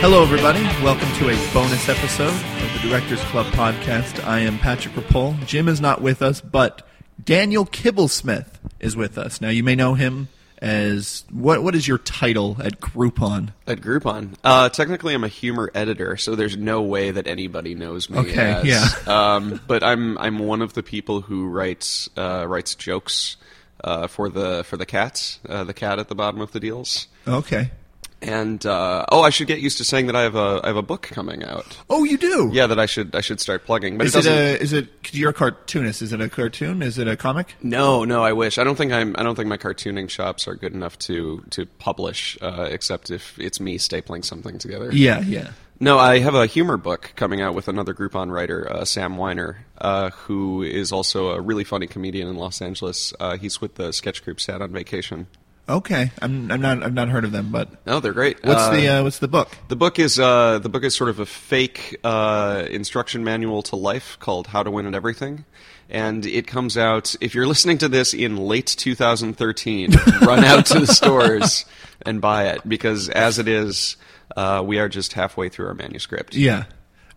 Hello, everybody. Welcome to a bonus episode of the Directors Club podcast. I am Patrick Rapol. Jim is not with us, but Daniel Kibblesmith is with us. Now, you may know him as what? What is your title at Groupon? At Groupon, uh, technically I'm a humor editor, so there's no way that anybody knows me. Okay, as. yeah. Um, but I'm I'm one of the people who writes uh, writes jokes uh, for the for the cats, uh, the cat at the bottom of the deals. Okay. And uh, oh, I should get used to saying that I have a I have a book coming out. Oh, you do. Yeah, that I should I should start plugging. But Is it it a? Is it? Cause you're a cartoonist. Is it a cartoon? Is it a comic? No, no, I wish. I don't think I'm. I don't think my cartooning shops are good enough to to publish, uh, except if it's me stapling something together. Yeah, yeah. No, I have a humor book coming out with another Groupon writer, uh, Sam Weiner, uh, who is also a really funny comedian in Los Angeles. Uh, he's with the sketch group Sad on Vacation. Okay. I'm. I'm not. I've not heard of them, but No, they're great. what's Uh, the? Uh, what's the book? the book is uh, the book is sort of a fake uh, instruction manual to life called How to Win at Everything, and it comes out. If you're listening to this in late 2013, run out to the stores and buy it because as it is, uh, we are just halfway through our manuscript. Yeah.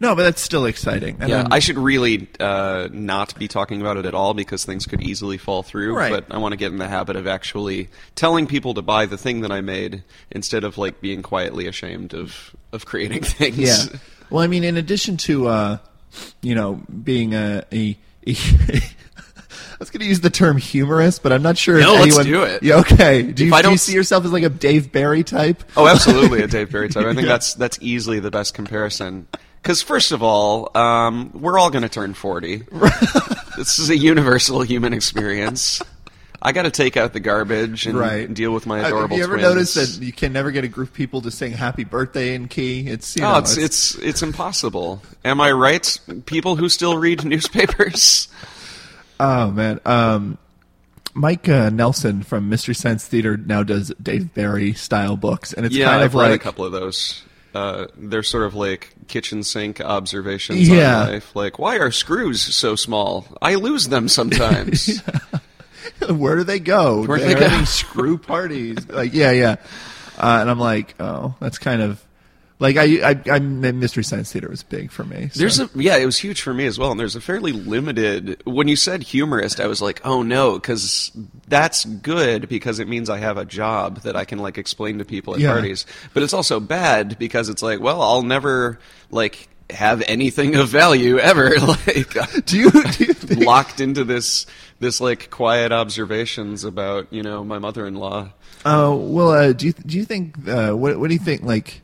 No, but that's still exciting. And Yeah, I'm- I should really uh, not be talking about it at all because things could easily fall through. Right. But I want to get in the habit of actually telling people to buy the thing that I made instead of like being quietly ashamed of of creating things. Yeah. Well, I mean, in addition to uh, you know being a, a, a I was going to use the term humorist, but I'm not sure. No, if let's anyone, do it. Yeah, okay. Do you, I do you don't see yourself as like a Dave Barry type? Oh, absolutely, a Dave Barry type. I think Yeah. that's that's easily the best comparison. Because first of all, um, we're all going to turn forty. this is a universal human experience. I got to take out the garbage and Right. deal with my adorable. Have you ever twins. noticed that you can never get a group of people to sing "Happy Birthday" in key? It's you know, Oh, it's, it's it's impossible. Am I right? People who still read newspapers. oh man. Um, Mike uh, Nelson from Mystery Science Theater now does Dave Barry style books, and it's yeah, kind I've of read like a couple of those. Uh, they're sort of like kitchen sink observations Yeah. on life. Like, why are screws so small? I lose them sometimes. where do they go? Where do They're they go? having screw parties. Like, yeah, yeah. Uh, and I'm like, oh, that's kind of like I, I, I Mystery Science Theater was big for me. so- There's a yeah, it was huge for me as well. And there's a fairly limited. When you said humorist, I was like, oh no, because that's good because it means I have a job that I can like explain to people at Yeah. parties. But it's also bad because it's like, well, I'll never like have anything of value ever. like, do you do you think, locked into this this like quiet observations about you know my mother-in-law. uh, well, uh, do you do you think uh, what what do you think? Like,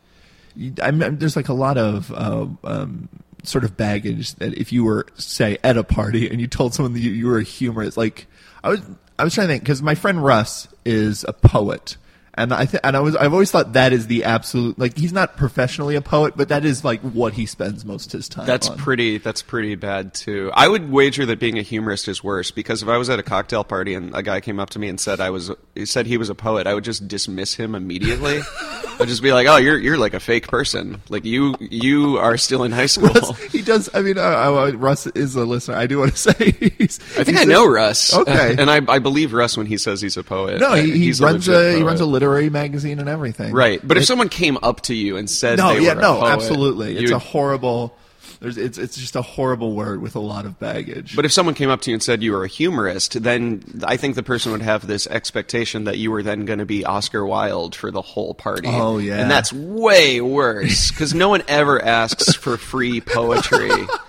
I'm, I'm- there's like a lot of uh, um, sort of baggage that if you were say at a party and you told someone that you, you were a humorist, like I was I was trying to think because my friend Russ is a poet. And I th- and I was I've always thought that is the absolute like he's not professionally a poet, but that is like what he spends most of his time. That's on. pretty. That's pretty bad too. I would wager that being a humorist is worse because if I was at a cocktail party and a guy came up to me and said I was, he said he was a poet, I would just dismiss him immediately. I'd just be like, "Oh, you're you're like a fake person. Like you you are still in high school." Russ, he does. I mean, uh, uh, Russ is a listener. I do want to say. He's, I think I a- know Russ. Okay. and I, I believe Russ when he says he's a poet. No, he, he runs legit a, he runs a literary magazine and everything. right. But if someone came up to you and said, no, they yeah, were a no, poet, absolutely, it's a horrible. There's, it's it's just a horrible word with a lot of baggage. But if someone came up to you and said you were a humorist, then I think the person would have this expectation that you were then going to be Oscar Wilde for the whole party. Oh, yeah. and that's way worse because no one ever asks for free poetry.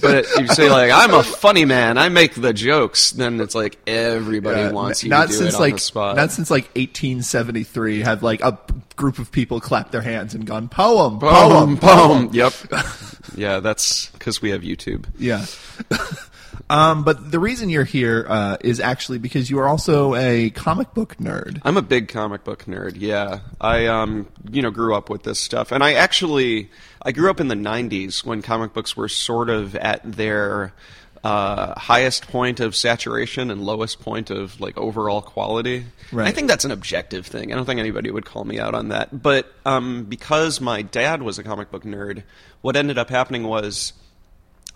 But if you say like I'm a funny man, I make the jokes, then it's like everybody Yeah, wants you not to do since it on like the spot. not since like 1873 have like a group of people clapped their hands and gone poem, poem, poem. boom. Yep. yeah, that's because we have YouTube. Yeah. um, but the reason you're here uh, is actually because you are also a comic book nerd. I'm a big comic book nerd. Yeah, I um, you know, grew up with this stuff, and I actually I grew up in the '90s when comic books were sort of at their uh, highest point of saturation and lowest point of like overall quality. Right. I think that's an objective thing. I don't think anybody would call me out on that. But um, because my dad was a comic book nerd, what ended up happening was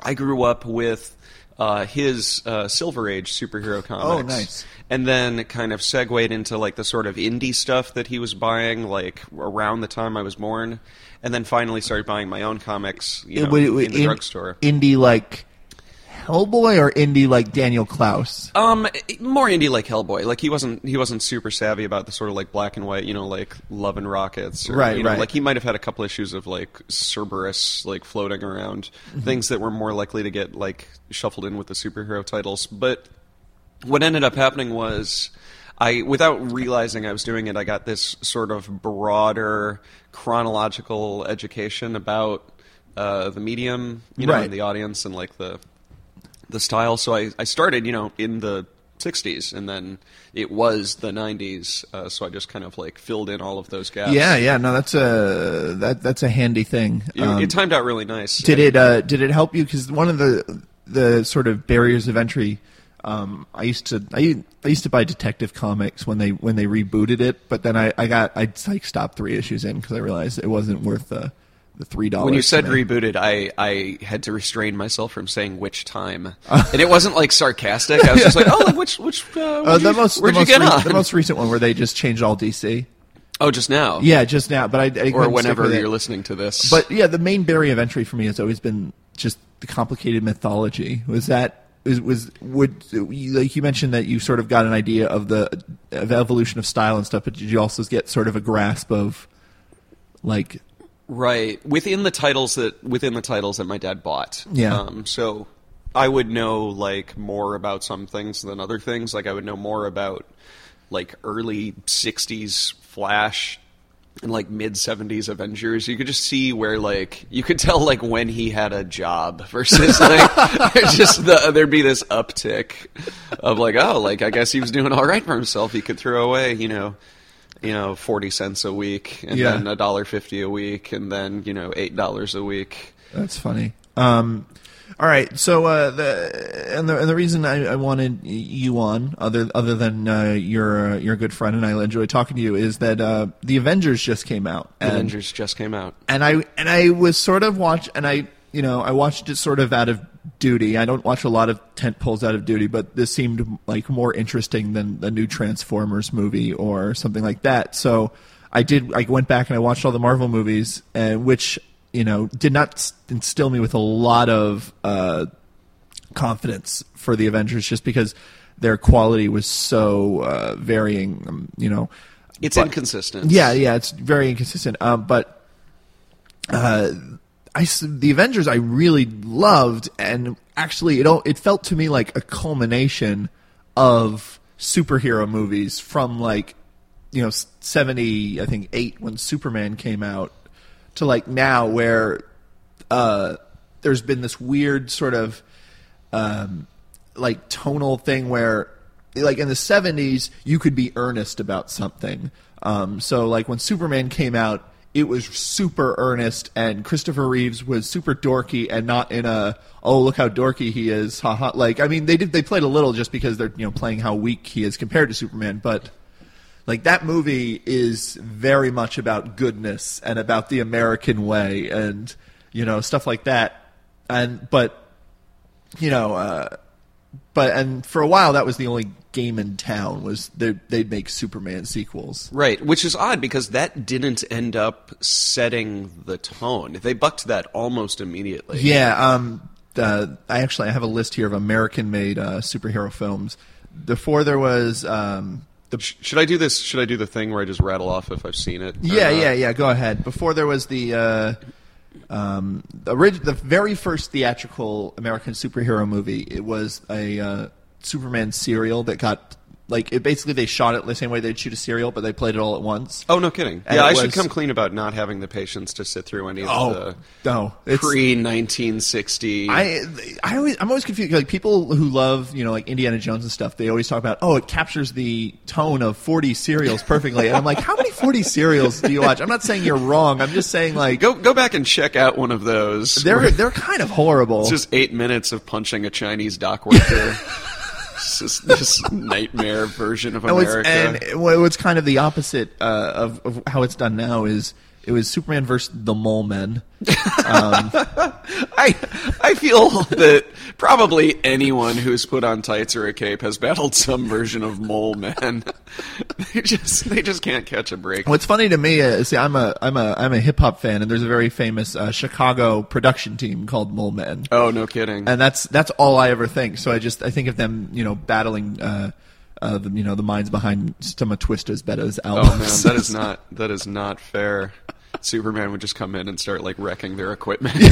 I grew up with uh, his uh, Silver Age superhero comics. Oh, nice. And then kind of segued into like the sort of indie stuff that he was buying, like around the time I was born. And then finally started buying my own comics, you know, in the in- drugstore. Indie like Hellboy or indie like Daniel Clowes? Um, more indie like Hellboy. Like he wasn't he wasn't super savvy about the sort of like black and white, you know, like Love and Rockets. Or, Right, you know, right. Like he might have had a couple issues of like Cerebus like floating around, Mm-hmm. things that were more likely to get like shuffled in with the superhero titles. But what ended up happening was. I, without realizing I was doing it, I got this sort of broader chronological education about uh, the medium, you know, Right. and the audience, and like the the style. So I, I started, you know, in the 60s, and then it was the 90s. Uh, so I just kind of like filled in all of those gaps. Yeah, yeah. No, that's a that that's a handy thing. It, Um, it timed out really nice. did it uh, did it help you? Because one of the the sort of barriers of entry. Um, I used to I, I used to buy Detective Comics when they when they rebooted it, but then I, I got I like stopped three issues in because I realized it wasn't worth the the three dollars. When you said rebooted, I, I had to restrain myself from saying which time, and it wasn't like sarcastic. I was just like, oh, like which which uh, uh, the you, most the most, get re- the most recent one where they just changed all DC. oh, just now, Yeah, just now, but I, I or whenever you're listening to this. But yeah, the main barrier of entry for me has always been just the complicated mythology. Was that was was would like you mentioned that you sort of got an idea of the of evolution of style and stuff, but did you also get sort of a grasp of like Right within the titles that within the titles that my dad bought. Yeah. Um, so I would know like more about some things than other things. Like I would know more about like early '60s Flash and like mid '70s Avengers. You could just see where like you could tell like when he had a job versus like just the there'd be this uptick of like oh like I guess he was doing all right for himself. He could throw away you know you know, forty cents a week, and Yeah. then a dollar fifty a week, and then you know, eight dollars a week. That's funny. Um, all right. So uh, the and the and the reason I, I wanted you on, other other than uh, you're uh, you're good friend and I enjoy talking to you, is that uh, the Avengers just came out. and- Avengers just came out. and I and I was sort of watch and I you know I watched it sort of out of duty. I don't watch a lot of tent poles out of duty, but this seemed like more interesting than the new Transformers movie or something like that. So I did. I went back and I watched all the Marvel movies, uh, which you know did not instill me with a lot of uh, confidence for the Avengers, just because their quality was so uh, varying. Um, you know, It's But- inconsistent. yeah, yeah, it's very inconsistent. Um, but uh, I the Avengers I really loved, and actually it all, it felt to me like a culmination of superhero movies from like you know seventy I think eight when Superman came out to like now where uh, there's been this weird sort of um, like tonal thing where like in the 70s you could be earnest about something. Um, so like when superman came out it was super earnest and christopher reeves was super dorky and not in a oh look how dorky he is haha like i mean they did they played a little just because they're you know playing how weak he is compared to superman but like that movie is very much about goodness and about the American way and you know stuff like that. And but you know uh, but and for a while that was the only game in town was they they'd make Superman sequels Right, which is odd because that didn't end up setting the tone. They bucked that almost immediately. yeah um uh, I actually I have a list here of American made uh, superhero films before there was um the Should I do this? Should I do the thing where I just rattle off if I've seen it? Yeah, yeah, yeah. Go ahead. Before there was the uh, um, the, orig- the very first theatrical American superhero movie. It was a uh, Superman serial that got like it. Basically, they shot it the same way they'd shoot a serial, but they played it all at once. Oh, no kidding. And yeah, I should come clean about not having the patience to sit through any of Oh the no! Pre 1960. I, I always, I'm always confused. Like people who love, you know, like Indiana Jones and stuff, they always talk about, oh, it captures the tone of 40 serials perfectly. And I'm like, how many 40 serials do you watch? I'm not saying you're wrong. I'm just saying like Go go back and check out one of those. they're they're kind of horrible. it's just eight minutes of punching a Chinese dock worker. it's just this nightmare version of And America. and what- what's kind of the opposite uh, of, of how it's done now is it was Superman versus the Mole Men. I I feel that probably anyone who's put on tights or a cape has battled some version of mole man. they just they just can't catch a break. What's funny to me is, see, I'm a I'm a I'm a hip hop fan, and there's a very famous uh, Chicago production team called Mole Men. Oh, no kidding. and that's that's all I ever think. So I just I think of them, you know, battling, uh, uh, the, you know, the minds behind some of Twista's Betta's oh man, that is not that is not fair. Superman would just come in and start like wrecking their equipment.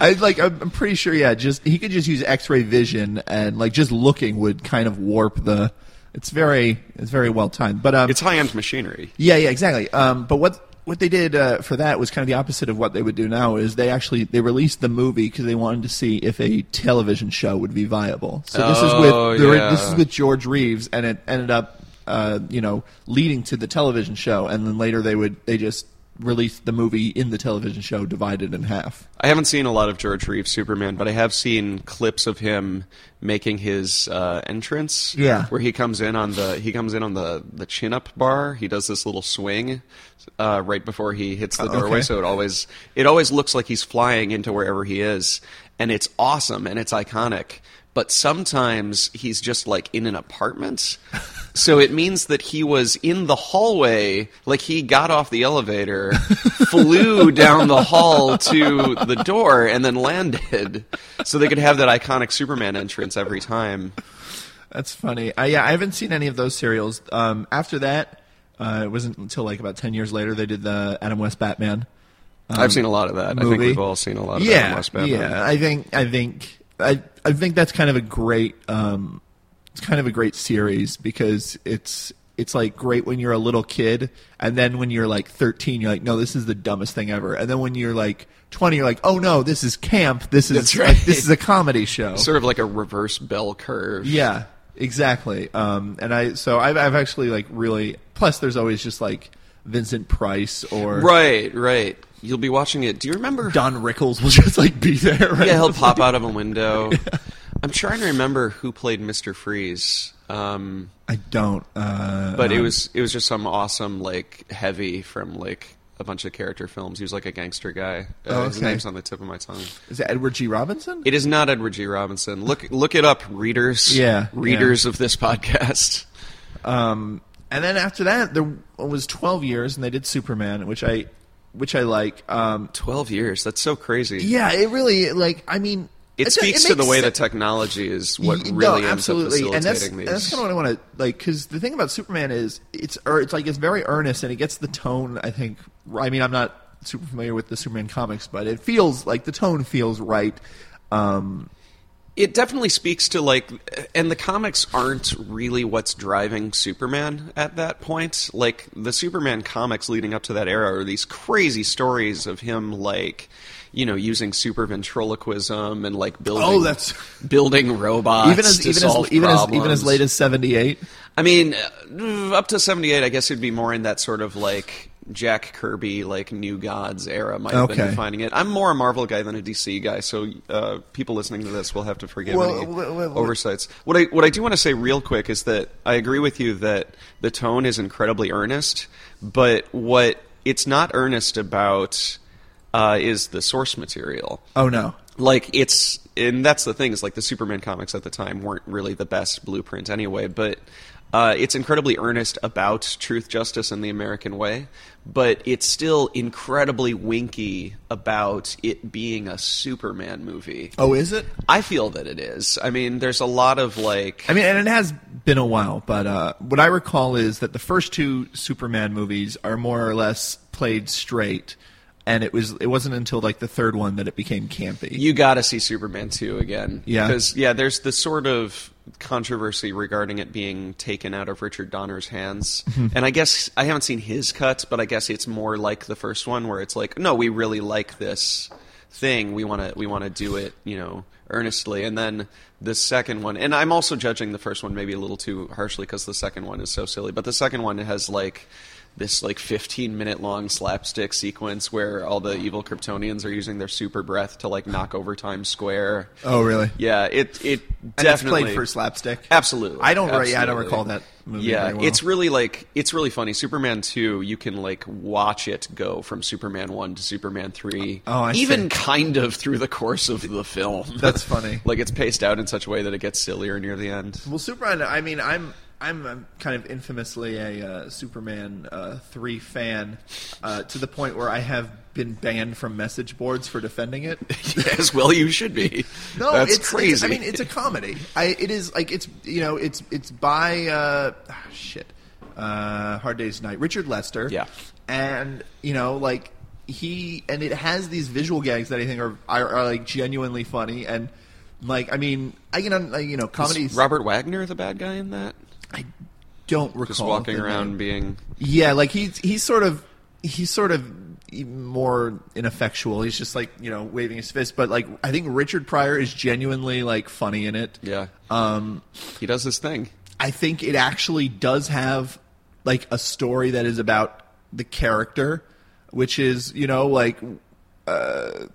I like. I'm pretty sure. Yeah, just he could just use X-ray vision, and like just looking would kind of warp the. It's very it's very well timed, but um, it's high end machinery. Yeah, yeah, exactly. Um, but what what they did uh, for that was kind of the opposite of what they would do now. Is they actually they released the movie because they wanted to see if a television show would be viable. So this is Oh, with the- yeah. this is with George Reeves, and it ended up uh, you know leading to the television show, and then later they would they just released the movie in the television show divided in half. I haven't seen a lot of George Reeves Superman, but I have seen clips of him making his uh, entrance. Yeah. where he comes in on the he comes in on the the chin up bar. He does this little swing uh, right before he hits the Uh, doorway. okay. So it always it always looks like he's flying into wherever he is, and it's awesome and it's iconic. But sometimes he's just like in an apartment. So it means that he was in the hallway, like he got off the elevator, flew down the hall to the door, and then landed. So they could have that iconic Superman entrance every time. That's funny. I, yeah, I haven't seen any of those serials. Um, after that, uh, it wasn't until like about ten years later they did the Adam West Batman. I've seen a lot of that. I think we've all seen a lot of yeah, Adam West Batman. Yeah, I think I think I I think that's kind of a great um, it's kind of a great series because it's it's like great when you're a little kid, and then when you're like 13, you're like, no, this is the dumbest thing ever, and then when you're like 20, you're like, oh no, this is camp. This is like, right. this is a comedy show. Sort of like a reverse bell curve. Yeah, exactly. Um, and I so I've I've actually like really. Plus, there's always just like Vincent Price or Right, right. You'll be watching it. Do you remember? Don Rickles will just like be there. Right? Yeah, he'll pop out of a window. I'm trying to remember who played Mr. Freeze. Um, I don't. Uh, but it um, was it was just some awesome like heavy from like a bunch of character films. He was like a gangster guy. Uh, Oh, His name's on the tip of my tongue. Is it Edward G. Robinson? It is not Edward G. Robinson. Look look it up, readers. Yeah, readers of this podcast. Um, and then after that, there was 12 years, and they did Superman, which I, which I like. Um, Twelve years. That's so crazy. yeah, it really like. I mean, It speaks it to the way sen- that technology is what really no, ends absolutely, up and that's facilitating and that's kind of what I want to like. Because the thing about Superman is it's or it's like it's very earnest, and it gets the tone. I think. I mean, I'm not super familiar with the Superman comics, but it feels like the tone feels right. Um, It definitely speaks to like, and the comics aren't really what's driving Superman at that point. Like the Superman comics leading up to that era are these crazy stories of him like, you know, using super ventriloquism and like oh, building, Oh, that's- building robots even as to even solve as even as even as late as 78. I mean, up to seventy eight, I guess it'd be more in that sort of like Jack Kirby, like New Gods era might have been defining it. I'm more a Marvel guy than a DC guy, so uh, people listening to this will have to forgive Well, any well, well- oversights. What I what I do want to say real quick is that I agree with you that the tone is incredibly earnest, but what it's not earnest about uh, is the source material Oh no. like it's and that's the thing is like the superman comics at the time weren't really the best blueprint anyway but uh, it's incredibly earnest about truth justice and the american way but it's still incredibly winky about it being a superman movie. Oh, is it? i feel that it is. I mean there's a lot of like I mean, and it has been a while, but uh, what I recall is that the first two Superman movies are more or less played straight, and it was it wasn't until like the third one that it became campy. you got to see Superman 2 again. Yeah. Because, yeah, there's this sort of controversy regarding it being taken out of Richard Donner's hands. Mm-hmm. and I guess I haven't seen his cut, but I guess it's more like the first one where it's like, no, we really like this thing. We want to we want to do it, you know, earnestly. And then the second one, and I'm also judging the first one maybe a little too harshly because the second one is so silly, but the second one has like this like 15 minute long slapstick sequence where all the evil Kryptonians are using their super breath to like knock over Times Square. Oh, really? Yeah, it it And it's definitely played for slapstick. Absolutely. I don't. Yeah, I don't recall that movie. Yeah, very well. it's really like it's really funny. Superman two, you can like watch it go from Superman one to Superman three. Oh, I even see. kind of through the course of the film. That's funny. like it's paced out in such a way that it gets sillier near the end. Well, Superman. I mean, I'm I'm kind of infamously a uh, Superman uh, three fan uh, to the point where I have been banned from message boards for defending it. yes, well, you should be. No, that's it's, crazy. it's- I mean, it's a comedy. I, it is like it's you know it's it's by uh, ah, shit, uh, Hard Day's Night, Richard Lester. Yeah. and you know like he and it has these visual gags that I think are are, are like genuinely funny and like I mean I can you know comedy. Robert Wagner the bad guy in that? I don't recall Just walking around name. being Yeah, like he's he's sort of he's sort of more ineffectual. He's just like you know waving his fist. But like I think Richard Pryor is genuinely like funny in it. yeah. Um, He does this thing. I think it actually does have like a story that is about the character, which is you know like uh,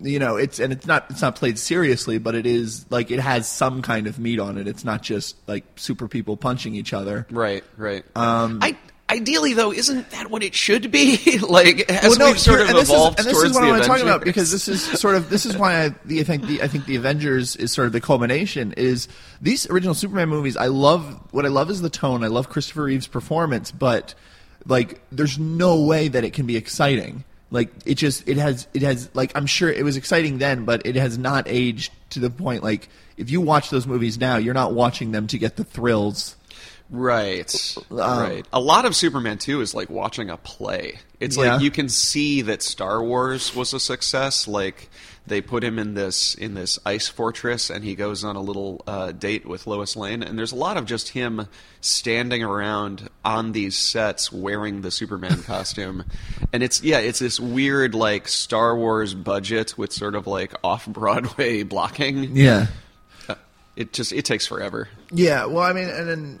you know it's and it's not it's not played seriously, but it is like it has some kind of meat on it. It's not just like super people punching each other. Right, right. Um, I ideally though, isn't that what it should be? like as well, no, we've sort of and this evolved is, and this towards is what the I want to talk about because this is sort of this is why I, the, I think the I think the Avengers is sort of the culmination. Is these original Superman movies? I love what I love is the tone. I love Christopher Reeve's performance, but like, there's no way that it can be exciting. Like it just it has it has like I'm sure it was exciting then, but it has not aged to the point like if you watch those movies now, you're not watching them to get the thrills. Right. Um, right. A lot of Superman 2 is like watching a play. It's Yeah. like you can see that Star Wars was a success. Like they put him in this in this ice fortress and he goes on a little uh, date with Lois Lane and there's a lot of just him standing around on these sets wearing the Superman costume. And it's yeah, it's this weird like Star Wars budget with sort of like off-Broadway blocking. Yeah. It just it takes forever. Yeah, well, I mean, and then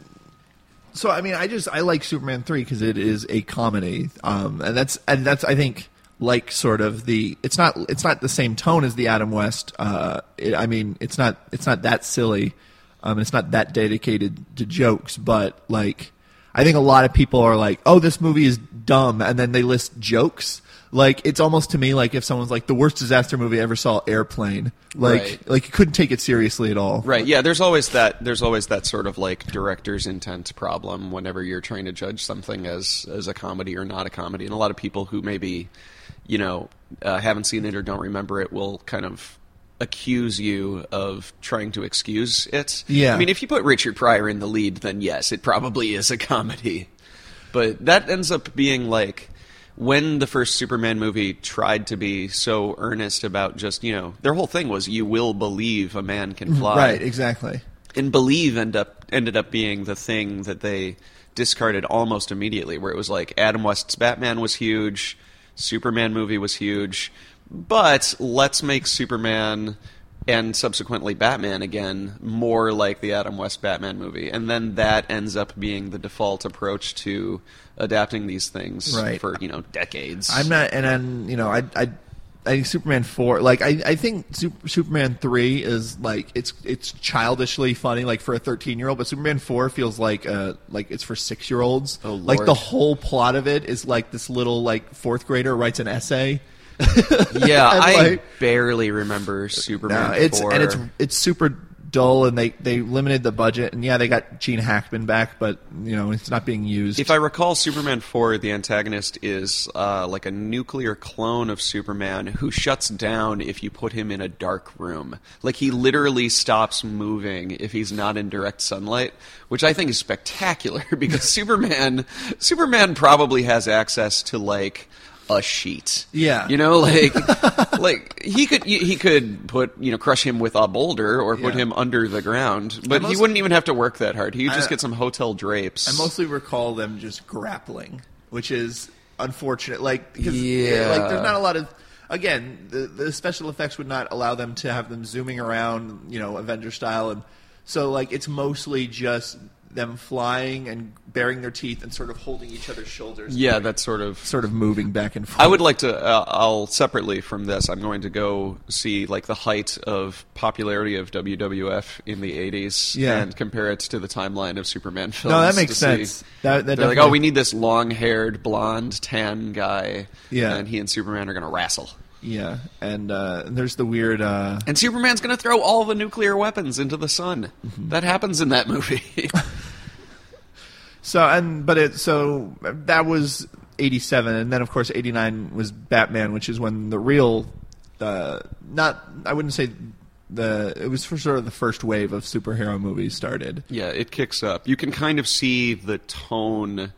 so I mean, I just I like Superman three because it is a comedy, um, and that's and that's I think like sort of the it's not it's not the same tone as the Adam West. Uh, it, I mean, it's not it's not that silly, um, it's not that dedicated to jokes, but like I think a lot of people are like, oh, this movie is dumb, and then they list jokes. Like it's almost to me like if someone's like the worst disaster movie I ever saw, Airplane. Like Right. like you couldn't take it seriously at all. Right. Yeah. There's always that. There's always that sort of like director's intent problem whenever you're trying to judge something as as a comedy or not a comedy. And a lot of people who maybe, you know, uh, haven't seen it or don't remember it will kind of accuse you of trying to excuse it. Yeah. I mean, if you put Richard Pryor in the lead, then yes, it probably is a comedy. But that ends up being like when the first Superman movie tried to be so earnest about just, you know, their whole thing was you will believe a man can fly. Right, exactly. And believe end up ended up being the thing that they discarded almost immediately where it was like Adam West's Batman was huge, Superman movie was huge, but let's make Superman and subsequently Batman again more like the Adam West Batman movie. And then that ends up being the default approach to adapting these things Right. for, you know, decades. I'm not, and then you know, I, I, I think Superman four, like I, I think Super, Superman three is like it's it's childishly funny, like for a 13 year old, but Superman four feels like uh like it's for six year olds. Oh, like the whole plot of it is like this little like fourth grader writes an essay. yeah, And, I like- barely remember Superman No, it's 4. and it's it's super dull, and they they limited the budget, and yeah, they got Gene Hackman back, but you know it's not being used. If I recall, Superman 4, the antagonist is uh, like a nuclear clone of Superman who shuts down if you put him in a dark room. Like, he literally stops moving if he's not in direct sunlight, which I think is spectacular because Superman, Superman probably has access to, like, a sheet. Yeah. You know, like, like he could he could put you know crush him with a boulder or put Yeah. him under the ground, but he wouldn't even have to work that hard. He would just I- get some hotel drapes. I mostly recall them just grappling, which is unfortunate. Like because eh, Yeah. like there's not a lot of again the the special effects would not allow them to have them zooming around, you know, Avenger style, and so like it's mostly just them flying and baring their teeth and sort of holding each other's shoulders. Yeah, that's sort of. sort of moving back and forth. I would like to. Uh, I'll separately from this. I'm going to go see like the height of popularity of WWF in the '80s, Yeah. and compare it to the timeline of Superman films. No, that makes see- sense. That, that They're like, oh, we need this long-haired, blonde, tan guy. Yeah. and he and Superman are going to wrestle. Yeah, and uh, there's the weird. Uh, And Superman's going to throw all the nuclear weapons into the sun. Mm-hmm. That happens in that movie. so and but it so that was '87, and then of course '89 was Batman, which is when the real, uh, not I wouldn't say the it was for sort of the first wave of superhero movies started. yeah, it kicks up. You can kind of see the tone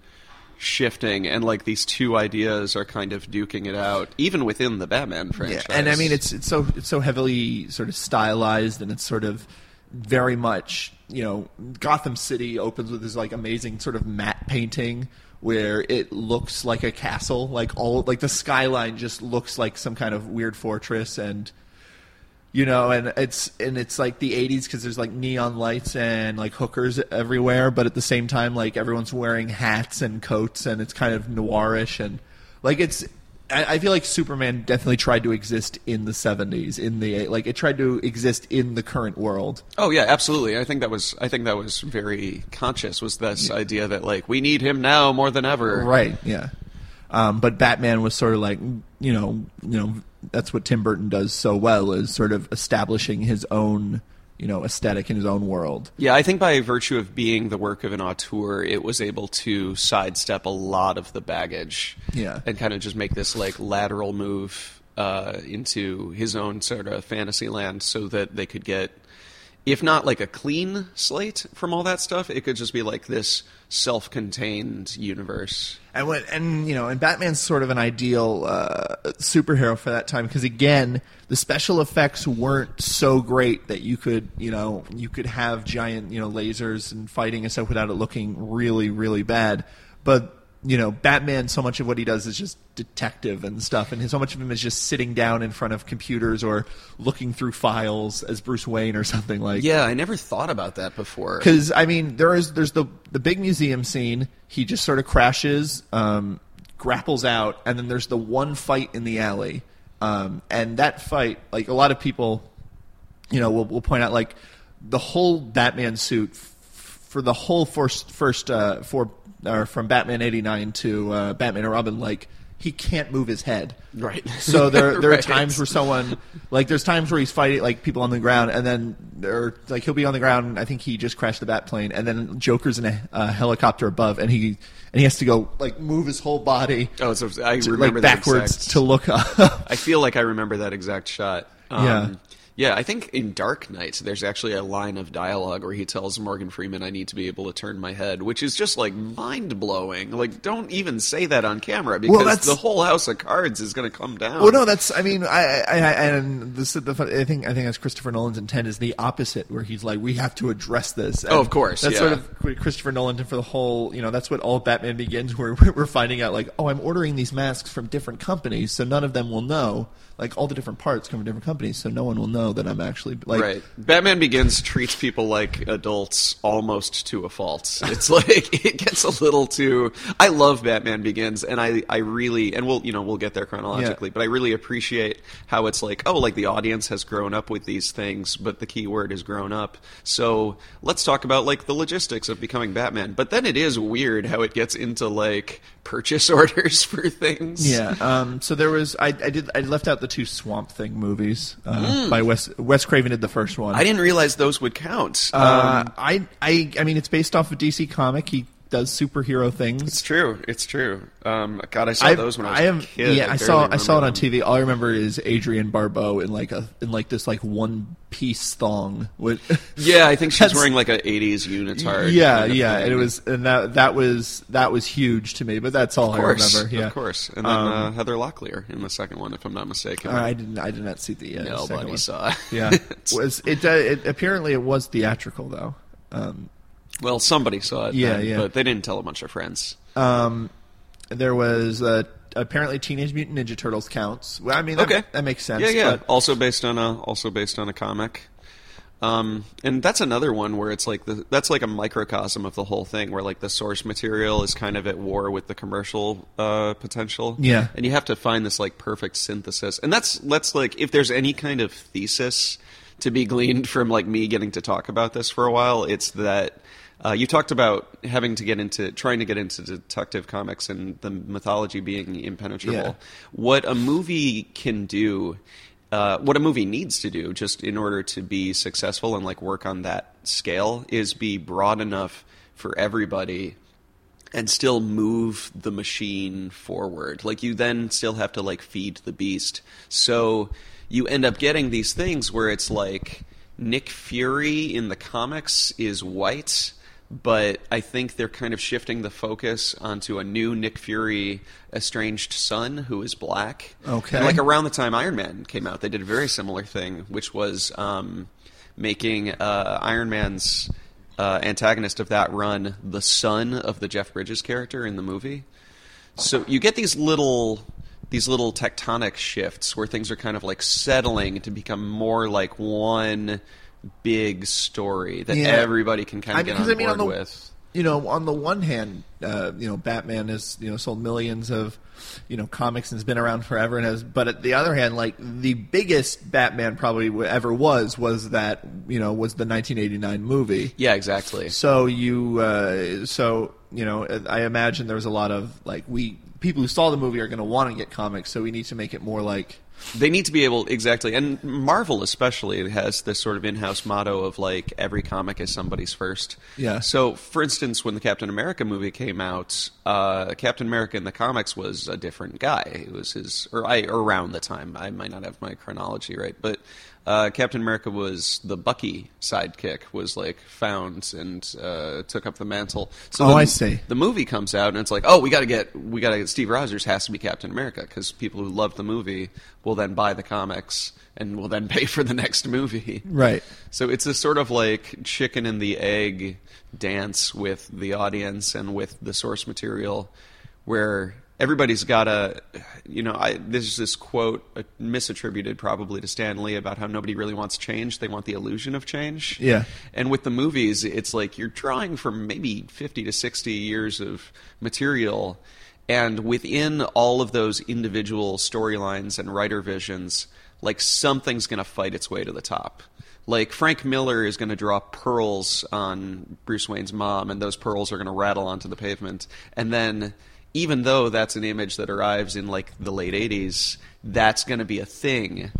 shifting, and like these two ideas are kind of duking it out, even within the Batman franchise. Yeah, and I mean it's it's so it's so heavily sort of stylized, and it's sort of very much you know Gotham City opens with this like amazing sort of matte painting where it looks like a castle, like all like the skyline just looks like some kind of weird fortress, and you know, and it's and it's like the '80s because there's like neon lights and like hookers everywhere, but at the same time, like everyone's wearing hats and coats, and it's kind of noirish and like it's. I I feel like Superman definitely tried to exist in the '70s. In the like, it tried to exist in the current world. Oh yeah, absolutely. I think that was I think that was very conscious. Was this idea that like we need him now more than ever? Right. Yeah. Um, but Batman was sort of like, you know, you know, that's what Tim Burton does so well is sort of establishing his own, you know, aesthetic in his own world. Yeah, I think by virtue of being the work of an auteur, it was able to sidestep a lot of the baggage. Yeah. And kind of just make this like lateral move uh, into his own sort of fantasy land so that they could get if not like a clean slate from all that stuff, it could just be like this self-contained universe. And when, and you know, and Batman's sort of an ideal uh, superhero for that time because again, the special effects weren't so great that you could, you know, you could have giant, you know, lasers and fighting and stuff without it looking really, really bad. But you know, Batman, so much of what he does is just detective and stuff, and so much of him is just sitting down in front of computers or looking through files as Bruce Wayne or something like. Yeah, I never thought about that before. Because I mean, there is there's the the big museum scene. He just sort of crashes, um, grapples out, and then there's the one fight in the alley. Um, and that fight, like a lot of people, you know, will will point out like the whole Batman suit f- for the whole first first uh, for or from Batman '89 to uh, Batman and Robin, like he can't move his head. Right. So there there are times where someone like there's times where he's fighting like people on the ground, and then there like he'll be on the ground. I think he just crashed the bat plane, and then Joker's in a, a helicopter above, and he and he has to go like move his whole body Oh, so I remember to, like backwards exact- to look up. I feel like I remember that exact shot. Um, Yeah. Yeah, I think in Dark Knight, there's actually a line of dialogue where he tells Morgan Freeman, I need to be able to turn my head, which is just like mind blowing. Like, don't even say that on camera because that's- the whole house of cards is going to come down. Well, no, that's. I mean, I, I, I and this the. I think I think that's Christopher Nolan's intent is the opposite, where he's like, we have to address this. And Oh, of course, That's yeah. sort of Christopher Nolan for the whole. You know, that's what all Batman begins, where we're finding out like, oh, I'm ordering these masks from different companies, so none of them will know. Like all the different parts come from different companies, so no one will know that I'm actually like. right. Batman Begins treats people like adults almost to a fault. It's like it gets a little too. I love Batman Begins, and I I really and we'll you know we'll get there chronologically, Yeah. but I really appreciate how it's like oh like the audience has grown up with these things, but the key word is grown up. So let's talk about like the logistics of becoming Batman. But then it is weird how it gets into like purchase orders for things. Yeah. Um, so there was I, I did I left out the two Swamp Thing movies uh, by Wes Wes Craven did the first one. Mm. I didn't realize those would count. Uh, Um, I, I, I mean, it's based off of DC comic. He does superhero things. it's true. It's true. Um, God, I saw I, those when I was I am, a kid. yeah, I, barely saw, I saw it on. TV. All I remember is Adrienne Barbeau in like a, in like this like one piece thong with. Yeah, I think she's wearing like a '80s unitard. yeah, kind of yeah, thing. it was, and that that was that was huge to me. But that's all course, I remember. Yeah, of course. And then Um, uh, Heather Locklear in the second one, if I'm not mistaken. I didn't, I did not see the uh, Nobody saw. Yeah, was it, uh, it? Apparently, it was theatrical though. Um, well, somebody saw it. Yeah, then, yeah. But they didn't tell a bunch of friends. Um, there was uh, apparently Teenage Mutant Ninja Turtles counts. Well, I mean, that, Okay, that makes sense. Yeah, yeah. but- also based on a also based on a comic. Um, and that's another one where it's like the, that's like a microcosm of the whole thing, where like the source material is kind of at war with the commercial uh, potential. Yeah. and you have to find this like perfect synthesis. And that's that's like if there's any kind of thesis to be gleaned from like me getting to talk about this for a while, it's that. Uh, you talked about having to get into trying to get into detective comics and the mythology being impenetrable. Yeah. What a movie can do, uh, what a movie needs to do, just in order to be successful and like work on that scale, is be broad enough for everybody and still move the machine forward. Like you then still have to like feed the beast. So you end up getting these things where it's like Nick Fury in the comics is white, but I think they're kind of shifting the focus onto a new Nick Fury estranged son who is black. Okay. And like around the time Iron Man came out, they did a very similar thing, which was um, making uh, Iron Man's uh, antagonist of that run the son of the Jeff Bridges character in the movie. So you get these little these little tectonic shifts where things are kind of like settling to become more like one big story that Yeah. everybody can kind I of mean, get on I mean, board on the- with. you know, on the one hand, uh, you know, Batman has you know sold millions of you know comics and has been around forever and has. But at the other hand, like the biggest Batman probably ever was was that you know was the 1989 movie. Yeah, exactly. So you, uh, so you know, I imagine there's a lot of like we people who saw the movie are going to want to get comics, so we need to make it more like They need to be able exactly, and Marvel especially has this sort of in-house motto of like every comic is somebody's first. Yeah. So, for instance, when the Captain America movie came out, uh, Captain America in the comics was a different guy. It was his, or I around the time. I might not have my chronology right, but uh, Captain America was the Bucky sidekick. Was like found and uh, took up the mantle. So Oh, the- I see. the movie comes out and it's like, oh, we got to get, we got to get Steve Rogers has to be Captain America because people who love the movie will then buy the comics and will then pay for the next movie. right. So it's a sort of like chicken and the egg dance with the audience and with the source material where everybody's got a you know I, there's this quote uh, misattributed probably to Stan Lee about how nobody really wants change they want the illusion of change Yeah. and with the movies it's like you're drawing from maybe 50 to 60 years of material and within all of those individual storylines and writer visions like something's going to fight its way to the top like Frank Miller is going to draw pearls on Bruce Wayne's mom, and those pearls are going to rattle onto the pavement. And then, even though that's an image that arrives in like the late '80s, that's going to be a thing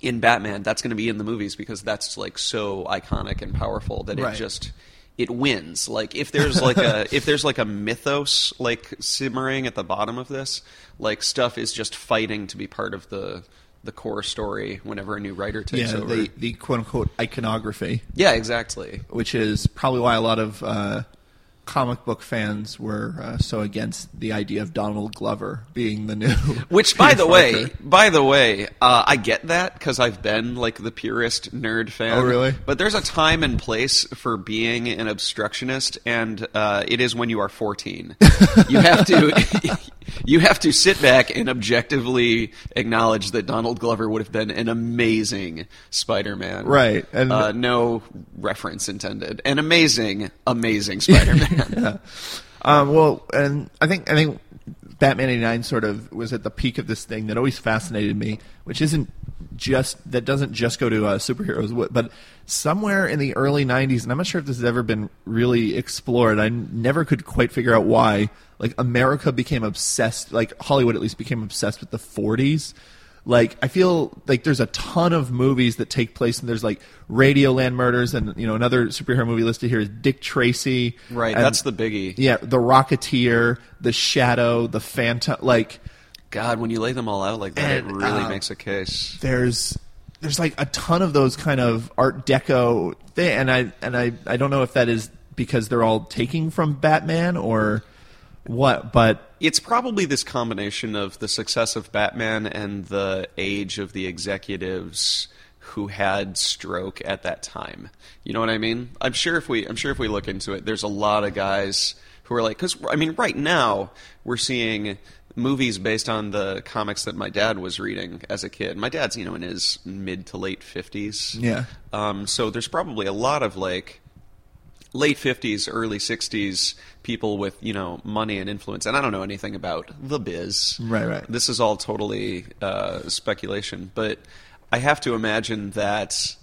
in Batman. That's going to be in the movies because that's like so iconic and powerful that Right. it just it wins. Like if there's like a if there's like a mythos like simmering at the bottom of this, like stuff is just fighting to be part of the the core story whenever a new writer takes Yeah, over. the the quote unquote iconography. Yeah, exactly. which is probably why a lot of uh, comic book fans were uh, so against the idea of Donald Glover being the new. Which, by the way, by the way, uh, I get that because I've been like the purest nerd fan. Oh, really? But there's a time and place for being an obstructionist, and uh, it is when you are 14. you have to. You have to sit back and objectively acknowledge that Donald Glover would have been an amazing Spider-Man. Right, and- uh, no reference intended. An amazing, amazing Spider-Man. Um, well, and I think I think Batman '89 sort of was at the peak of this thing that always fascinated me, which isn't just that doesn't just go to uh, superheroes, but somewhere in the early '90s, and I'm not sure if this has ever been really explored. I never could quite figure out why. Like America became obsessed, like Hollywood at least became obsessed with the '40s. Like I feel like there's a ton of movies that take place, and there's like Radioland Murders, and you know another superhero movie listed here is Dick Tracy. Right, and- that's the biggie. yeah, the Rocketeer, the Shadow, the Phantom. Like, God, when you lay them all out like that, And, it really uh, makes a case. there's there's like a ton of those kind of Art Deco thing, and I and I I don't know if that is because they're all taking from Batman or what, but It's probably this combination of the success of Batman and the age of the executives who had stroke at that time. You know what I mean? I'm sure if we I'm sure if we look into it, there's a lot of guys who are like cuz I mean right now we're seeing movies based on the comics that my dad was reading as a kid. My dad's, you know, in his mid to late 50s. Yeah. Um, so there's probably a lot of like late 50s, early 60s people with, you know, money and influence. And I don't know anything about the biz. Right, right. This is all totally uh, speculation. But I have to imagine that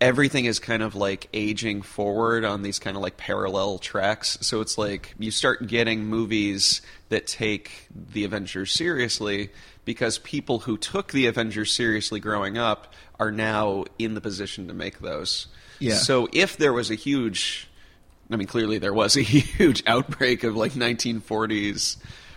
everything is kind of like aging forward on these kind of like parallel tracks. So it's like you start getting movies that take the Avengers seriously because people who took the Avengers seriously growing up are now in the position to make those. Yeah. So if there was a huge I mean clearly there was a huge outbreak of like 1940s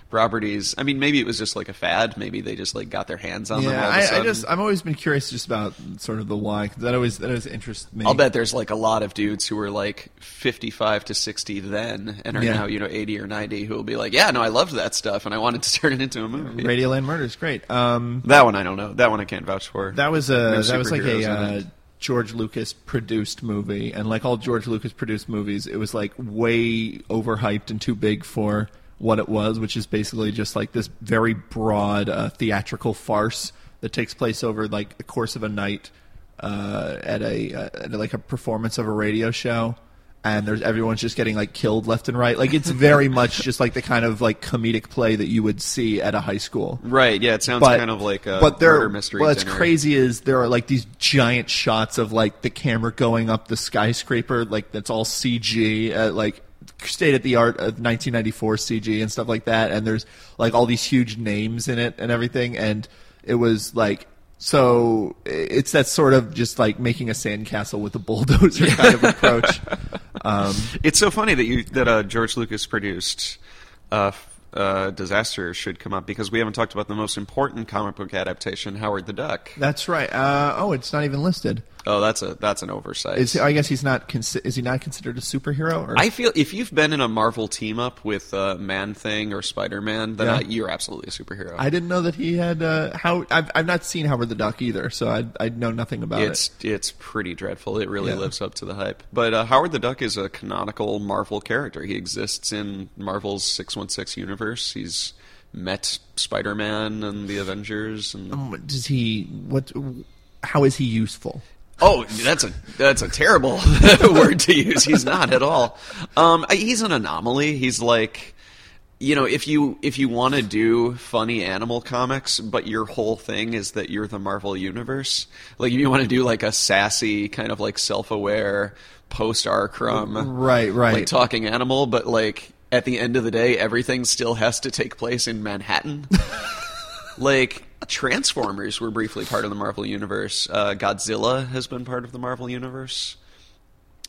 properties. I mean maybe it was just like a fad, maybe they just like got their hands on them Yeah, a I, I just I've always been curious just about sort of the why 'cause that always that always interests me. I'll bet there's like a lot of dudes who were like 55 to 60 then and are Yeah. now, you know, 80 or 90 who will be like, yeah, no, I loved that stuff and I wanted to turn it into a movie. Radioland Murder is great. Um, That one I don't know. That one I can't vouch for. that was a No that was like a uh. George Lucas produced movie, and like all George Lucas produced movies, it was like way overhyped and too big for what it was, which is basically just like this very broad uh, theatrical farce that takes place over like the course of a night uh, at a uh, at like a performance of a radio show. And there's everyone's just getting like killed left and right. Like it's very much just like the kind of like comedic play that you would see at a high school Right, yeah, it sounds but kind of like a but there, murder mystery What's dinner. crazy is there are like these giant shots of like the camera going up the skyscraper, like that's all CG, uh, like state of the art of 1994 CG and stuff like that. And there's like all these huge names in it and everything. And it was like so it's that sort of just like making a sandcastle with a bulldozer kind of approach. Um, It's so funny that you that uh, George Lucas produced uh, uh, Disaster should come up because we haven't talked about the most important comic book adaptation, Howard the Duck. that's right. Uh, oh, it's not even listed. Oh, that's a that's an oversight. Is I guess he's not. Consi- is he not considered a superhero? Or? I feel if you've been in a Marvel team up with uh, Man Thing or Spider Man, then Yeah. uh, you're absolutely a superhero. I didn't know that he had uh, how I've I've not seen Howard the Duck either, so I I know nothing about it's it. it's pretty dreadful. It really Yeah. lives up to the hype. But uh, Howard the Duck is a canonical Marvel character. He exists in Marvel's six one six universe. He's met Spider Man and the Avengers. And Um, Does he what? How is he useful? Oh, that's a that's a terrible word to use. He's not at all. Um, he's an anomaly. He's like. You know, if you if you want to do funny animal comics, but your whole thing is that you're the Marvel universe, like if you want to do like a sassy kind of like self-aware post Arcrum, Right, right. like talking animal, but like at the end of the day, everything still has to take place in Manhattan. like Transformers were briefly part of the Marvel universe. Uh, Godzilla has been part of the Marvel universe.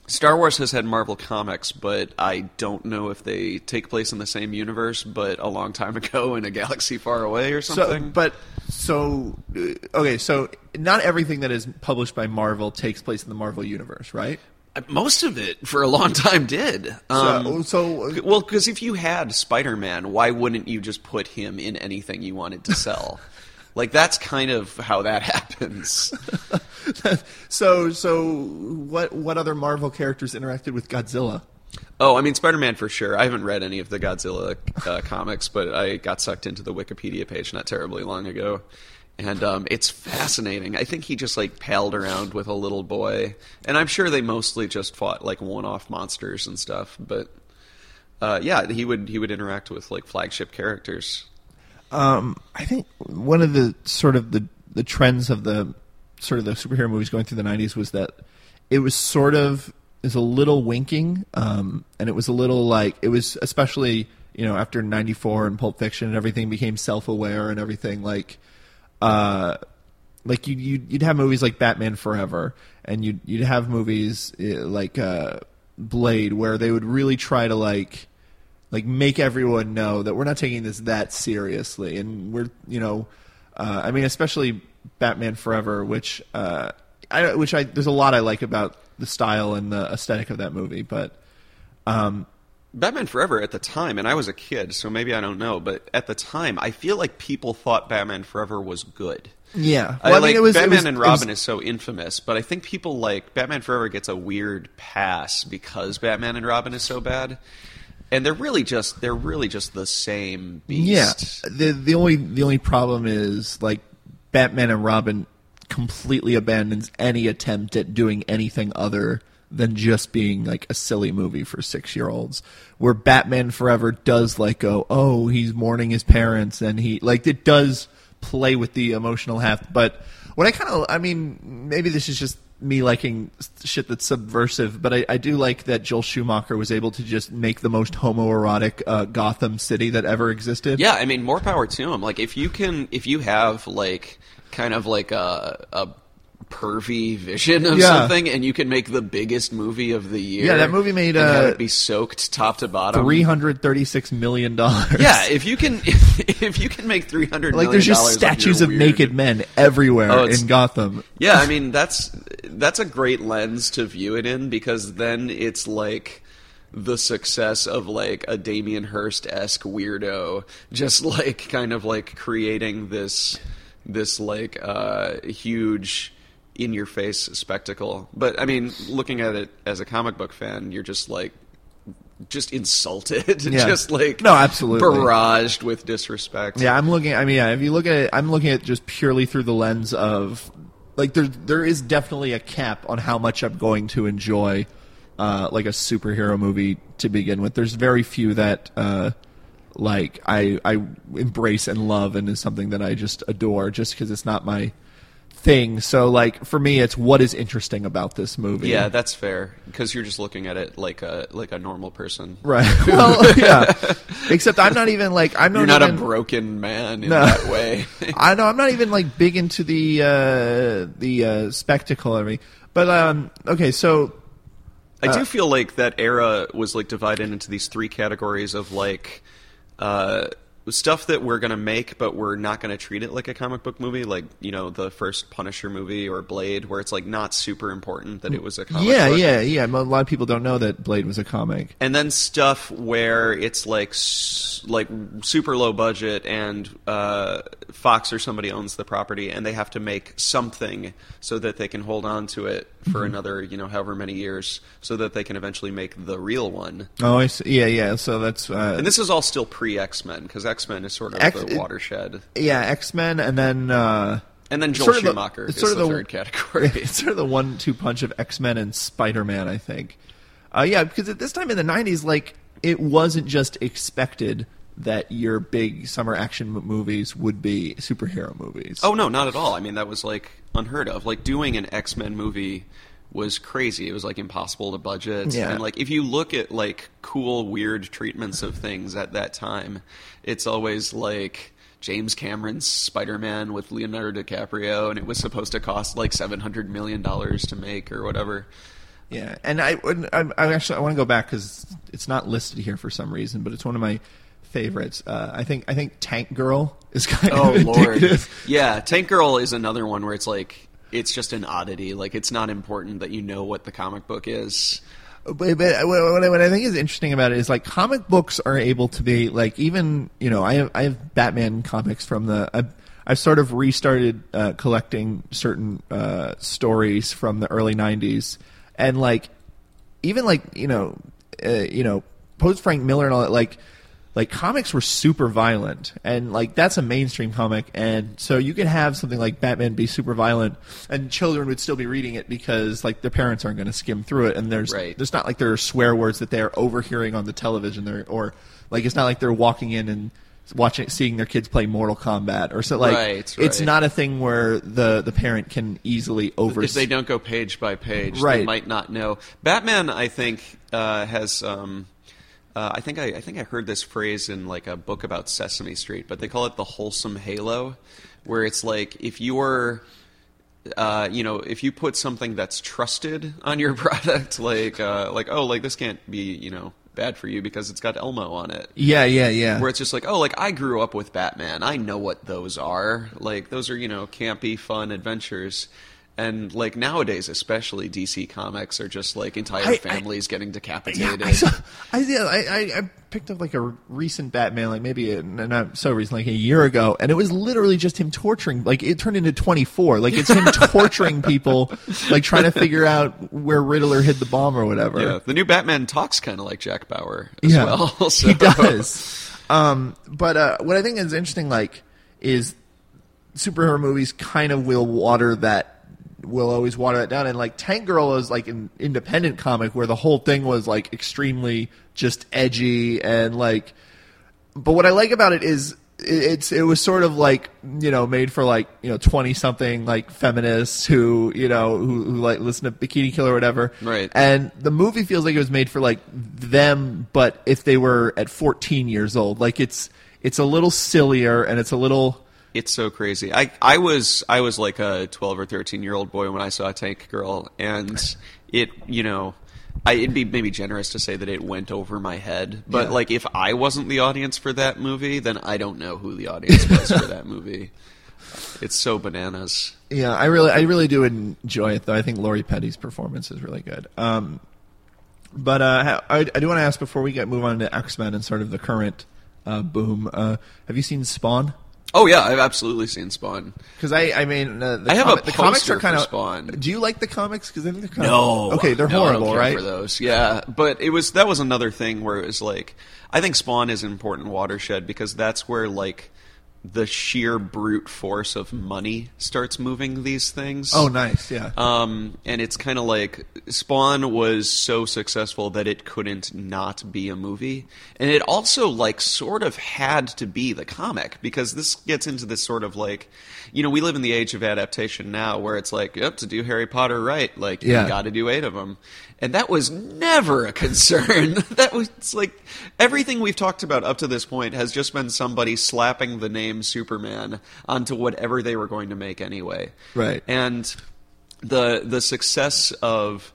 Star Wars has had Marvel comics, but I don't know if they take place in the same universe, but a long time ago in a galaxy far away or So, something. but so uh, okay, so not everything that is published by Marvel takes place in the Marvel universe, right? Most of it, for a long time, did. Um, so, so Well, because if you had Spider Man, why wouldn't you just put him in anything you wanted to sell? Like that's kind of how that happens. so so what what other Marvel characters interacted with Godzilla? Oh, I mean Spider Man for sure. I haven't read any of the Godzilla uh, comics, but I got sucked into the Wikipedia page not terribly long ago. And um, it's fascinating. I think he just like palled around with a little boy, and I'm sure they mostly just fought like one-off monsters and stuff. But uh, yeah, he would he would interact with like flagship characters. Um, I think one of the sort of the the trends of the sort of the superhero movies going through the '90s was that it was sort of is a little winking, um, and it was a little like it was especially you know after '94 and Pulp Fiction and everything became self aware and everything like. Uh, like you you'd, you'd have movies like Batman Forever, and you'd you'd have movies uh, like uh, Blade, where they would really try to like like make everyone know that we're not taking this that seriously, and we're you know, uh, I mean, especially Batman Forever, which uh, I which I there's a lot I like about the style and the aesthetic of that movie, but um, Batman Forever at the time, and I was a kid, so maybe I don't know, but at the time, I feel like people thought Batman Forever was good. yeah, I, Well, like mean, it was- Batman was- and it was- Robin is so infamous, but I think people like Batman Forever gets a weird pass because Batman and Robin is so bad. And they're really just they're really just the same beast. Yeah. The the only the only problem is like Batman and Robin completely abandons any attempt at doing anything other than just being like a silly movie for six year olds. Where Batman Forever does like go, oh, he's mourning his parents and he like it does play with the emotional half. But what I kind of I mean, maybe this is just me liking shit that's subversive, but I, I do like that Joel Schumacher was able to just make the most homoerotic uh, Gotham City that ever existed. Yeah, I mean, more power to him. Like, if you can, if you have like kind of like a a pervy vision of Yeah. something, and you can make the biggest movie of the year. Yeah, that movie made, uh, it be soaked top to bottom. three hundred thirty-six million dollars. Yeah, if you can, if, you can make three hundred like there's just statues of naked men everywhere Oh, in Gotham. Yeah, I mean that's that's a great lens to view it in because then it's like the success of like a Damien Hirst esque weirdo, just like kind of like creating this this like uh, huge in your face spectacle. But I mean, looking at it as a comic book fan, you're just like just insulted, Yeah. just like No, absolutely. barraged with disrespect. Yeah, I'm looking. I mean, yeah, if you look at it, I'm looking at it just purely through the lens of like there there is definitely a cap on how much I'm going to enjoy uh, like a superhero movie to begin with. There's very few that uh, like I I embrace and love and is something that I just adore just because it's not my thing. So like for me, it's what is interesting about this movie. Yeah, that's fair because you're just looking at it like a like a normal person. Right. Well, yeah. Except I'm not even like I'm not You're not even, a broken man in No. that way. I know I'm not even like big into the uh, the uh, spectacle of me. But um, okay, so I do feel like that era was like divided into these three categories of like uh, stuff that we're gonna make, but we're not gonna treat it like a comic book movie, like you know the first Punisher movie or Blade, where it's like not super important that it was a comic yeah, book. yeah, yeah. A lot of people don't know that Blade was a comic. and then stuff where it's like like super low budget and uh, Fox or somebody owns the property and they have to make something so that they can hold on to it Mm-hmm. for another you know however many years so that they can eventually make the real one. Oh, I see. Yeah, yeah. So that's uh, And this is all still pre X Men because X Men is sort of X- the watershed. yeah, X Men, and then uh, And then Joel sort of the- Schumacher is sort of the- third category. it's sort of the one-two punch of X Men and Spider Man. I think. Uh, yeah, because at this time in the '90s, like it wasn't just expected that your big summer action movies would be superhero movies. Oh no, not at all. I mean, that was like unheard of. Like doing an X Men movie was crazy. It was like impossible to budget. Yeah. And like if you look at like cool, weird treatments of things at that time, it's always like James Cameron's Spider Man with Leonardo DiCaprio, and it was supposed to cost like seven hundred million dollars to make or whatever. Yeah, and I, I, I actually I want to go back because it's not listed here for some reason, but it's one of my favorites. Uh, I think I think Tank Girl is kind Oh of Oh lord, yeah. Tank Girl is another one where it's like it's just an oddity. Like it's not important that you know what the comic book is. But, but what, I, what I think is interesting about it is like comic books are able to be like even you know I have I have Batman comics from the I've, I've sort of restarted uh, collecting certain uh, stories from the early '90s and like even like you know uh, you know post Frank Miller and all that like like comics were super violent and like that's a mainstream comic and so you could have something like batman be super violent and children would still be reading it because like their parents aren't going to skim through it and there's Right. there's not like there are swear words that they're overhearing on the television there or like it's not like they're walking in and watching seeing their kids play mortal kombat or so like Right, it's not a thing where the the parent can easily over if they don't go page by page, they Right. might not know. Batman, I think, uh, has. Um, uh, I think I, I think I heard this phrase in like a book about Sesame Street, but they call it the wholesome halo, where it's like if you're, uh, you know, if you put something that's trusted on your product, like uh, like oh, like this can't be you know bad for you because it's got Elmo on it. yeah yeah yeah Where it's just like, oh, like I grew up with Batman. I know what those are. Like those are, you know, campy, fun adventures. And like nowadays, especially DC comics are just like entire I- I- families getting Yeah, decapitated. I, saw, I, yeah, I, I, I picked up like a recent Batman, like maybe a, not so recent, like a year ago, and it was literally just him torturing. Like it turned into twenty four. Like it's him torturing people, like trying to figure out where Riddler hid the bomb or whatever. yeah, the new Batman talks kind of like Jack Bauer as Yeah, well. So. he does. Um, but uh, what I think is interesting, like, is superhero movies kind of will water that will always water that down. And like tank girl is like an independent comic where the whole thing was like extremely just edgy and like but what i like about it is it's it was sort of like you know made for like you know 20 something like feminists who you know who, who like listen to bikini kill or whatever. Right. and the movie feels like it was made for like them but if they were at 14 years old. Like it's it's a little sillier and it's a little It's so crazy. I I was I was like a twelve or thirteen year old boy when I saw Tank Girl, and it you know. I, it'd be maybe generous to say that it went over my head, but Yeah. like if I wasn't the audience for that movie, then I don't know who the audience was for that movie. It's so bananas. Yeah, I really, I really do enjoy it though. I think Lori Petty's performance is really good. Um, but uh, I, I do want to ask before we get move on to X Men and sort of the current uh, boom. Uh, have you seen Spawn? Oh yeah, I've absolutely seen Spawn. Because I, I mean, uh, the, I have a the comics are kind of. Spawn. Do you like the comics? Because I think they're kind No, of okay. They're No, horrible, right? For those, yeah. But it was that was another thing where it was like, I think Spawn is an important watershed because that's where like the sheer brute force of money starts moving these things. Oh, nice. Yeah. Um, and it's kind of like Spawn was so successful that it couldn't not be a movie, and it also like sort of had to be the comic because this gets into this sort of like, you know, we live in the age of adaptation now, where it's like, yep, to do Harry Potter right, like Yeah. you got to do eight of them, and that was never a concern. that was it's like everything we've talked about up to this point has just been somebody slapping the name Superman onto whatever they were going to make anyway. Right. And the the success of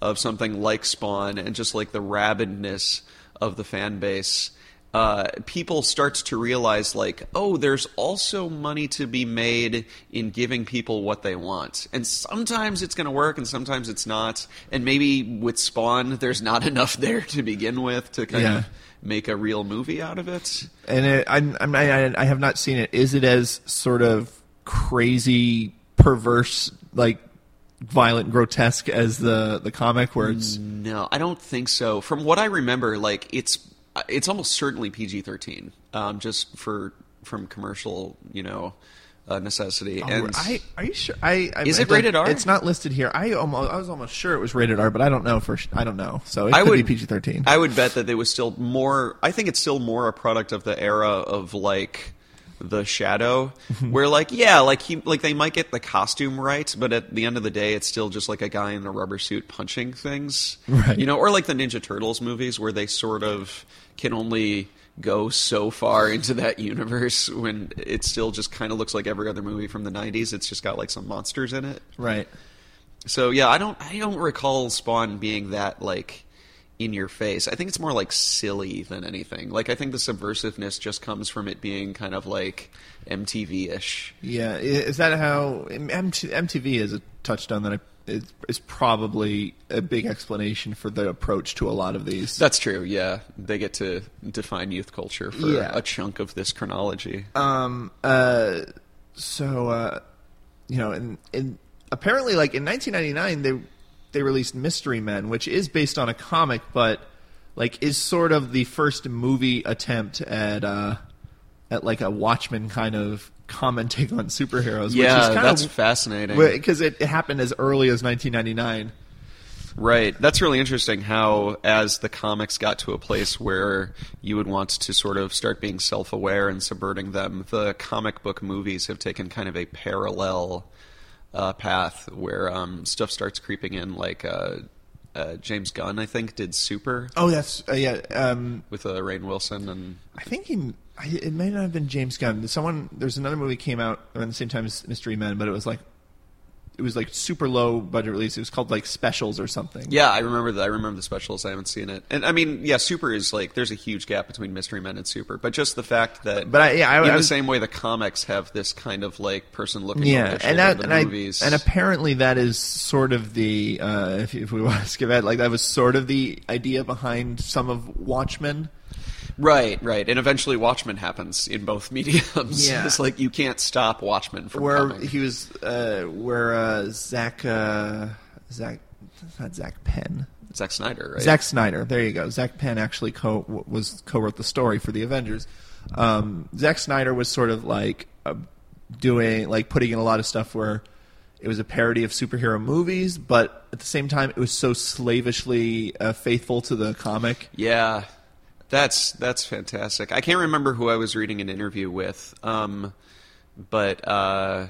of something like Spawn and just like the rabidness of the fan base, uh, people start to realize like, oh, there's also money to be made in giving people what they want, and sometimes it's going to work, and sometimes it's not, and maybe with Spawn, there's not enough there to begin with to kind Yeah. of make a real movie out of it. and it, I'm, I'm, I, I have not seen it. Is it as sort of crazy, perverse, like violent, grotesque as the the comic, where it's No, I don't think so. From what I remember, like it's it's almost certainly PG thirteen, um, just for from commercial, you know, uh, necessity. and Oh, I, are you sure? I, I Is it I- rated R? It's not listed here. I almost, I was almost sure it was rated R, but I don't know for. I don't know. So it I could would be PG thirteen. I would bet that it was still more. I think it's still more a product of the era of like the shadow where like yeah like he like they might get the costume right but at the end of the day it's still just like a guy in a rubber suit punching things Right. you know or like the ninja turtles movies where they sort of can only go so far into that universe when it still just kind of looks like every other movie from the 90s it's just got like some monsters in it Right. so yeah, I don't I don't recall Spawn being that like in your face. I think it's more like silly than anything. Like I think the subversiveness just comes from it being kind of like MTV ish. Yeah. Is that how MTV is a touchstone that I, is, is probably a big explanation for the approach to a lot of these. That's true. Yeah, they get to define youth culture for Yeah. a chunk of this chronology. Um. Uh. So. Uh. You know, and and apparently, like in 1999, they they released Mystery Men, which is based on a comic, but like is sort of the first movie attempt at uh at like a Watchmen kind of commenting on superheroes. which yeah, is kind that's of, fascinating. because it, it happened as early as 1999. Right. That's really interesting how, as the comics got to a place where you would want to sort of start being self aware and subverting them, the comic book movies have taken kind of a parallel uh, path where um, stuff starts creeping in. Like uh, uh, James Gunn, I think, did Super Oh, that's uh, yeah. Um, with uh, Rainn Wilson. And I think he. I, it may not have been James Gunn. Someone there's another movie came out around the same time as Mystery Men, but it was like it was like super low budget release. It was called like Specials or something. Yeah, I remember that. I remember the specials. I haven't seen it, and I mean, yeah, Super is like there's a huge gap between Mystery Men and Super, but just the fact that, But I- yeah, I- in I the same way the comics have this kind of like person looking Yeah, and that and the I and apparently that is sort of the uh, if, if we want to skip ahead, like that was sort of the idea behind some of Watchmen. Right, right, and eventually Watchmen happens in both mediums. Yeah. it's like you can't stop Watchmen from where coming. he was uh, where uh, Zach uh, Zach not Zak Penn Zack Snyder, right? Zack Snyder there you go Zak Penn actually co was co-wrote the story for the Avengers um, Zack Snyder was sort of like uh, doing like putting in a lot of stuff where it was a parody of superhero movies but at the same time it was so slavishly uh, faithful to the comic Yeah, that's that's fantastic. I can't remember who I was reading an interview with, um, but uh,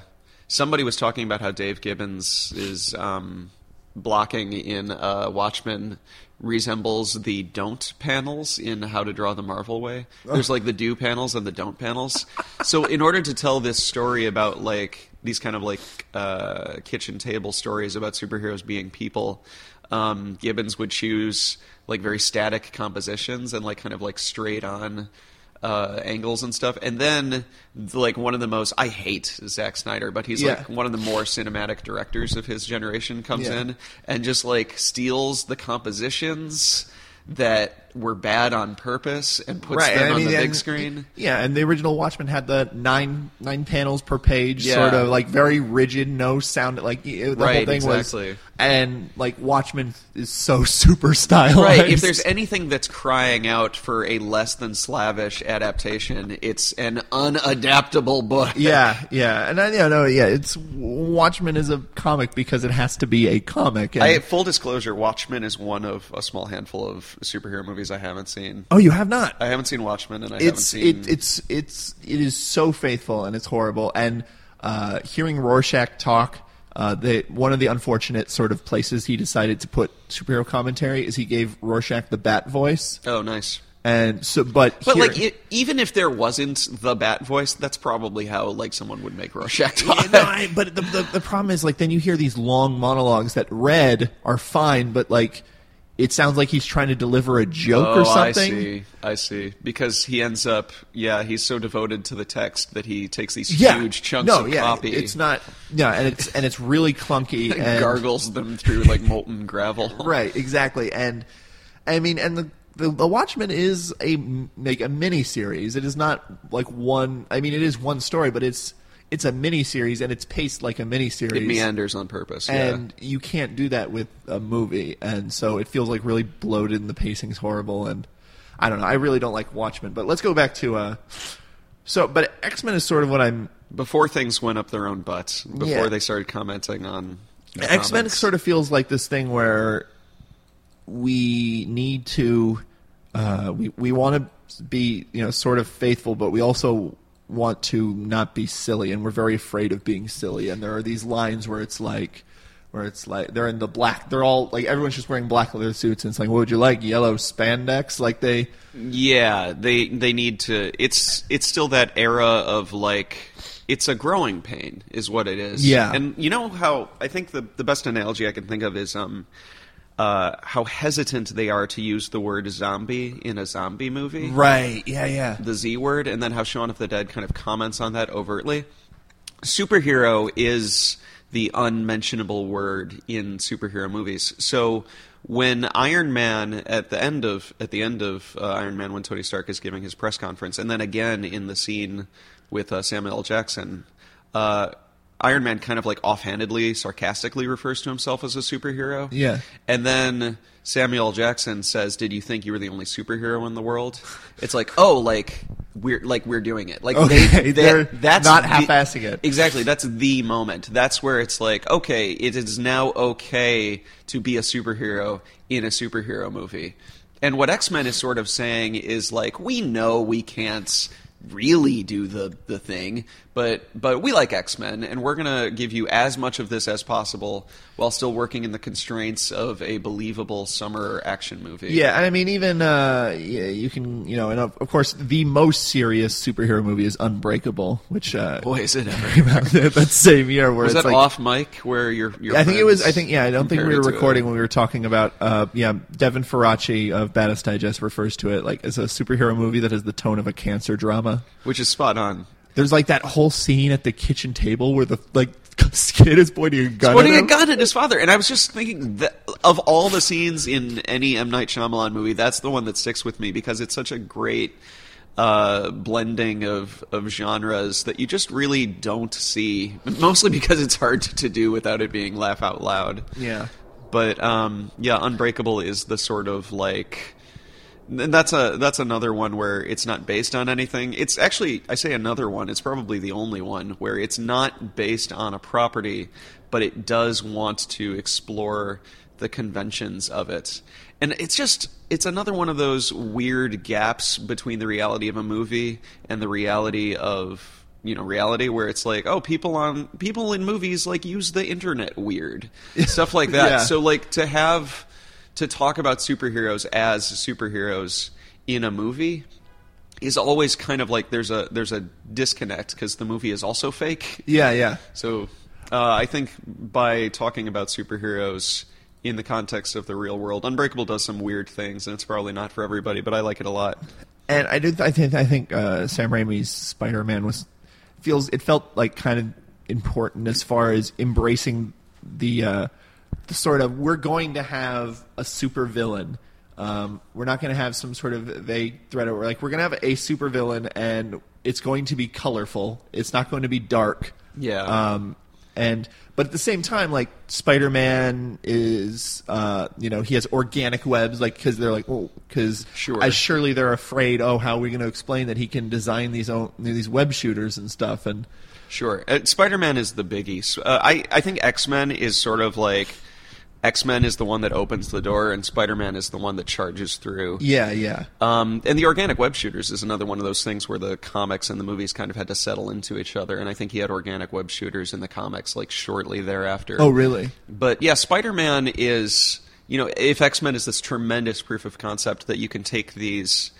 somebody was talking about how Dave Gibbons is um, blocking in uh, Watchmen resembles the don't panels in How to Draw the Marvel Way. There's like the do panels and the don't panels. So in order to tell this story about like these kind of like uh, kitchen table stories about superheroes being people, um, Gibbons would choose like very static compositions and like kind of like straight on uh, angles and stuff. And then like one of the most I hate Zack Snyder, but he's Yeah. like one of the more cinematic directors of his generation comes Yeah. in and just like steals the compositions that were bad on purpose and puts them I on mean, the big and- screen. Yeah, and the original Watchmen had the nine nine panels per page, Yeah. sort of like very rigid, no sound. Like the whole Right, thing exactly. was, and like Watchmen is so super stylized. Right. If there's anything that's crying out for a less than slavish adaptation, it's an unadaptable book. yeah, yeah, and I yeah, no, yeah, it's Watchmen is a comic because it has to be a comic. And, I, full disclosure, Watchmen is one of a small handful of superhero movies I haven't seen. oh, you have not. I haven't seen Watchmen, and I haven't it's seen. it, it's it's it is so faithful and it's horrible. And uh, hearing Rorschach talk, uh, the one of the unfortunate sort of places he decided to put superhero commentary is he gave Rorschach the bat voice, oh, nice. and so but But here- like, it, even if there wasn't the bat voice, that's probably how like someone would make Rorschach talk. Yeah, no, I, but the, the the problem is like then you hear these long monologues that read are fine, but like it sounds like he's trying to deliver a joke Oh, or something. I see. I see. Because he ends up, yeah, he's so devoted to the text that he takes these Yeah, huge chunks no, of yeah, copy, It's not, yeah, and it's and it's really clunky and and gargles them through like molten gravel. right exactly and i mean and the the, the watchmen is a like a mini series it is not like one i mean it is one story but it's it's a mini series and it's paced like a mini series It meanders on purpose. and you can't do that with a movie and so it feels like really bloated and the pacing's horrible and i don't know i really don't like watchmen but let's go back to uh so but x-men is sort of what i'm. Before things went up their own butts, before Yeah. they started commenting on X Men sort of feels like this thing where we need to uh, we we want to be you know sort of faithful, but we also want to not be silly, and we're very afraid of being silly. And there are these lines where it's like. Where it's like they're in the black, they're all like everyone's just wearing black leather suits, and it's like, what would you like, yellow spandex? Like they, Yeah, they they need to. It's it's still that era of like it's a growing pain, is what it is. Yeah. and you know how I think the the best analogy I can think of is um uh how hesitant they are to use the word zombie in a zombie movie. right, yeah, yeah, the Z word, and then how Shaun of the Dead kind of comments on that overtly. Superhero is the unmentionable word in superhero movies. So when Iron Man at the end of at the end of uh, Iron Man when Tony Stark is giving his press conference, and then again in the scene with uh, Samuel L. Jackson, uh, Iron Man kind of like offhandedly, sarcastically refers to himself as a superhero. Yeah. And then Samuel Jackson says, "Did you think you were the only superhero in the world?" It's like, oh, like we're like we're doing it. Like Okay, they, they're that, that's not the- half-assing it. Exactly. That's the moment. That's where it's like, okay, it is now okay to be a superhero in a superhero movie. And what X Men is sort of saying is like, we know we can't really do the the thing. But but we like X Men, and we're gonna give you as much of this as possible while still working in the constraints of a believable summer action movie. Yeah, I mean, even uh, yeah, you can, you know, and of, of course, the most serious superhero movie is Unbreakable, which uh, boy, is it ever. came out that same year. Where Was it's that like, off mic where your your I think it was. I think yeah. I don't think we were recording it? when we were talking about. Uh, yeah, Devin Faraci of Badass Digest refers to it like as a superhero movie that has the tone of a cancer drama. which is spot on. There's like that whole scene at the kitchen table where the like kid is pointing a gun. pointing at a gun at his father. And I was just thinking that of all the scenes in any M Night Shyamalan movie, that's the one that sticks with me because it's such a great uh, blending of of genres that you just really don't see. Mostly because it's hard to do without it being laugh out loud. Yeah. But um, yeah, Unbreakable is the sort of like. And that's a that's another one where it's not based on anything. It's actually I say another one. It's probably the only one where it's not based on a property, but it does want to explore the conventions of it. And it's just it's another one of those weird gaps between the reality of a movie and the reality of you know reality where it's like oh people on people in movies like use the internet weird stuff like that Yeah. so like to have to talk about superheroes as superheroes in a movie is always kind of like there's a there's a disconnect because the movie is also fake Yeah, yeah. so uh, I think by talking about superheroes in the context of the real world, Unbreakable does some weird things, and it's probably not for everybody, but I like it a lot. And I did. I think. I think uh, Sam Raimi's Spider-Man was feels. It felt like kind of important as far as embracing the uh, the sort of we're going to have a super villain. Um, we're not going to have some sort of vague threat. We're like we're going to have a super villain, and it's going to be colorful. It's not going to be dark. Yeah. Um, and but at the same time, like Spider-Man is, uh, you know, he has organic webs, like because they're like, oh, because Sure. as surely they're afraid. Oh, how are we going to explain that he can design these own these web shooters and stuff? And Sure. Uh, Spider Man is the biggie. Uh, I, I think X Men is sort of like X Men is the one that opens the door, and Spider Man is the one that charges through. yeah, yeah, Um, and the organic web shooters is another one of those things where the comics and the movies kind of had to settle into each other. And I think he had organic web shooters in the comics like shortly thereafter. oh, really? But yeah, Spider Man is you know if X Men is this tremendous proof of concept that you can take these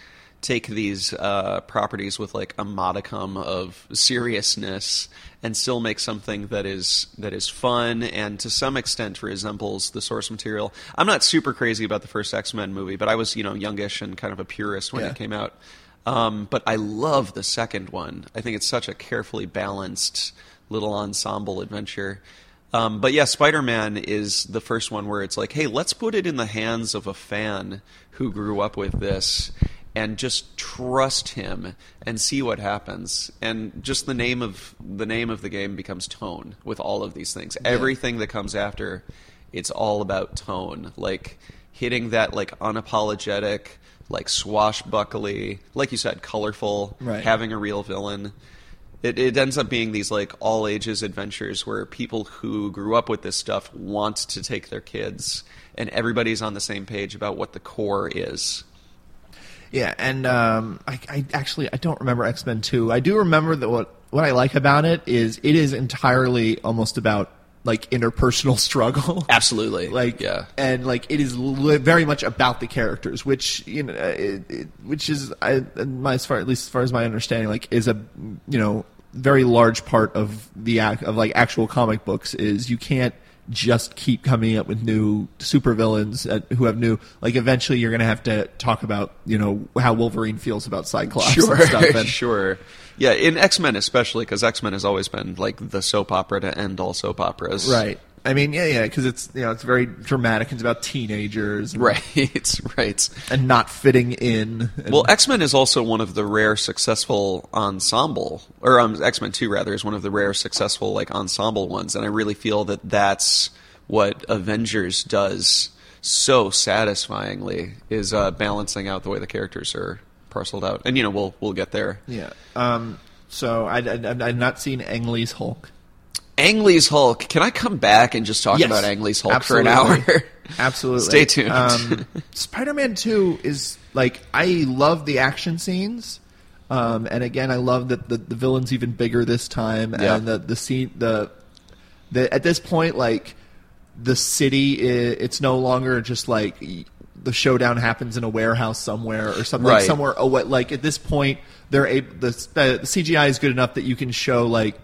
take these uh, properties with like a modicum of seriousness and still make something that is that is fun and to some extent resembles the source material. I'm not super crazy about the first X Men movie, but I was you know youngish and kind of a purist when Yeah. it came out. Um, but I love the second one. I think it's such a carefully balanced little ensemble adventure. Um, but yeah, Spider Man is the first one where it's like, hey, let's put it in the hands of a fan who grew up with this and just trust him and see what happens. And just the name of the name of the game becomes tone with all of these things. Everything that comes after, it's all about tone. Like hitting that like unapologetic, like swashbuckly, like you said, colorful, Right. having a real villain it, it ends up being these like all ages adventures where people who grew up with this stuff want to take their kids and everybody's on the same page about what the core is Yeah, and um, I, I actually I don't remember X Men Two. I do remember that what what I like about it is it is entirely almost about like interpersonal struggle. absolutely like yeah and like it is li- very much about the characters which you know it, it, which is I, my as far at least as far as my understanding like is a you know very large part of the act of like actual comic books is you can't just keep coming up with new supervillains who have new like eventually you're going to have to talk about you know how Wolverine feels about Cyclops sure and stuff and, sure. Yeah in x-men especially because x-men has always been like the soap opera to end all soap operas. Right I mean yeah yeah because it's you know it's very dramatic and it's about teenagers and, right right and not fitting in and- Well, X Men is also one of the rare successful ensemble, or um, X Men Two rather is one of the rare successful like ensemble ones, and I really feel that that's what Avengers does so satisfyingly is uh, balancing out the way the characters are parceled out, and you know we'll we'll get there. Yeah. Um. So I, I, I've not seen Ang Lee's Hulk. Ang Lee's Hulk. Can I come back and just talk Yes. about Ang Lee's Hulk Absolutely. for an hour? Absolutely. Stay tuned. Um, Spider-Man Two is like I love the action scenes. Um, and again, I love that the, the villain's even bigger this time, Yeah. and the the scene the the at this point like the city i it's no longer just like the showdown happens in a warehouse somewhere or something like somewhere oh what like at this point they're able the, the CGI is good enough that you can show like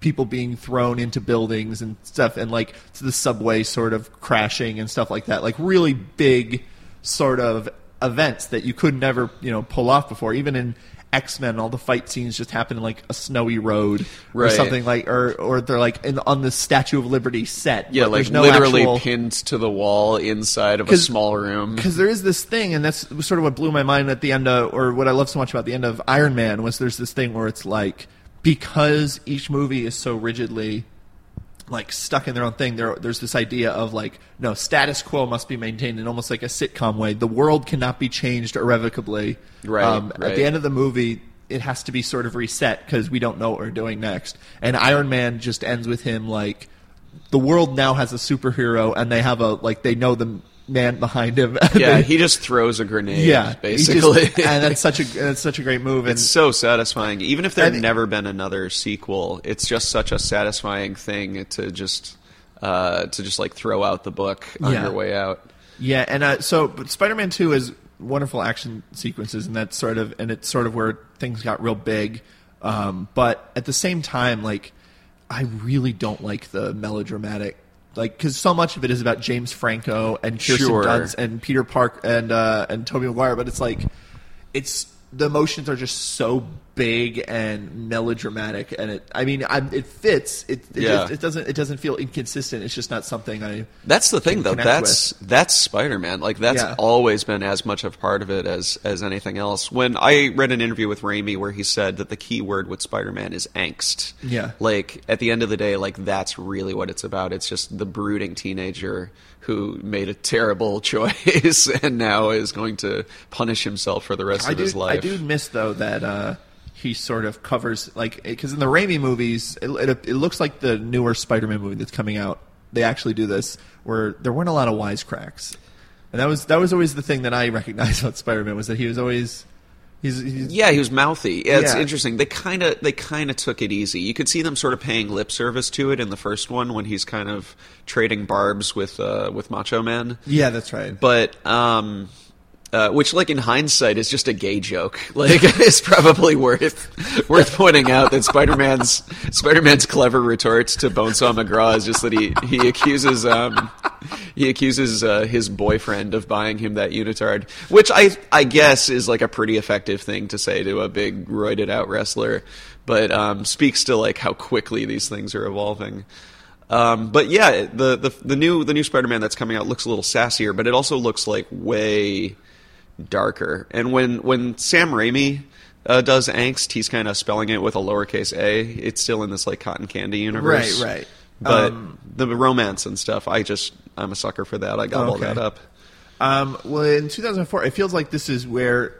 people being thrown into buildings and stuff and like the subway sort of crashing and stuff like that. Like really big sort of events that you could never you know pull off before. Even in X-Men all the fight scenes just happen in like a snowy road or something like or or they're like in, on the Statue of Liberty set. Yeah, like there's no literally actual, pinned to the wall inside of a small room. because there is this thing, and that's sort of what blew my mind at the end of, or what I love so much about the end of Iron Man was there's this thing where it's like because each movie is so rigidly like stuck in their own thing. There, there's this idea of like no status quo must be maintained in almost like a sitcom way. The world cannot be changed irrevocably. Right, Um, At the end of the movie. It has to be sort of reset because we don't know what we're doing next. And Iron Man just ends with him like, the world now has a superhero, and they have a like they know the man behind him. Yeah, he just throws a grenade. yeah, he just- basically. and that's such a that's such a great move. And It's so satisfying. Even if there had never been another sequel, it's just such a satisfying thing to just uh, to just like throw out the book on Yeah. your way out. yeah, and uh, so but Spider-Man Two is wonderful action sequences, and that's sort of and it's sort of where things got real big. Um, but at the same time, like I really don't like the melodramatic. Like, because so much of it is about James Franco and Kirsten Sure. Dunst and Peter Park and uh, and Tobey Maguire, but it's like, it's the emotions are just so big and melodramatic, and it. I mean, I, it fits. It it, Yeah. just, it doesn't it doesn't feel inconsistent. It's just not something I. That's the thing, though. That's that's Spider Man. Like that's Yeah. always been as much of part of it as as anything else. When I read an interview with Raimi where he said that the key word with Spider Man is angst. Yeah. Like at the end of the day, like that's really what it's about. It's just the brooding teenager who made a terrible choice and now is going to punish himself for the rest I of do. his life. I do miss though that uh, he sort of covers like because in the Raimi movies, it, it, it looks like the newer Spider-Man movie that's coming out. They actually do this where there weren't a lot of wisecracks, and that was that was always the thing that I recognized about Spider-Man was that he was always he's, he's Yeah, he was mouthy. Yeah, it's Yeah. interesting. They kind of they kind of took it easy. You could see them sort of paying lip service to it in the first one when he's kind of trading barbs with uh, with Macho Man. yeah, that's right. But um, uh, which, like in hindsight, is just a gay joke. Like, it's probably worth worth pointing out that Spider Man's Spider Man's clever retort to Bonesaw McGraw is just that he he accuses um he accuses uh, his boyfriend of buying him that unitard, which I I guess is like a pretty effective thing to say to a big roided out wrestler, but um, speaks to like how quickly these things are evolving. Um, but yeah, the, the the new the new Spider-Man that's coming out looks a little sassier, but it also looks like way darker. And when when Sam Raimi uh, does angst, he's kind of spelling it with a lowercase a. It's still in this like cotton candy universe, Right, right. But Um, the romance and stuff, I just I'm a sucker for that. I gobble Okay. that up. Um, well, in 2004, it feels like this is where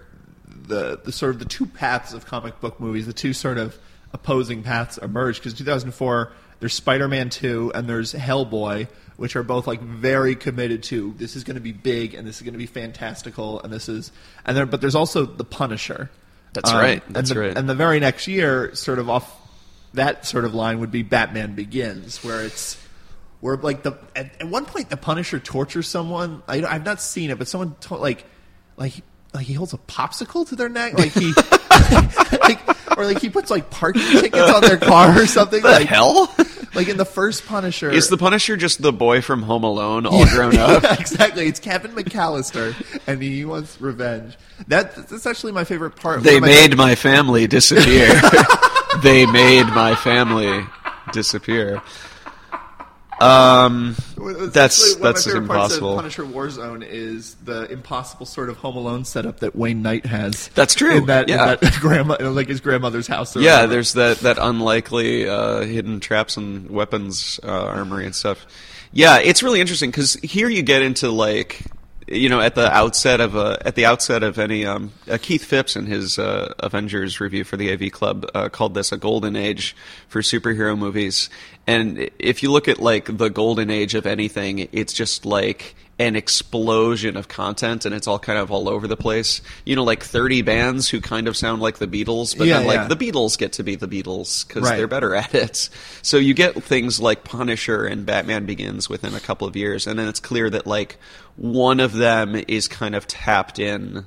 the the sort of the two paths of comic book movies, the two sort of opposing paths emerge. Because 2004, there's Spider-Man 2 and there's Hellboy, which are both like very committed to this is going to be big and this is going to be fantastical and this is and there, but there's also the Punisher. That's um, right, that's and the, right. And the very next year, sort of off that sort of line would be Batman Begins, where it's where like the at, at one point the Punisher tortures someone. I, I've not seen it, but someone to, like like like he holds a popsicle to their neck, like he like or like he puts like parking tickets on their car or something. The like hell like in the first Punisher, is the Punisher just the boy from Home Alone, all grown up? Yeah, exactly. It's Kevin McAllister, and he wants revenge. That that's actually my favorite part. They One of my- made my family disappear. they made my family disappear. Um, that's of that's my favorite parts of impossible. Punisher Warzone is the impossible sort of Home Alone setup that Wayne Knight has. That's true, In that, yeah. in that grandma, in, like his grandmother's house. Yeah, whatever. there's that that unlikely uh, hidden traps and weapons uh, armory and stuff. Yeah, it's really interesting because here you get into like you know at the outset of a at the outset of any um, uh, Keith Phipps in his uh, Avengers review for the AV Club uh, called this a golden age for superhero movies. And if you look at like the golden age of anything, it's just like an explosion of content and it's all kind of all over the place. You know, like 30 bands who kind of sound like the Beatles, but Yeah, then like yeah. the Beatles get to be the Beatles because Right. they're better at it. So you get things like Punisher and Batman Begins within a couple of years, and then it's clear that like one of them is kind of tapped in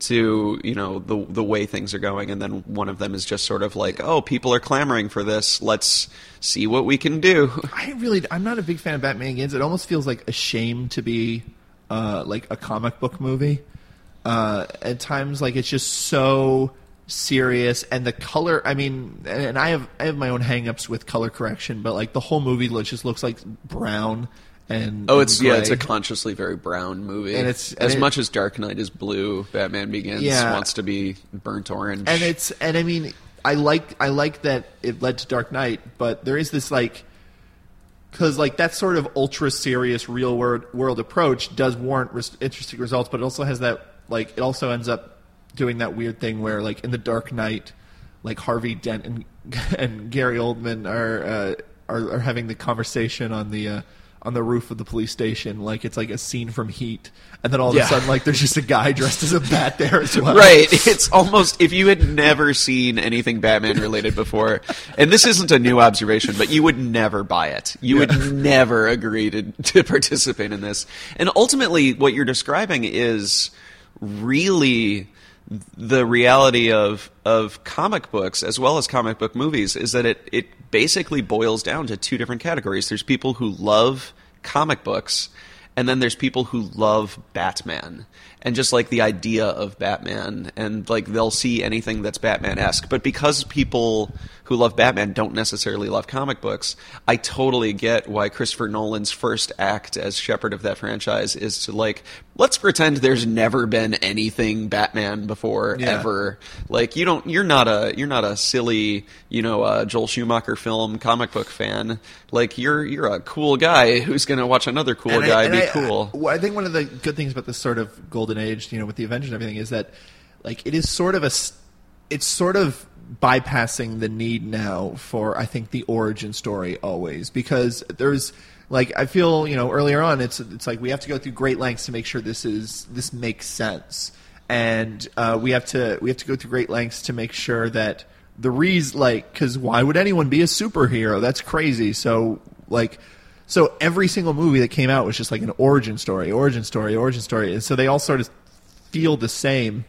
to you know the the way things are going, and then one of them is just sort of like, oh, people are clamoring for this. Let's see what we can do. I really, I'm not a big fan of Batman Begins. It almost feels like a shame to be uh, like a comic book movie. Uh, at times, like it's just so serious, and the color. I mean, and and I have I have my own hangups with color correction, but like the whole movie just looks like brown and Oh, and it's yeah, it's a consciously very brown movie, And it's- as it- much as Dark Knight is blue. Batman Begins Yeah. wants to be burnt orange, and it's and I mean I like I like that it led to Dark Knight, but there is this like because like that sort of ultra serious real world world approach does warrant res- interesting results, but it also has that like it also ends up doing that weird thing where like in the Dark Knight, like Harvey Dent and and Gary Oldman are uh, are, are having the conversation on the. Uh, on the roof of the police station, like it's like a scene from Heat, and then all of Yeah. a sudden, like there's just a guy dressed as a bat there as well. Right. It's almost if you had never seen anything Batman related before, and this isn't a new observation, but you would never buy it. You would never agree to, to participate in this. And ultimately, what you're describing is really the reality of of comic books as well as comic book movies is that it it basically boils down to two different categories. There's people who love comic books and then there's people who love Batman and just like the idea of Batman and like they'll see anything that's Batman-esque. But because people who love Batman don't necessarily love comic books, I totally get why Christopher Nolan's first act as shepherd of that franchise is to like let's pretend there's never been anything Batman before Yeah. ever. Like you don't you're not a you're not a silly, you know, uh, Joel Schumacher film comic book fan. Like you're you're a cool guy who's going to watch another cool And guy and be I- cool. I, I think one of the good things about this sort of golden age, you know, with the Avengers and everything, is that like it is sort of a it's sort of bypassing the need now for I think the origin story always. Because there's like I feel you know earlier on it's it's like we have to go through great lengths to make sure this is this makes sense. And uh, we have to we have to go through great lengths to make sure that the reason like because why would anyone be a superhero? That's crazy. So like so every single movie that came out was just like an origin story, origin story, origin story, and so they all sort of feel the same.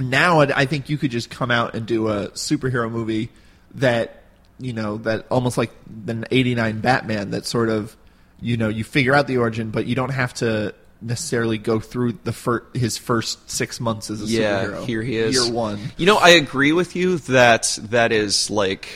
Now I I think you could just come out and do a superhero movie that you know that almost like the '89 Batman that sort of you know you figure out the origin, but you don't have to necessarily go through the fir- his first six months as a yeah, superhero. here he is. year one. You know, I agree with you that that is like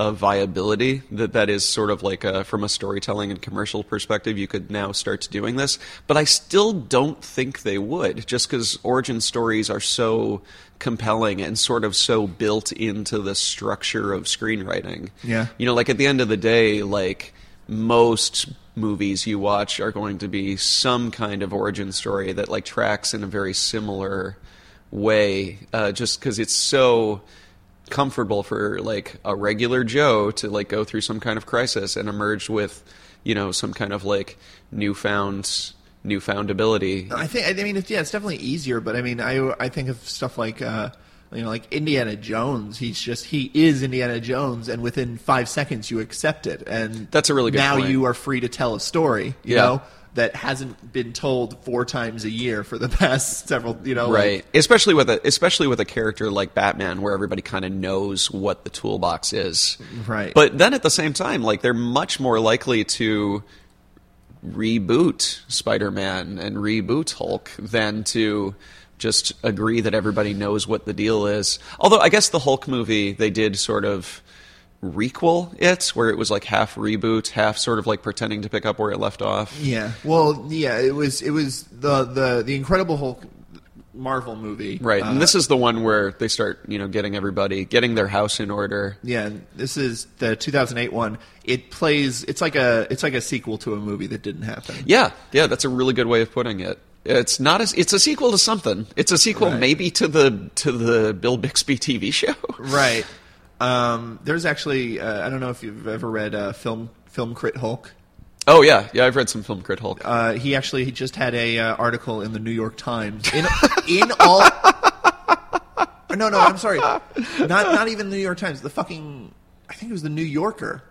a viability that that is sort of like a, from a storytelling and commercial perspective you could now start doing this but i still don't think they would just because origin stories are so compelling and sort of so built into the structure of screenwriting Yeah. you know like at the end of the day like most movies you watch are going to be some kind of origin story that like tracks in a very similar way uh, just because it's so comfortable for like a regular joe to like go through some kind of crisis and emerge with you know some kind of like newfound newfound ability I think I mean it's, yeah, it's definitely easier, but I mean I I think of stuff like uh, you know like Indiana Jones. He's just he is Indiana Jones, and within five seconds you accept it, and That's a really good now point. you are free to tell a story. You Yeah. know that hasn't been told four times a year for the past several. You know, like- right especially with a especially with a character like batman where everybody kind of knows what the toolbox is Right. but then at the same time like they're much more likely to reboot spider-man and reboot hulk than to just agree that everybody knows what the deal is although i guess the hulk movie they did sort of requel it where it was like half reboot half sort of like pretending to pick up where it left off Yeah. Well, yeah. It was it was the the the Incredible Hulk Marvel movie. right Uh, and this is the one where they start you know getting everybody getting their house in order Yeah, this is the 2008 one. It plays. It's like a. It's like a sequel to a movie that didn't happen. Yeah, yeah, that's a really good way of putting it. It's not as it's a sequel to something. It's a sequel Right. maybe to the to the Bill Bixby TV show. Right. Um, there's actually. Uh, I don't know if you've ever read uh, film Film Crit Hulk. Oh yeah, yeah. I've read some Film Crit Hulk. Uh, he actually he just had a uh, article in the New York Times in in all. No, no, I'm sorry. Not not even the New York Times. The fucking I think it was the New Yorker.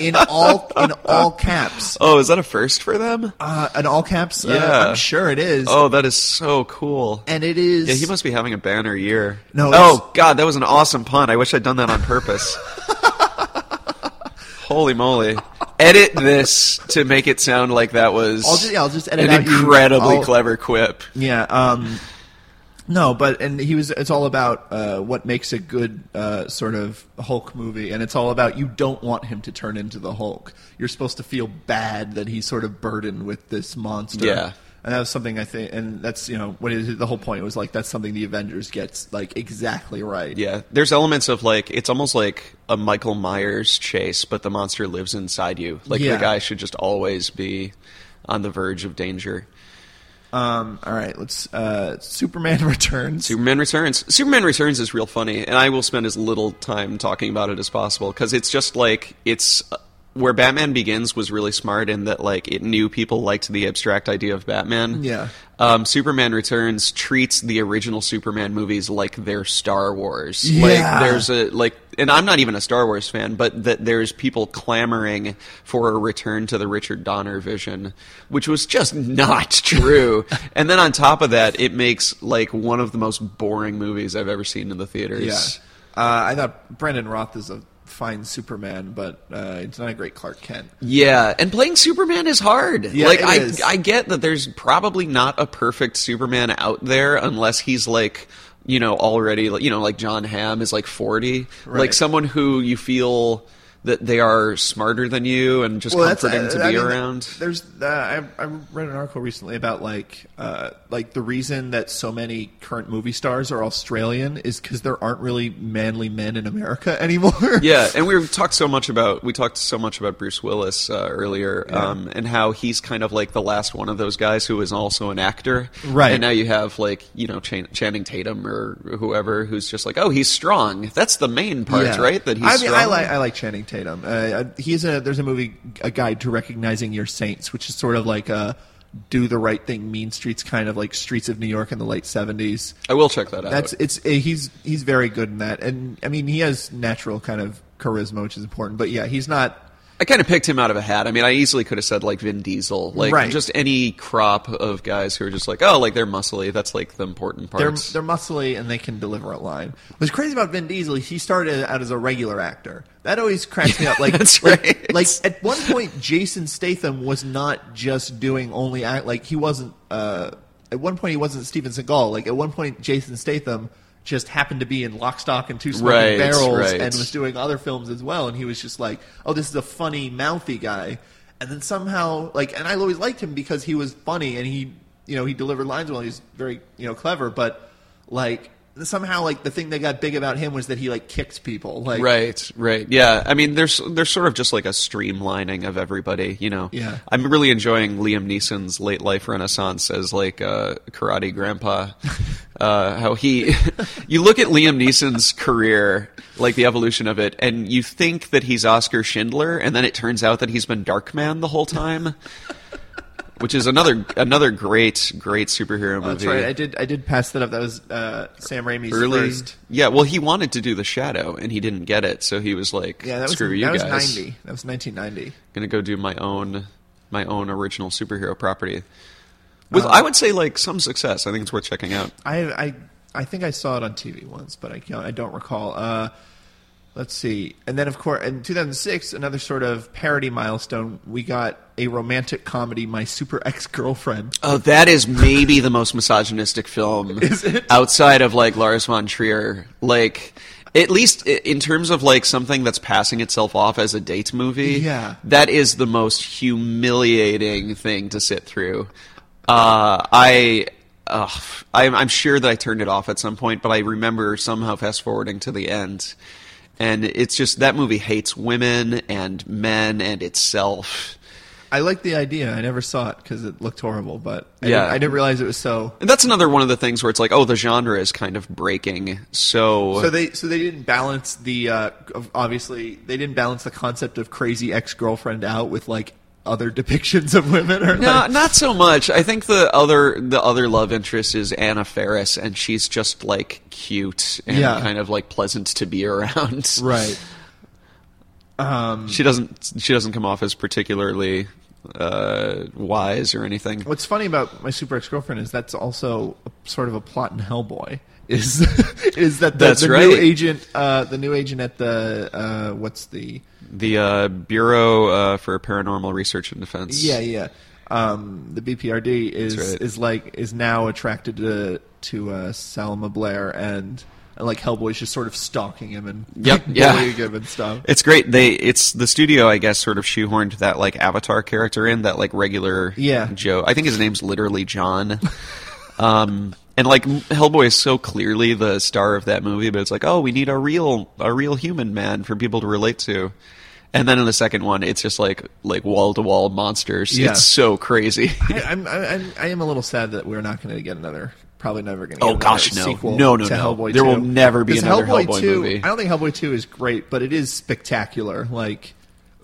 In all in all caps. oh, is that a first for them? Uh, in all caps. Uh, Yeah. I'm sure it is. Oh, that is so cool. and it is. Yeah, he must be having a banner year. No, Oh God, that was an awesome pun. I wish I'd done that on purpose. Holy moly! Edit this to make it sound like that was I'll just, yeah, I'll just edit an out you- incredibly I'll- clever quip. Yeah. Um, no, but and he was. It's all about uh, what makes a good uh, sort of Hulk movie, and it's all about you don't want him to turn into the Hulk. You're supposed to feel bad that he's sort of burdened with this monster. Yeah. And that was something I think, and that's you know what it, the whole point was like that's something the Avengers gets like exactly right. Yeah, there's elements of like it's almost like a Michael Myers chase, but the monster lives inside you. Like Yeah. the guy should just always be on the verge of danger. Um. All right. Let's. Uh, Superman Returns. Superman Returns. Superman Returns is real funny, and I will spend as little time talking about it as possible because it's just like it's uh, where Batman Begins was really smart in that like it knew people liked the abstract idea of Batman. Yeah. Um, Superman Returns treats the original Superman movies like they're Star Wars. Yeah. Like there's a like, and I'm not even a Star Wars fan, but that there's people clamoring for a return to the Richard Donner vision, which was just not true. and then on top of that, it makes like one of the most boring movies I've ever seen in the theaters. Yeah. Uh, I thought Brandon Routh is a fine Superman, but uh, it's not a great Clark Kent. Yeah, and playing Superman is hard. Yeah, like it I is. I get that there's probably not a perfect Superman out there unless he's like, you know, already like, you know, like John Hamm is like 40. Right. Like someone who you feel that they are smarter than you and just comforting to I be mean, around. There's, uh, I, I read an article recently about like, uh, like the reason that so many current movie stars are Australian is because there aren't really manly men in America anymore. Yeah, and we talked so much about we talked so much about Bruce Willis uh, earlier, um, and how he's kind of like the last one of those guys who is also an actor, Right. And now you have like you know Chan- Channing Tatum or whoever who's just like, oh, he's strong. That's the main part, Yeah. right? That he's I mean, strong. I like I like Channing Tatum. Uh, he's a there's a movie, a guide to recognizing your saints, which is sort of like a do the right thing, mean streets kind of like Streets of New York in the late seventies. I will check that out. That's it's uh, he's he's very good in that, and I mean he has natural kind of charisma, which is important. But yeah, he's not. I kind of picked him out of a hat. I mean, I easily could have said like Vin Diesel, like Right. just any crop of guys who are just like, oh, like they're muscly. That's like the important They're parts. they're muscly and they can deliver a line. What's crazy about Vin Diesel? He started out as a regular actor. That always cracks me up. Like That's like, right. like at one point, Jason Statham was not just doing only act. Like he wasn't. Uh, at one point, he wasn't Steven Seagal. Like at one point, Jason Statham just happened to be in Lock, Stock, and Two Smoking Right, Barrels right. and was doing other films as well. And he was just like, "Oh, this is a funny, mouthy guy." And then somehow, like, and I always liked him because he was funny and he, you know, he delivered lines well. He's very, you know, clever. But like somehow, like the thing that got big about him was that he like kicked people. Like, Right, right. Yeah. I mean, there's there's sort of just like a streamlining of everybody, you know. Yeah. I'm really enjoying Liam Neeson's late life renaissance as like uh, karate grandpa. uh, how he, you look at Liam Neeson's career, like the evolution of it, and you think that he's Oskar Schindler, and then it turns out that he's been Darkman the whole time. Which is another another great great superhero movie. Oh, That's right. I did. I did pass that up. That was uh, Sam Raimi's Early, first. yeah. Well, he wanted to do the Shadow, and he didn't get it, so he was like, Yeah, that was "Screw that you was guys." ninety. That was nineteen ninety. gonna go do my own my own original superhero property with I would say like some success. I think it's worth checking out. I I I think I saw it on TV once, but I can't, I don't recall. Uh, let's see. And then of course in 2006, another sort of parody milestone, we got a romantic comedy, My Super Ex Girlfriend. Oh, that is maybe the most misogynistic film outside of like Lars von Trier. Like at least in terms of like something that's passing itself off as a date movie. Yeah. that is the most humiliating thing to sit through. Uh, I. Uh, I'm, I'm sure that I turned it off at some point, but I remember somehow fast forwarding to the end, and it's just that movie hates women and men and itself. I like the idea. I never saw it because it looked horrible, but I, Yeah. didn't, I didn't realize it was so. And that's another one of the things where it's like, oh, the genre is kind of breaking. So, So they so they didn't balance the uh, obviously they didn't balance the concept of crazy ex girlfriend out with like other depictions of women are No, like, not so much. I think the other the other love interest is Anna Faris, and she's just like cute and Yeah. kind of like pleasant to be around. right. Um, She doesn't she doesn't come off as particularly uh, wise or anything. What's funny about my super ex girlfriend is that's also a, sort of a plot in Hellboy. Is is that the, That's the right. new agent, uh, the new agent at the uh, what's the The uh, Bureau uh, for Paranormal Research and Defense. yeah yeah um, the BPRD is right. is like is now attracted to to uh, Selma Blair and, and like Hellboy's just sort of stalking him and Yep, yeah. bullying him and stuff. It's great. They it's the studio, I guess, sort of shoehorned that like Avatar character in that like regular Yeah. Joe. I think his name's literally John. um, and like Hellboy is so clearly the star of that movie, but it's like, oh, we need a real a real human man for people to relate to. And then in the second one, it's just like like wall to wall monsters. Yeah. It's so crazy. I, I'm, I'm I am a little sad that we're not going to get another. Probably never going to. Oh, gosh, no. Sequel No, no, to no. Hellboy There 2. will never be 'Cause another Hellboy 2, movie. I don't think Hellboy two is great, but it is spectacular. Like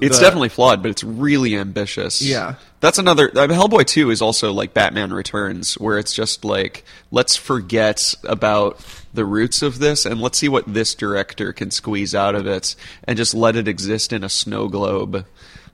It's the- definitely flawed, but it's really ambitious. Yeah. That's another. I mean, Hellboy 2 is also like Batman Returns, where it's just like, let's forget about the roots of this and let's see what this director can squeeze out of it and just let it exist in a snow globe,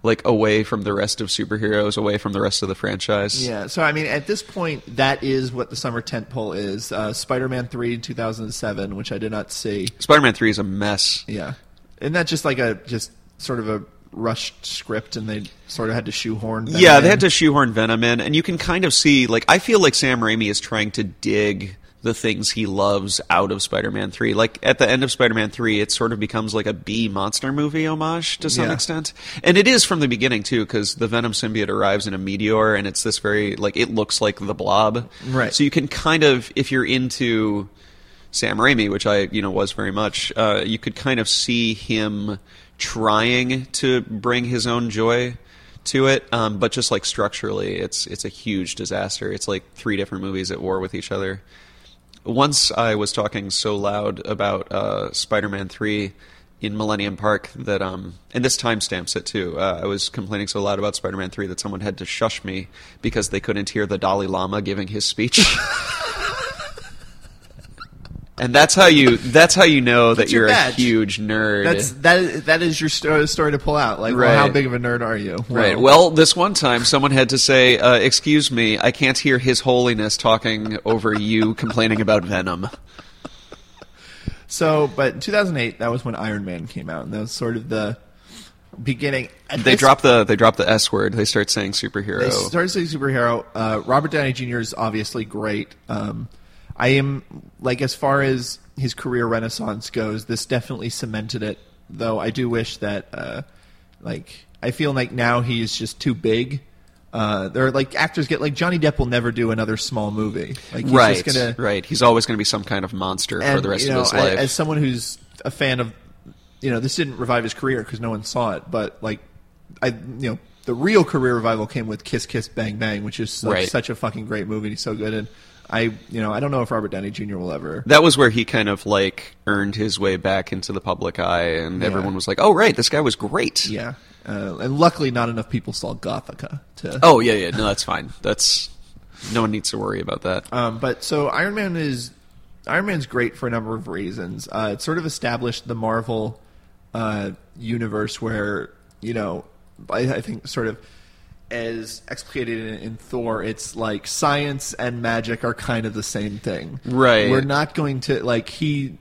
like away from the rest of superheroes, away from the rest of the franchise. Yeah, so I mean, at this point, that is what the summer tentpole is. Uh, Spider-Man three, two thousand seven, which I did not see. Spider Man 3 is a mess. Yeah, isn't that just like a just sort of a rushed script, and they sort of had to shoehorn? Venom Yeah, they in? had to shoehorn Venom in, and you can kind of see, like, I feel like Sam Raimi is trying to dig the things he loves out of Spider-Man 3. Like, at the end of Spider-Man 3, it sort of becomes like a B monster movie homage to some Yeah. extent. And it is from the beginning, too, because the Venom symbiote arrives in a meteor, and it's this very, like, it looks like the blob. Right. So you can kind of, if you're into Sam Raimi, which I you know was very much, uh, you could kind of see him trying to bring his own joy to it, um, but just like structurally, it's it's a huge disaster. It's like three different movies at war with each other. Once I was talking so loud about uh, Spider-Man three in Millennium Park that um and this timestamps it too. Uh, I was complaining so loud about Spider-Man three that someone had to shush me because they couldn't hear the Dalai Lama giving his speech. And that's how you that's how you know that your you're a huge nerd. That's that. That is your sto- story to pull out. Like, well, how big of a nerd are you? Right. Well, this one time, someone had to say, uh, "Excuse me, I can't hear His Holiness talking over you complaining about Venom." so, but in 2008, that was when Iron Man came out, and that was sort of the beginning. At They drop the they drop the S word. They start saying superhero. They started saying superhero. Uh, Robert Downey Jr. is obviously great. Um, I am like as far as his career renaissance goes, this definitely cemented it. Though I do wish that, uh, like, I feel like now he's just too big. Uh, there are like actors get like Johnny Depp will never do another small movie. Like he's right. just gonna right. He's always going to be some kind of monster for the rest you know, of his I- life. As someone who's a fan of, you know, this didn't revive his career because no one saw it, but like, I, you know, the real career revival came with Kiss Kiss Bang Bang, which is like Right. such a fucking great movie. He's so good, and I, you know, I don't know if Robert Downey Jr. will ever. that was where he kind of like earned his way back into the public eye, and everyone was like, "Oh, right, this guy was great." Yeah, uh, and luckily, not enough people saw Gothika to. Oh yeah, yeah. No, that's fine. That's no one needs to worry about that. Um, but so Iron Man is Iron Man's great for a number of reasons. Uh, it sort of established the Marvel uh, universe where you know I, I think sort of as explicated in, in Thor, it's like science and magic are kind of the same thing. Right. We're not going to like he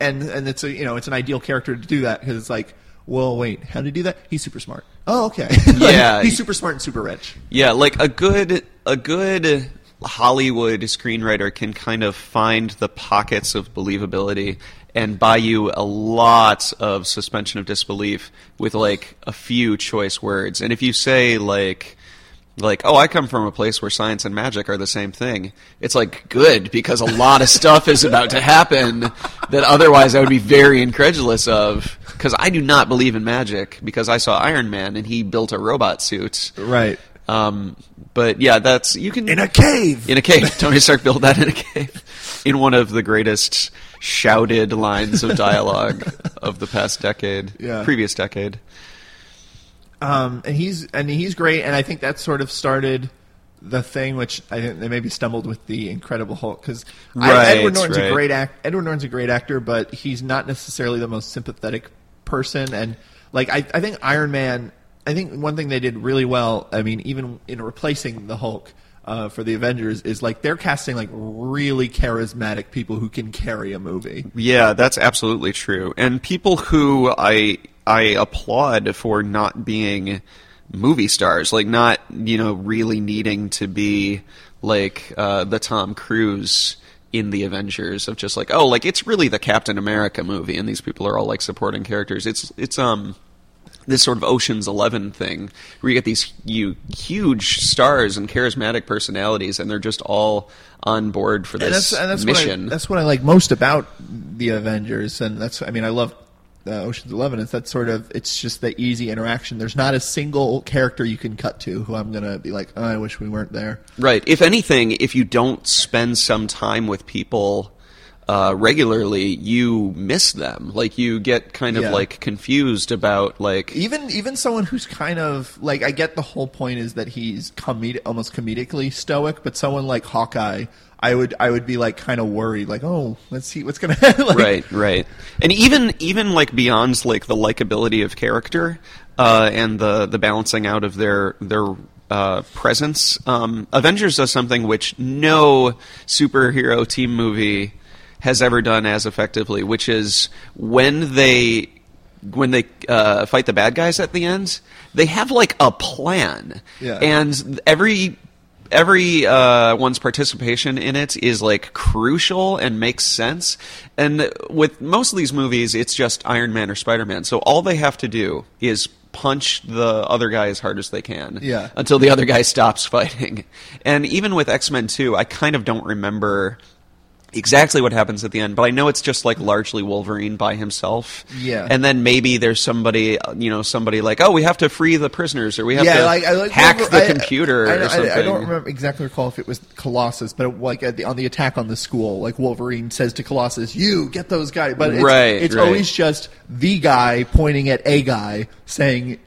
and and it's a you know it's an ideal character to do that because it's like. Well, wait. How did he do that? He's super smart. Oh, okay. Like, Yeah. he's super smart and super rich. Yeah, like a good a good Hollywood screenwriter can kind of find the pockets of believability and buy you a lot of suspension of disbelief with like a few choice words. And if you say like like, oh, I come from a place where science and magic are the same thing. It's like good because a lot of stuff is about to happen that otherwise I would be very incredulous of. Because I do not believe in magic because I saw Iron Man and he built a robot suit. Right. Um, but yeah, that's you can In a cave. in a cave. Tony Stark built that in a cave in one of the greatest shouted lines of dialogue of the past decade, Yeah. previous decade. Um, and he's and he's great, and I think that sort of started the thing, which I think they maybe stumbled with the Incredible Hulk because Right, Edward Norton's right. a great act. Edward Norton's a great actor, but he's not necessarily the most sympathetic person. And like I, I think Iron Man, I think one thing they did really well. I mean, even in replacing the Hulk. Uh, for the Avengers is like they're casting like really charismatic people who can carry a movie. Yeah, that's absolutely true. And people who I I applaud for not being movie stars, like not you know really needing to be like uh, the Tom Cruise in the Avengers of just like oh like it's really the Captain America movie, and these people are all like supporting characters. It's it's um this sort of Ocean's Eleven thing, where you get these you, huge stars and charismatic personalities, and they're just all on board for and this that's, and that's mission. What I, that's what I like most about the Avengers, and that's I mean I love uh, Ocean's Eleven. It's that sort of it's just the easy interaction. There's not a single character you can cut to who I'm gonna be like, oh, I wish we weren't there. Right. If anything, if you don't spend some time with people uh, regularly, you miss them. Like you get kind of Yeah. like confused about like Even even someone who's kind of like I get the whole point is that he's comedic, almost comedically stoic, but someone like Hawkeye. I would I would be like kind of worried, like oh let's see what's gonna happen. like, right, right. And even even like beyond like the likability of character uh, and the the balancing out of their their uh, presence, um, Avengers does something which no superhero team movie has ever done as effectively, which is when they when they uh, fight the bad guys at the end, they have like a plan, Yeah. and every every uh, one's participation in it is like crucial and makes sense. And with most of these movies, it's just Iron Man or Spider Man. So all they have to do is punch the other guy as hard as they can Yeah. until the other guy stops fighting. And even with X Men 2, I kind of don't remember exactly what happens at the end, but I know it's just like largely Wolverine by himself. Yeah. And then maybe there's somebody, you know, somebody like, oh, we have to free the prisoners, or we have yeah, to like, I like hack Wolver- the I- computer I, or something. I, don't remember exactly recall if it was Colossus, but like at the, on the attack on the school, like Wolverine says to Colossus, "You get those guys," but it's, Right, it's right. always just the guy pointing at a guy saying,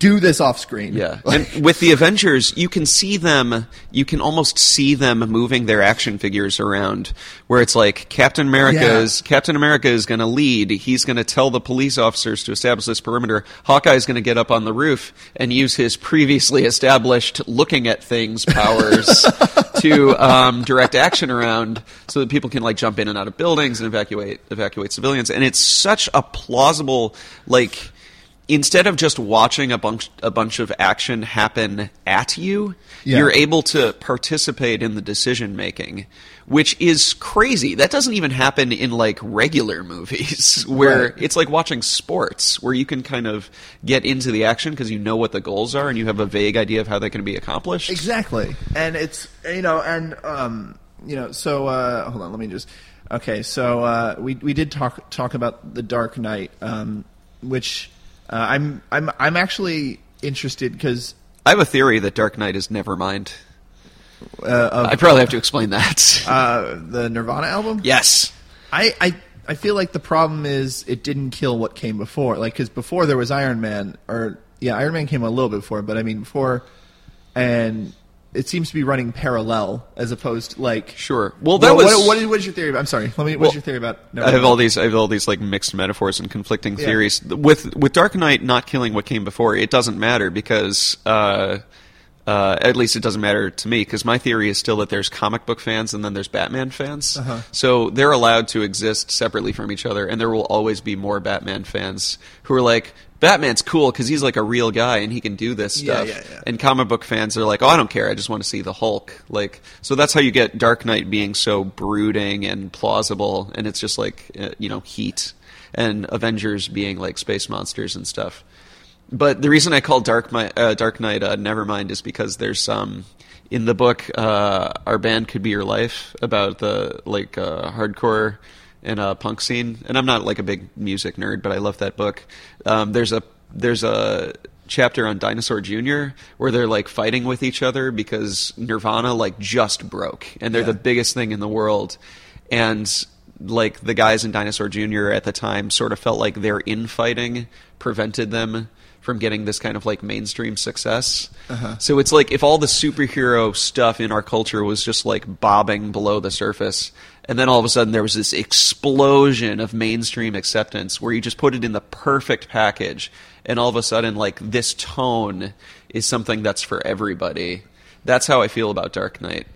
"Do this off screen." Yeah, and with the Avengers, you can see them. You can almost see them moving their action figures around, where it's like Captain America Yeah. is Captain America is going to lead. He's going to tell the police officers to establish this perimeter. Hawkeye is going to get up on the roof and use his previously established looking at things powers to um, direct action around, so that people can like jump in and out of buildings and evacuate evacuate civilians. And it's such a plausible like instead of just watching a bunch a bunch of action happen at you, Yeah. you're able to participate in the decision making, which is crazy. That doesn't even happen in like regular movies where Right. it's like watching sports where you can kind of get into the action because you know what the goals are and you have a vague idea of how they can be accomplished. Exactly, and it's you know, and um, you know, so uh, hold on, let me just. Okay, so uh, we we did talk talk about the Dark Knight, um, which uh, I'm I'm I'm actually interested because I have a theory that Dark Knight is Nevermind. uh, of I probably have to explain that. uh, the Nirvana album. yes. I, I I feel like the problem is it didn't kill what came before. Like because before there was Iron Man, or yeah, Iron Man came a little bit before, but I mean before, and it seems to be running parallel as opposed to like Sure. Well, that what, was what, what is, what is your theory? About, I'm sorry. Let me. What's Well, your theory about? I have all these. I have all these like mixed metaphors and conflicting Yeah. theories. With with Dark Knight not killing what came before, it doesn't matter because. Uh, uh, at least it doesn't matter to me because my theory is still that there's comic book fans and then there's Batman fans. Uh-huh. So they're allowed to exist separately from each other, and there will always be more Batman fans who are like, Batman's cool because he's like a real guy and he can do this stuff. yeah, yeah. yeah. And comic book fans are like, oh, I don't care. I just want to see the Hulk. Like, so that's how you get Dark Knight being so brooding and plausible, and it's just like, uh, you know, heat, and Avengers being like space monsters and stuff. But the reason I call Dark, Mi- uh, Dark Knight uh, Nevermind is because there's some in the book, uh, our band could be your life about the like uh, hardcore and a punk scene. And I'm not like a big music nerd, but I love that book. Um, there's a there's a chapter on Dinosaur Jr. where they're like fighting with each other because Nirvana like just broke and they're Yeah. the biggest thing in the world. And like the guys in Dinosaur Jr. at the time sort of felt like their infighting prevented them from getting this kind of like mainstream success. Uh-huh. So it's like if all the superhero stuff in our culture was just like bobbing below the surface, and then all of a sudden there was this explosion of mainstream acceptance where you just put it in the perfect package, and all of a sudden like this tone is something that's for everybody. That's how I feel about Dark Knight,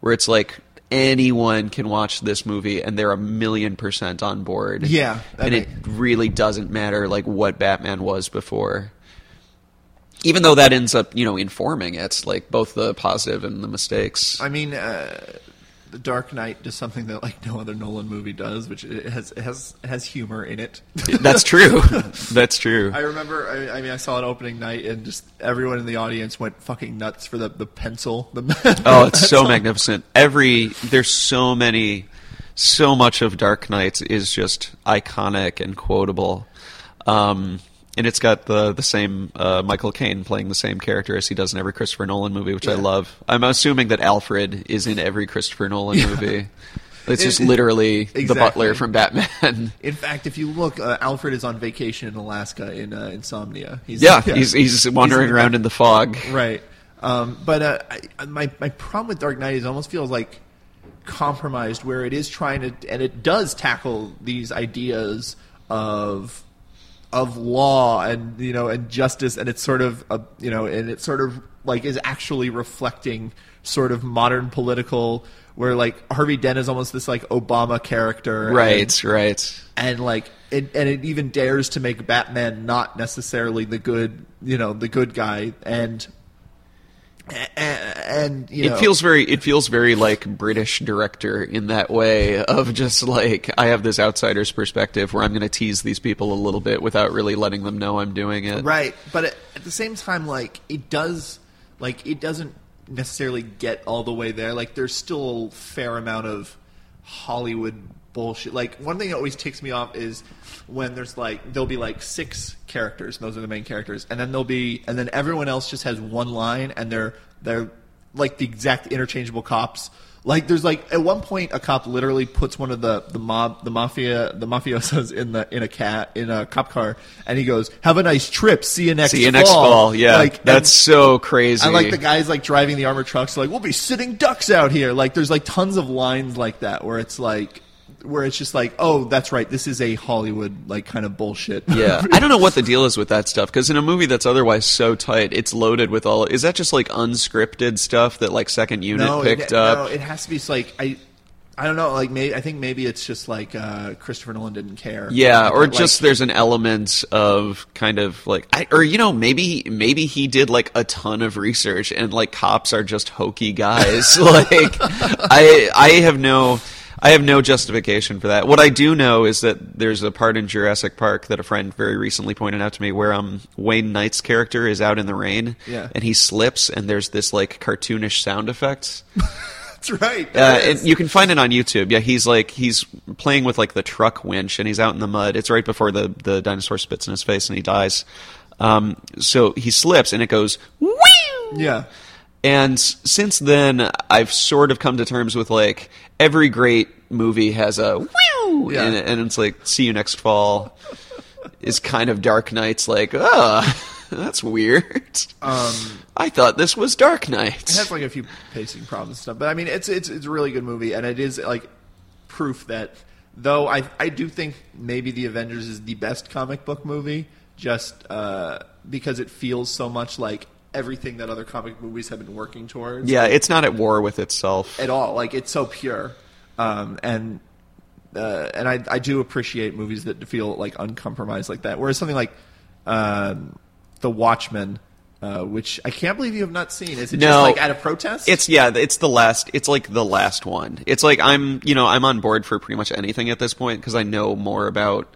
where it's like anyone can watch this movie and they're a million percent on board. Yeah, and it make- really doesn't matter like what Batman was before. Even though that ends up, you know, informing it, like both the positive and the mistakes. I mean, uh, the Dark Knight does something that like no other Nolan movie does, which it has it has has humor in it. That's true. That's true. I remember. I, I mean, I saw it opening night, and just everyone in the audience went fucking nuts for the the pencil. The Oh, it's so magnificent. Every there's so many, so much of Dark Knight is just iconic and quotable. Um, and it's got the the same uh, Michael Caine playing the same character as he does in every Christopher Nolan movie, which I love. I'm assuming that Alfred is in every Christopher Nolan Yeah. movie. It's It- just it- literally the butler from Batman. In fact, if you look, uh, Alfred is on vacation in Alaska in uh, Insomnia. He's, yeah, he's he's wandering the- around in the fog. Right. Um, but uh, I, my my problem with Dark Knight is it almost feels like compromised, where it is trying to, and it does tackle these ideas of of law and you know and justice, and it's sort of a, you know, and it sort of like is actually reflecting sort of modern political. Where like Harvey Dent is almost this like Obama character, and- Right, right. and like it, and it even dares to make Batman not necessarily the good, you know, the good guy, and and, you know, It feels very it feels very like British director in that way of just like I have this outsider's perspective where I'm going to tease these people a little bit without really letting them know I'm doing it. right, but at, at the same time, like it does, like it doesn't necessarily get all the way there. Like there's still a fair amount of Hollywood bullshit. Like one thing that always ticks me off is when there's like there'll be like six characters, and those are the main characters, and then there'll be and then everyone else just has one line, and they're they're like the exact interchangeable cops. Like there's like at one point a cop literally puts one of the the mob the mafia the mafiosos in the in a cat in a cop car and he goes have a nice trip see you next See you next fall. Yeah, like that's so crazy. I like the guys like driving the armored trucks. Like we'll be sitting ducks out here. Like there's like tons of lines like that where it's like where it's just like oh that's right this is a Hollywood like kind of bullshit. Yeah, I don't know what the deal is with that stuff because in a movie that's otherwise so tight, it's loaded with all. Is that just like unscripted stuff that like Second Unit no, picked it, up? No, it has to be like I. I don't know. Like, maybe I think maybe it's just like uh, Christopher Nolan didn't care. Yeah, or Like, just there's an element of kind of like, I, or you know, maybe maybe he did like a ton of research, and like cops are just hokey guys. like, I I have no. I have no justification for that. What I do know is that there's a part in Jurassic Park that a friend very recently pointed out to me where um Wayne Knight's character is out in the rain Yeah. and he slips and there's this like cartoonish sound effect. that's right. Uh, and you can find it on YouTube. Yeah, he's like he's playing with like the truck winch, and he's out in the mud. It's right before the the dinosaur spits in his face, and he dies. Um, so he slips, and it goes. Whew! yeah. And since then, I've sort of come to terms with like every great movie has a whew, Yeah. and, and it's like see you next fall is kind of Dark Knight's like ah that's weird. Um, I thought this was Dark Knight. It has like a few pacing problems and stuff, but I mean, it's it's it's a really good movie, and it is like proof that though I I do think maybe the Avengers is the best comic book movie, just uh, because it feels so much like everything that other comic movies have been working towards. yeah, it's not at war with itself. at all. Like it's so pure, um, and uh, and I I do appreciate movies that feel like uncompromised like that. Whereas something like um, The Watchmen. Uh, which I can't believe you have not seen. Is it No. just like at a protest? It's yeah, it's the last. It's like the last one. It's like I'm, you know, I'm on board for pretty much anything at this point because I know more about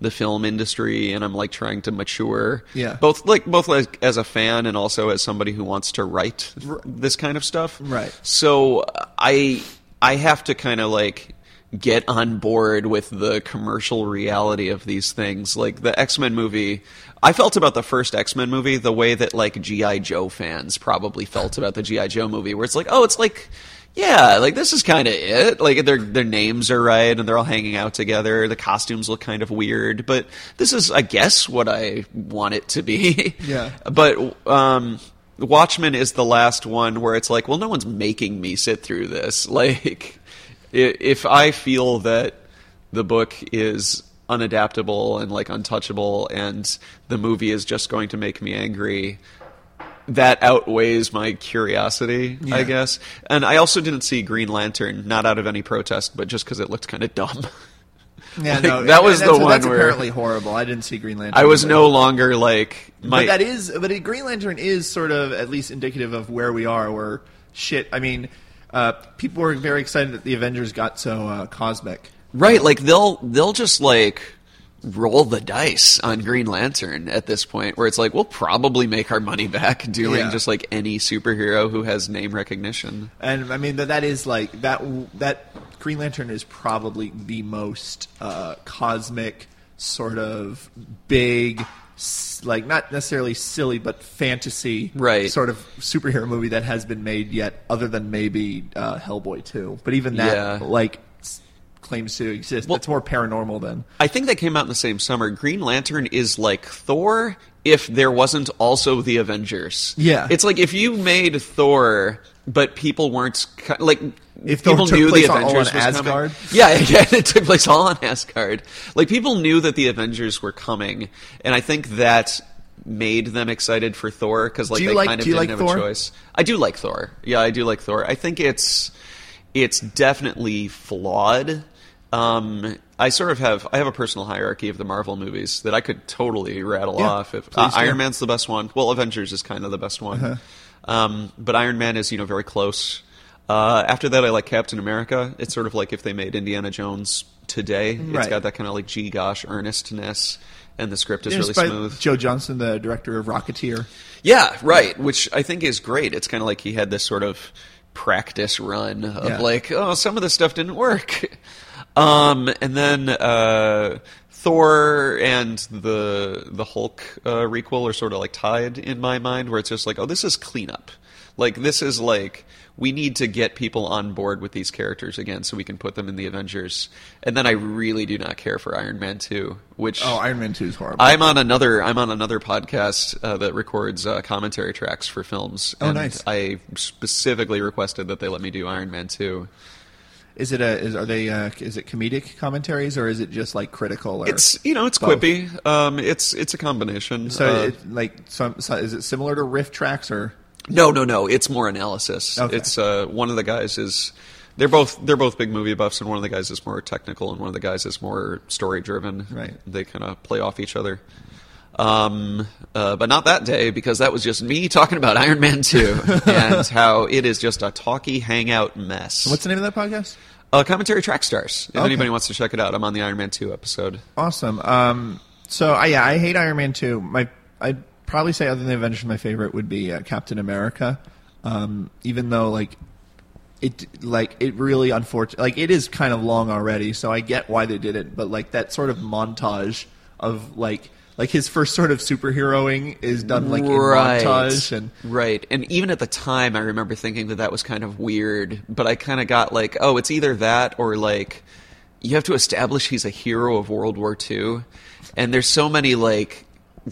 the film industry and I'm like trying to mature. Yeah. Both like both like as a fan and also as somebody who wants to write this kind of stuff. Right. So I I have to kind of like get on board with the commercial reality of these things. Like the X Men movie, I felt about the first X Men movie the way that like GI Joe fans probably felt about the GI Joe movie, where it's like, oh, it's like yeah, like this is kind of it. Like their their names are right, and they're all hanging out together. The costumes look kind of weird, but this is, I guess, what I want it to be. Yeah. But um, Watchmen is the last one where it's like, well, no one's making me sit through this. Like, if I feel that the book is unadaptable and like untouchable, and the movie is just going to make me angry, that outweighs my curiosity, I guess. And I also didn't see Green Lantern, not out of any protest, but just because it looked kind of dumb. Yeah, Like, no, that was the one That's where- apparently horrible. I didn't see Green Lantern. I was either. no longer like my. but that is, but a Green Lantern is sort of at least indicative of where we are. Where shit, I mean, uh, people were very excited that the Avengers got so uh, cosmic. Right, like they'll they'll just like roll the dice on Green Lantern at this point, where it's like we'll probably make our money back doing Yeah. just like any superhero who has name recognition. And I mean that that is like that that Green Lantern is probably the most uh, cosmic sort of big like not necessarily silly but fantasy Right. sort of superhero movie that has been made yet other than maybe uh, Hellboy 2 but even that Yeah. like claims to exist Well- it's more paranormal than I think they came out in the same summer. Green Lantern is like Thor if there wasn't also the Avengers. Yeah. it's like if you made Thor, but people weren't like If Thor people took knew the place on- all Avengers on was Asgard? coming. Yeah, yeah, it took place all on Asgard. Like people knew that the Avengers were coming, and I think that made them excited for Thor because like they like- kind of didn't like have Thor? a choice. I do like Thor. Yeah, I do like Thor. I think it's it's definitely flawed. Um, I sort of have I have a personal hierarchy of the Marvel movies that I could totally rattle Yeah, off. If uh. Uh-huh. Iron Man's the best one, well, Avengers is kind of the best one. Um, but Iron Man is you know very close. Uh, after that, I like Captain America. It's sort of like if they made Indiana Jones today. It's Right. got that kind of like gee gosh earnestness, and the script is It's really smooth. Joe Johnston the director of Rocketeer Yeah, right. Which I think is great. It's kind of like he had this sort of practice run of Yeah. like, oh, some of this stuff didn't work. Um, and then uh, Thor and the the Hulk uh, requel are sort of like tied in my mind, where it's just like, oh, this is cleanup. Like this is like we need to get people on board with these characters again, so we can put them in the Avengers. And then I really do not care for Iron Man two, which oh Iron Man 2 is horrible I'm on another. I'm on another podcast uh, that records uh, commentary tracks for films. Oh, and nice. I specifically requested that they let me do Iron Man two. Is it a is are they uh, is it comedic commentaries or is it just like critical or It's you know it's Both. quippy. Um, it's it's a combination. So, Uh, it, like, some, so is it similar to riff tracks or? no, no, no. It's more analysis. Okay. It's uh, one of the guys is. They're both they're both big movie buffs, and one of the guys is more technical, and one of the guys is more story driven. Right. They kind of play off each other. Um, uh, but not that day because that was just me talking about Iron Man 2 and how it is just a talky hangout mess. What's the name of that podcast? uh, commentary track stars? If Okay. anybody wants to check it out, I'm on the Iron Man 2 episode. Awesome. Um, so I yeah, I hate Iron Man two. My I'd probably say other than the Avengers, my favorite would be uh, Captain America. Um, even though like it like it really unfortunate like it is kind of long already, so I get why they did it. But like that sort of montage of like like his first sort of superheroing is done like in montage and right. And even at the time, I remember thinking that that was kind of weird. But I kind of got like, oh, it's either that or like you have to establish he's a hero of World War II, and there's so many like.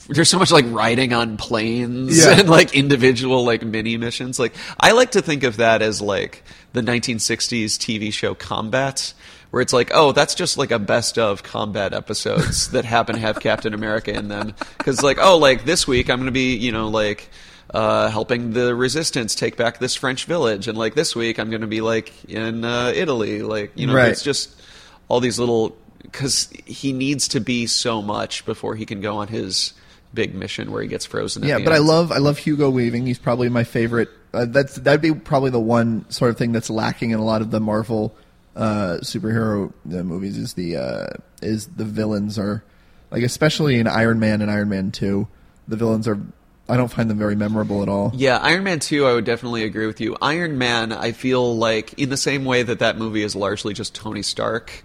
There's so much like riding on planes Yeah. and like individual like mini missions. Like I like to think of that as like the 1960s TV show Combat, where it's like, oh, that's just like a best of combat episodes that happen to have Captain America in them. Because like, oh, like this week I'm going to be, you know, like uh, helping the resistance take back this French village, and like this week I'm going to be like in uh, Italy. Like, you know, Right. it's just all these little because he needs to be so much before he can go on his big mission where he gets frozen. Yeah, but I love I love Hugo Weaving. He's probably my favorite. Uh, that's that'd be probably the one sort of thing that's lacking in a lot of the Marvel uh, superhero movies is the uh, is the villains are like especially in Iron Man and Iron Man Two, the villains are I don't find them very memorable at all. Yeah, Iron Man 2, I would definitely agree with you. Iron Man, I feel like, in the same way that that movie is largely just Tony Stark,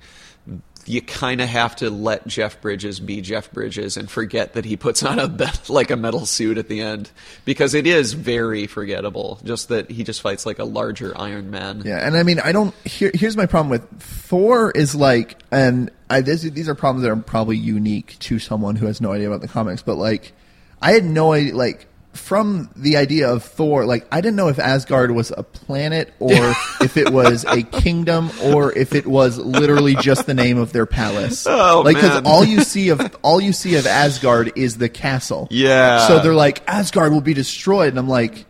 you kind of have to let Jeff Bridges be Jeff Bridges and forget that he puts on a like a metal suit at the end because it is very forgettable. Just that he just fights like a larger Iron Man. Yeah, and I mean, I don't. Here, here's my problem with Thor is like, and I this, these are problems that are probably unique to someone who has no idea about the comics. But like, I had no idea. Like, from the idea of Thor, like I didn't know if Asgard was a planet or if it was a kingdom or if it was literally just the name of their palace. Oh, like because all you see of all you see of Asgard is the castle. Yeah. So they're like Asgard will be destroyed, and I'm like.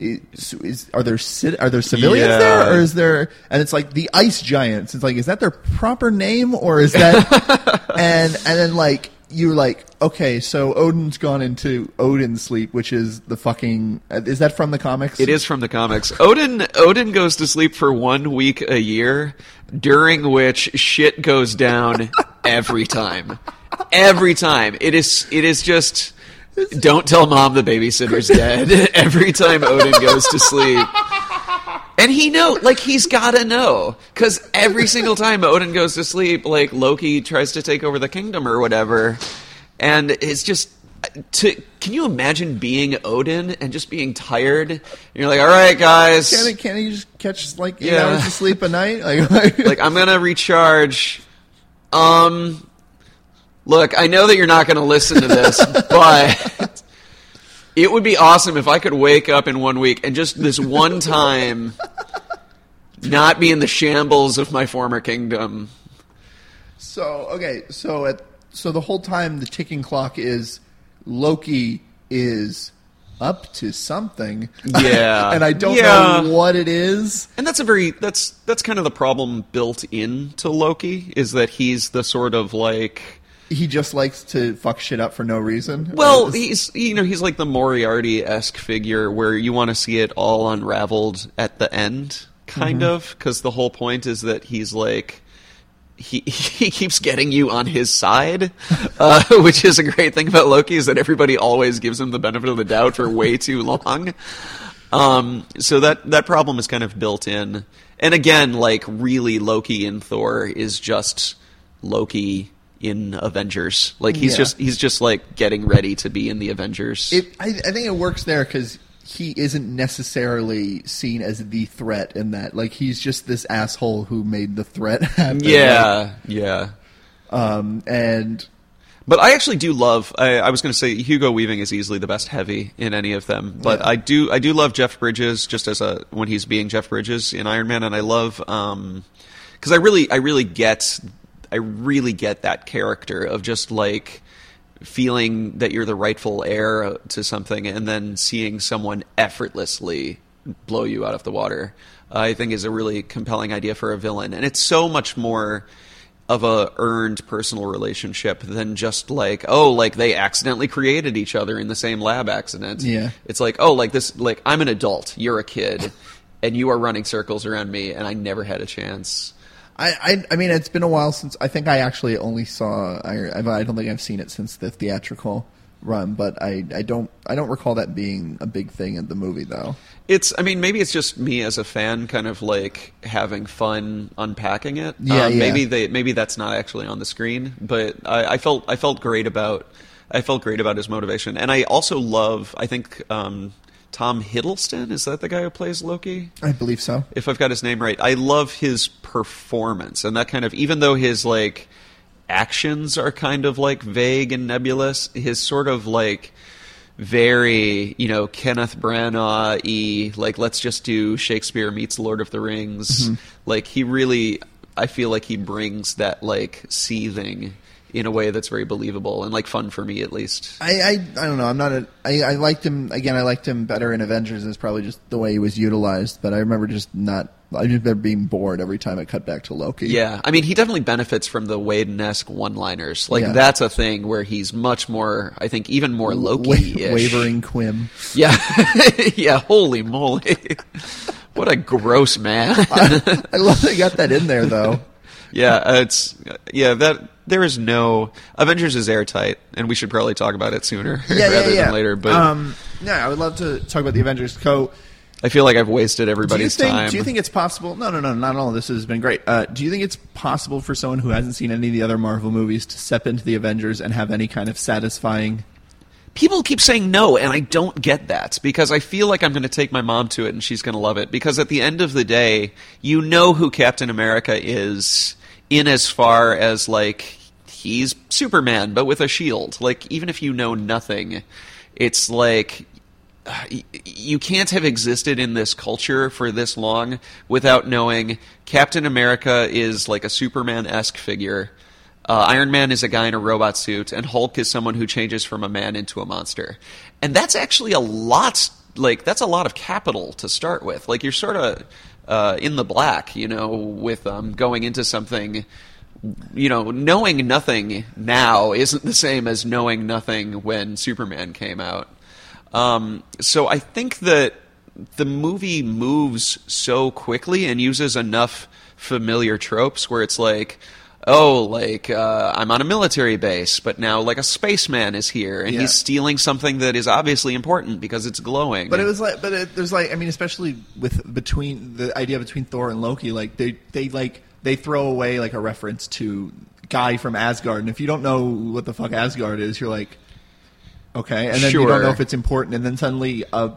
Is, is, are there are there civilians Yeah. there or is there and it's like the ice giants it's like is that their proper name or is that and and then like you're like okay so odin's gone into odin sleep which is the fucking uh, is that from the comics It is from the comics. Odin Odin goes to sleep for one week a year, during which shit goes down every time. Every time. It is it is just don't tell mom the babysitter's dead every time Odin goes to sleep. And he know, like he's gotta know, because every single time Odin goes to sleep, like Loki tries to take over the kingdom or whatever, and it's just. To, can you imagine being Odin and just being tired? And you're like, all right, guys, can't, he- can't he just catch like eight Yeah. hours of sleep a night like, like, like I'm gonna recharge. Um, look, I know that you're not gonna listen to this, but it would be awesome if I could wake up in one week and just this one time not be in the shambles of my former kingdom. so okay so at so the whole time the ticking clock is loki is up to something Yeah. and i don't Yeah. know what it is And that's a very that's that's kind of the problem built into Loki is that he's the sort of like he just likes to fuck shit up for no reason. Well, he's you know he's like the Moriarty esque figure where you want to see it all unraveled at the end, kind Mm-hmm. of, because the whole point is that he's like he he keeps getting you on his side, uh, which is a great thing about Loki is that everybody always gives him the benefit of the doubt for way too long. Um, so that that problem is kind of built in, and again, like really, Loki in Thor is just Loki in Avengers. Like he's Yeah. just he's just like getting ready to be in the Avengers. it, I, I think it works there because he isn't necessarily seen as the threat in that. Like he's just this asshole who made the threat happen. yeah, yeah. Um, and But I actually do love. I, I was going to say Hugo Weaving is easily the best heavy in any of them. But Yeah. I do I do love Jeff Bridges just as a when he's being Jeff Bridges in Iron Man, and I love because I really I really get I really get that character of just like feeling that you're the rightful heir to something, and then seeing someone effortlessly blow you out of the water. I think is a really compelling idea for a villain, and it's so much more of a earned personal relationship than just like oh like they accidentally created each other in the same lab accident Yeah. it's like oh like this like i'm an adult you're a kid and you are running circles around me and i never had a chance I, I, I mean, it's been a while since I think I actually only saw. I, I don't think I've seen it since the theatrical run, but I, I don't, I don't recall that being a big thing in the movie though. it's i mean maybe it's just me as a fan kind of like having fun unpacking it Yeah, Um, yeah. maybe they maybe that's not actually on the screen but I, I felt i felt great about i felt great about his motivation and i also love i think um tom hiddleston is that the guy who plays loki I believe so. if I've got his name right. I love his performance and that kind of even though his like actions are kind of like vague and nebulous, his sort of like very, you know, Kenneth Branagh y like let's just do Shakespeare meets Lord of the Rings. Mm-hmm. Like he really I feel like he brings that like seething in a way that's very believable and like fun for me at least. I, I, I don't know. I'm not a. I, I liked him again. I liked him better in Avengers. It's probably just the way he was utilized. But I remember just not. I just remember being bored every time it cut back to Loki. Yeah, I mean, he definitely benefits from the Whedon-esque one-liners. Like Yeah. that's a thing where he's much more, I think, even more Loki-ish. wavering Quim. Yeah, yeah. Holy moly! what a gross man. I love they got that in there though. yeah, uh, it's yeah that there is no Avengers is airtight, and we should probably talk about it sooner yeah, rather yeah, yeah. than later. But um, yeah, I would love to talk about the Avengers. Co. I feel like I've wasted Do everybody's think? time. Do you think it's possible? No, no, no, not at all. This has been great. Uh, do you think it's possible for someone who hasn't seen any of the other Marvel movies to step into the Avengers and have any kind of satisfying? people keep saying no, and I don't get that because I feel like I'm going to take my mom to it and she's going to love it. Because at the end of the day, you know who Captain America is in as far as like he's Superman, but with a shield. Like even if you know nothing, it's like you can't have existed in this culture for this long without knowing Captain America is like a Superman esque figure. Uh, Iron Man is a guy in a robot suit, and Hulk is someone who changes from a man into a monster. And that's actually a lot. Like that's a lot of capital to start with. Like you're sort of uh, in the black, you know, with um, going into something. You know, knowing nothing now isn't the same as knowing nothing when Superman came out. Um, so I think that the movie moves so quickly and uses enough familiar tropes where it's like, oh, like uh, I'm on a military base, but now like a spaceman is here and Yeah. he's stealing something that is obviously important because it's glowing. But it was like, but it, there's like, I mean, especially with between the idea between Thor and Loki, like they they like they throw away like a reference to guy from Asgard, and if you don't know what the fuck Asgard is, you're like, okay, and then you don't know if it's important, and then suddenly uh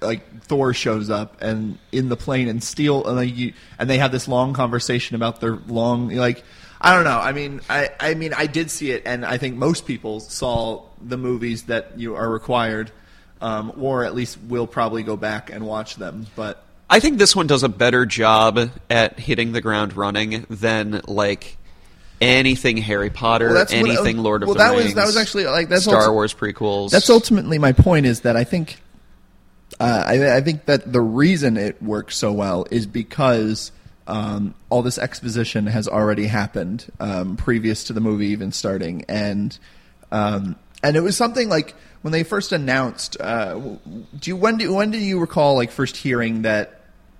like Thor shows up and in the plane and steal, and like you, and they have this long conversation about their long like. I don't know. I mean, I, I mean, I did see it, and I think most people saw the movies that you are required, um, or at least will probably go back and watch them. But I think this one does a better job at hitting the ground running than like anything Harry Potter, Well, that's what- anything Lord of well, the that was- Rings. that was actually, like, that's Star also- Wars prequels. that's ultimately my point. Is that I think, uh, I, I think that the reason it works so well is because um, all this exposition has already happened um, previous to the movie even starting, and um, and it was something like when they first announced. Uh, do you when do when do you recall like first hearing that?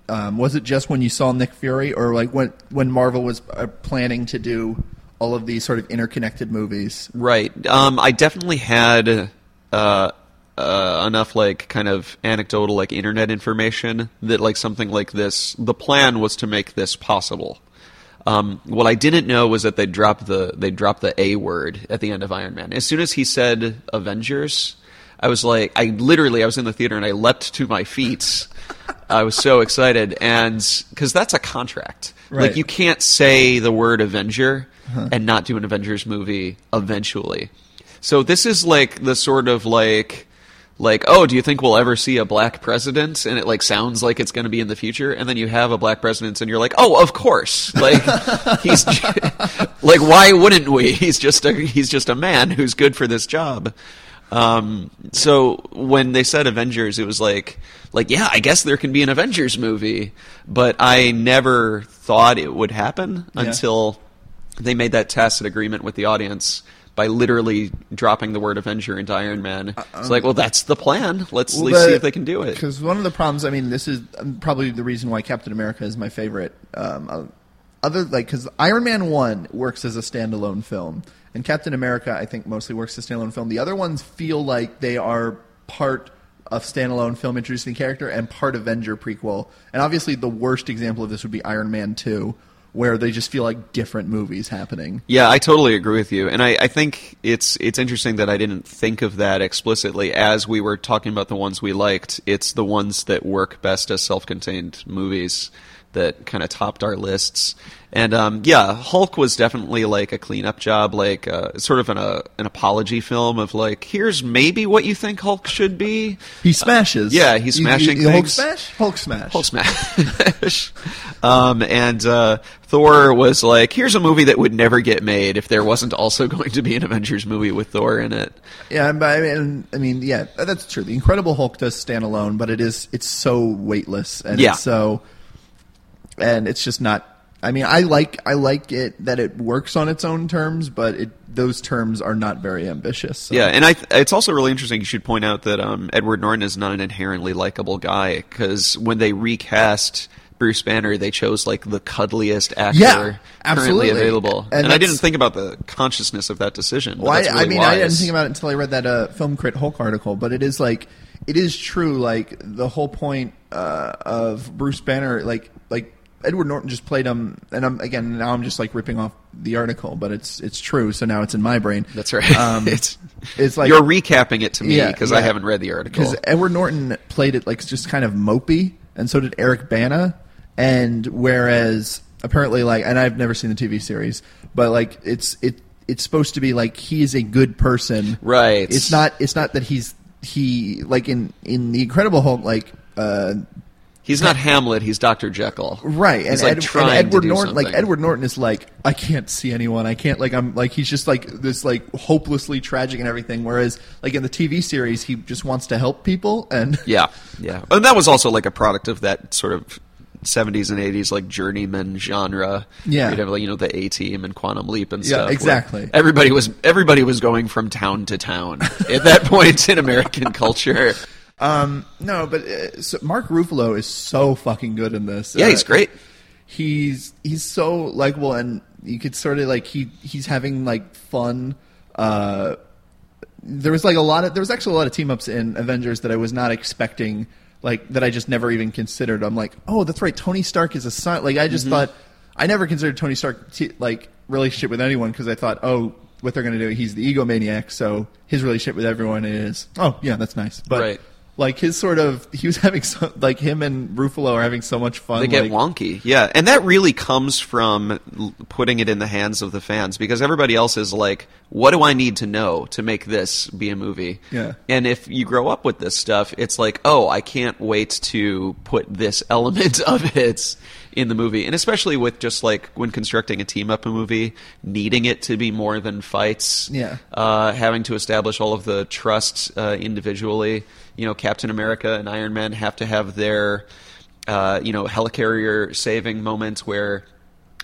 Um, was it just when you saw Nick Fury, or like when when Marvel was uh, planning to do all of these sort of interconnected movies? Right. Um, I definitely had uh, uh, enough like kind of anecdotal like internet information that like something like this. The plan was to make this possible. Um, what I didn't know was that they dropped the they dropped the A word at the end of Iron Man. As soon as he said Avengers, I was like, I literally I was in the theater and I leapt to my feet. I was so excited, and because that's a contract. Right. Like you can't say the word Avenger and not do an Avengers movie eventually. So this is like the sort of like like oh do you think we'll ever see a black president? And it like sounds like it's going to be in the future. And then you have a black president and you're like oh of course. Like he's like why wouldn't we? He's just a he's just a man who's good for this job. Um, so when they said Avengers, it was like, like yeah, I guess there can be an Avengers movie, but I never thought it would happen Yeah. until they made that tacit agreement with the audience by literally dropping the word Avenger into Iron Man. It's like, well, that's the plan. Let's least see if they can do it. Because one of the problems, I mean, this is um, probably the reason why Captain America is my favorite. Um, uh, other like because Iron Man one works as a standalone film, and Captain America I think mostly works as a standalone film. The other ones feel like they are part of standalone film introducing character and part Avenger prequel. And obviously, the worst example of this would be Iron Man two, where they just feel like different movies happening. Yeah, I totally agree with you, and I, I think it's it's interesting that I didn't think of that explicitly as we were talking about the ones we liked. It's the ones that work best as self-contained movies that kind of topped our lists. And um, yeah, Hulk was definitely like a cleanup job, like uh, sort of an uh, an apology film of like, here's maybe what you think Hulk should be. He smashes. yeah, he's You- you- smashing you Hulk smash. Hulk smash. Hulk smash. um, and uh, Thor was like, here's a movie that would never get made if there wasn't also going to be an Avengers movie with Thor in it. Yeah, I mean, I mean, yeah, that's true. The Incredible Hulk does stand alone, but it is it's so weightless and Yeah. it's so, and it's just not. I mean, I like I like it that it works on its own terms, but it those terms are not very ambitious. so. Yeah, and I it's also really interesting. You should point out that um, Edward Norton is not an inherently likable guy because when they recast Bruce Banner, they chose like the cuddliest actor Yeah, absolutely. currently available, And and, I didn't think about the consciousness of that decision. Well, I, that's I really mean, I didn't think about it until I read that uh, Film Crit Hulk article. But it is like, it is true. Like the whole point uh, of Bruce Banner, like like Edward Norton just played him, and I'm again now I'm just like ripping off the article, but it's it's true. So now it's in my brain. That's right. Um, it's it's like you're recapping it to me Yeah, because I haven't read the article. because Edward Norton played it like just kind of mopey, and so did Eric Bana. And whereas apparently, like, and I've never seen the TV series, but like, it's it it's supposed to be like he is a good person, Right. It's not it's not that he's he like in in the Incredible Hulk, like. uh He's not Hamlet. He's Doctor Jekyll. Right, He's and, like Ed- and Edward Norton, like. Edward Norton, is like I can't see anyone. I can't like I'm like he's just like this like hopelessly tragic and everything. Whereas like in the TV series, he just wants to help people and Yeah, yeah, and that was also like a product of that sort of. 70s and 80s like journeyman genre. Yeah. You'd have like you know the A Team and Quantum Leap and Yeah, stuff. where exactly. Everybody was everybody was going from town to town at that point in American culture. Um, no, but uh, so Mark Ruffalo is so fucking good in this. Yeah, Uh, he's great. He's he's so likable, and you could sort of like he he's having like fun. Uh, there was like a lot of there was actually a lot of team ups in Avengers that I was not expecting. Like that I just never even considered. I'm like, oh, that's right. Tony Stark is a son. Like I just thought I never considered Tony Stark t- like relationship with anyone because I thought, oh, what they're going to do, he's the egomaniac, so his relationship with everyone is, oh yeah, that's nice. But Right. Like his sort of he was having so like him and Ruffalo are having so much fun. They get like, wonky, yeah, and that really comes from putting it in the hands of the fans because everybody else is like, "What do I need to know to make this be a movie?" Yeah. and if you grow up with this stuff, it's like, "Oh, I can't wait to put this element of it in the movie," and especially with just like when constructing a team up a movie, needing it to be more than fights, Yeah. uh, having to establish all of the trust uh, individually. You know, Captain America and Iron Man have to have their, uh, you know, helicarrier saving moments where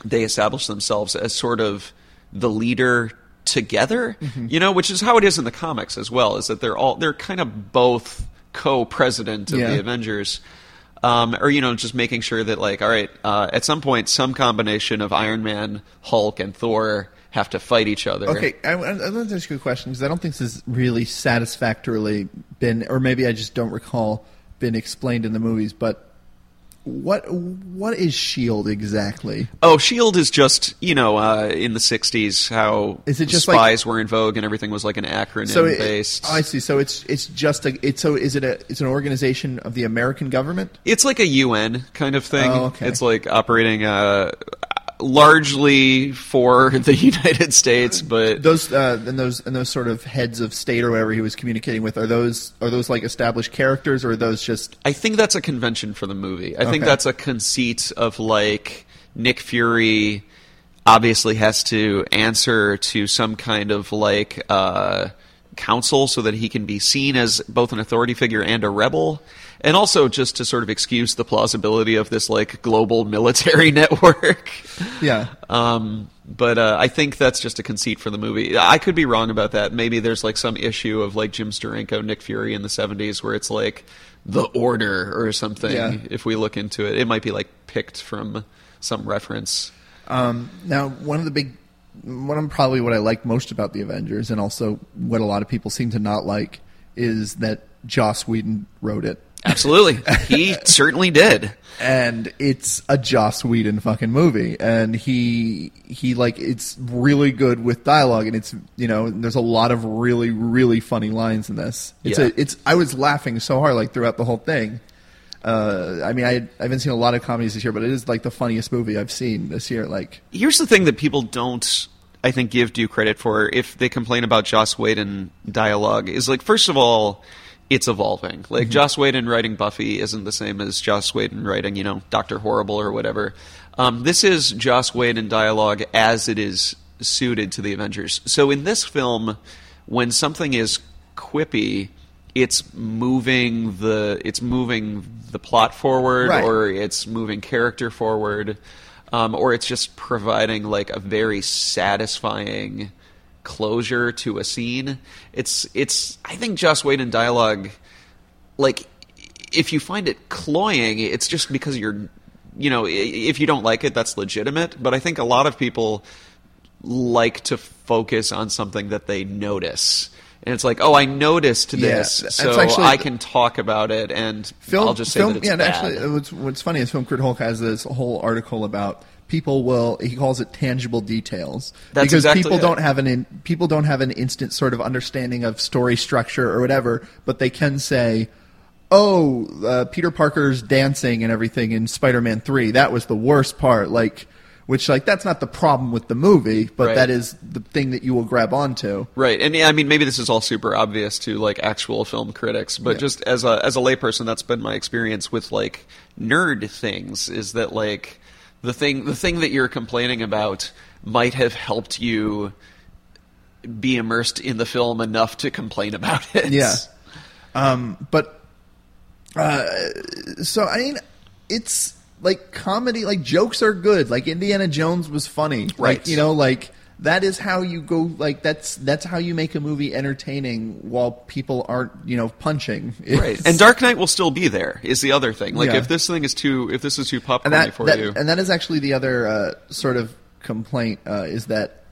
they establish themselves as sort of the leader together. You know, which is how it is in the comics as well. Is that they're all they're kind of both co-president of Yeah. the Avengers. Um, or you know, just making sure that like, all right, uh, at some point, some combination of Iron Man, Hulk, and Thor have to fight each other. Okay, I, I, I'd to ask you a question because I don't think this has really satisfactorily been, or maybe I just don't recall, been explained in the movies. But what what is Shield exactly? Oh, Shield is just you know uh, in the '60s how Is it just spies were in vogue and everything was like an acronym So it, based. oh, I see. So it's it's just a it's so is it a it's an organization of the American government? it's like a UN kind of thing. Oh, okay. It's like operating uh, largely for the United States, but Those uh, and those and those sort of heads of state or whatever he was communicating with are those are those like established characters or are those just I think that's a convention for the movie. I think that's a conceit of like Nick Fury obviously has to answer to some kind of like uh, council so that he can be seen as both an authority figure and a rebel. And also just to sort of excuse the plausibility of this like global military network. yeah Um, but uh, I think that's just a conceit for the movie. I could be wrong about that. Maybe there's like some issue of like Jim Steranko, Nick Fury in the '70s, where it's like the Order or something. Yeah. If we look into it, it might be like picked from some reference. Um, now, one of the big, one of probably what I like most about the Avengers, and also what a lot of people seem to not like, is that Joss Whedon wrote it, Absolutely, he certainly did. and it's a Joss Whedon fucking movie, and he he like it's really good with dialogue, and it's you know there's a lot of really really funny lines in this. It's Yeah. a, it's I was laughing so hard like throughout the whole thing. Uh, I mean, I, I haven't seen a lot of comedies this year, but it is like the funniest movie I've seen this year. Like, Here's the thing that people don't, I think, give due credit for if they complain about Joss Whedon dialogue is like, first of all, it's evolving. Like Joss Whedon writing Buffy isn't the same as Joss Whedon writing, you know, Doctor Horrible or whatever. Um, this is Joss Whedon dialogue as it is suited to the Avengers. So in this film, when something is quippy, it's moving the it's moving the plot forward Right. or it's moving character forward um, or it's just providing like a very satisfying closure to a scene it's it's i think joss whedon dialogue like if you find it cloying it's just because you're you know if you don't like it that's legitimate but i think a lot of people like to focus on something that they notice and it's like, oh, I noticed this, that's so actually- I can talk about it, and film, I'll just say film, that it's yeah, bad. actually, what's, what's funny is Film Crit Hulk has this whole article about people will he calls it tangible details That's because exactly people it. don't have an in, people don't have an instant sort of understanding of story structure or whatever, but they can say. Oh, uh, Peter Parker's dancing and everything in Spider-Man Three. That was the worst part. Like, which like that's not the problem with the movie, but Right. that is the thing that you will grab onto. Right, and yeah, I mean, maybe this is all super obvious to like actual film critics, but Yeah. just as a as a layperson, that's been my experience with like nerd things. Is that like the thing the thing that you're complaining about might have helped you be immersed in the film enough to complain about it. Yeah. Um, but uh, so I mean, it's like comedy. Like jokes are good. Like Indiana Jones was funny. Right. Like you know, like that is how you go. Like that's that's how you make a movie entertaining while people aren't you know punching. Right, and Dark Knight will still be there. Is the other thing. Like, Yeah. if this thing is too, if this is too that, for that- you, and that is actually the other uh, sort of complaint uh, is that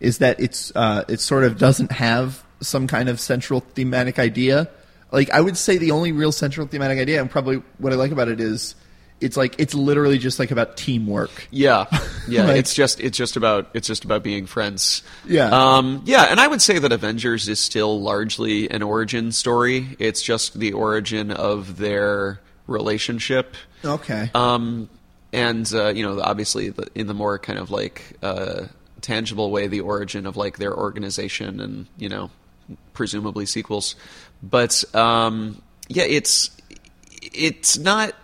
is that it's uh, it sort of doesn't have some kind of central thematic idea. Like I would say the only real central thematic idea, and probably what I like about it is it's like it's literally just like about teamwork. Yeah, yeah. Like- it's just it's just about it's just about being friends. Yeah. um, yeah. And I would say that Avengers is still largely an origin story. It's just the origin of their relationship. Okay. Um, and uh, you know, obviously, the, in the more kind of like uh, tangible way, the origin of like their organization and you know, presumably sequels. But um, yeah, it's it's not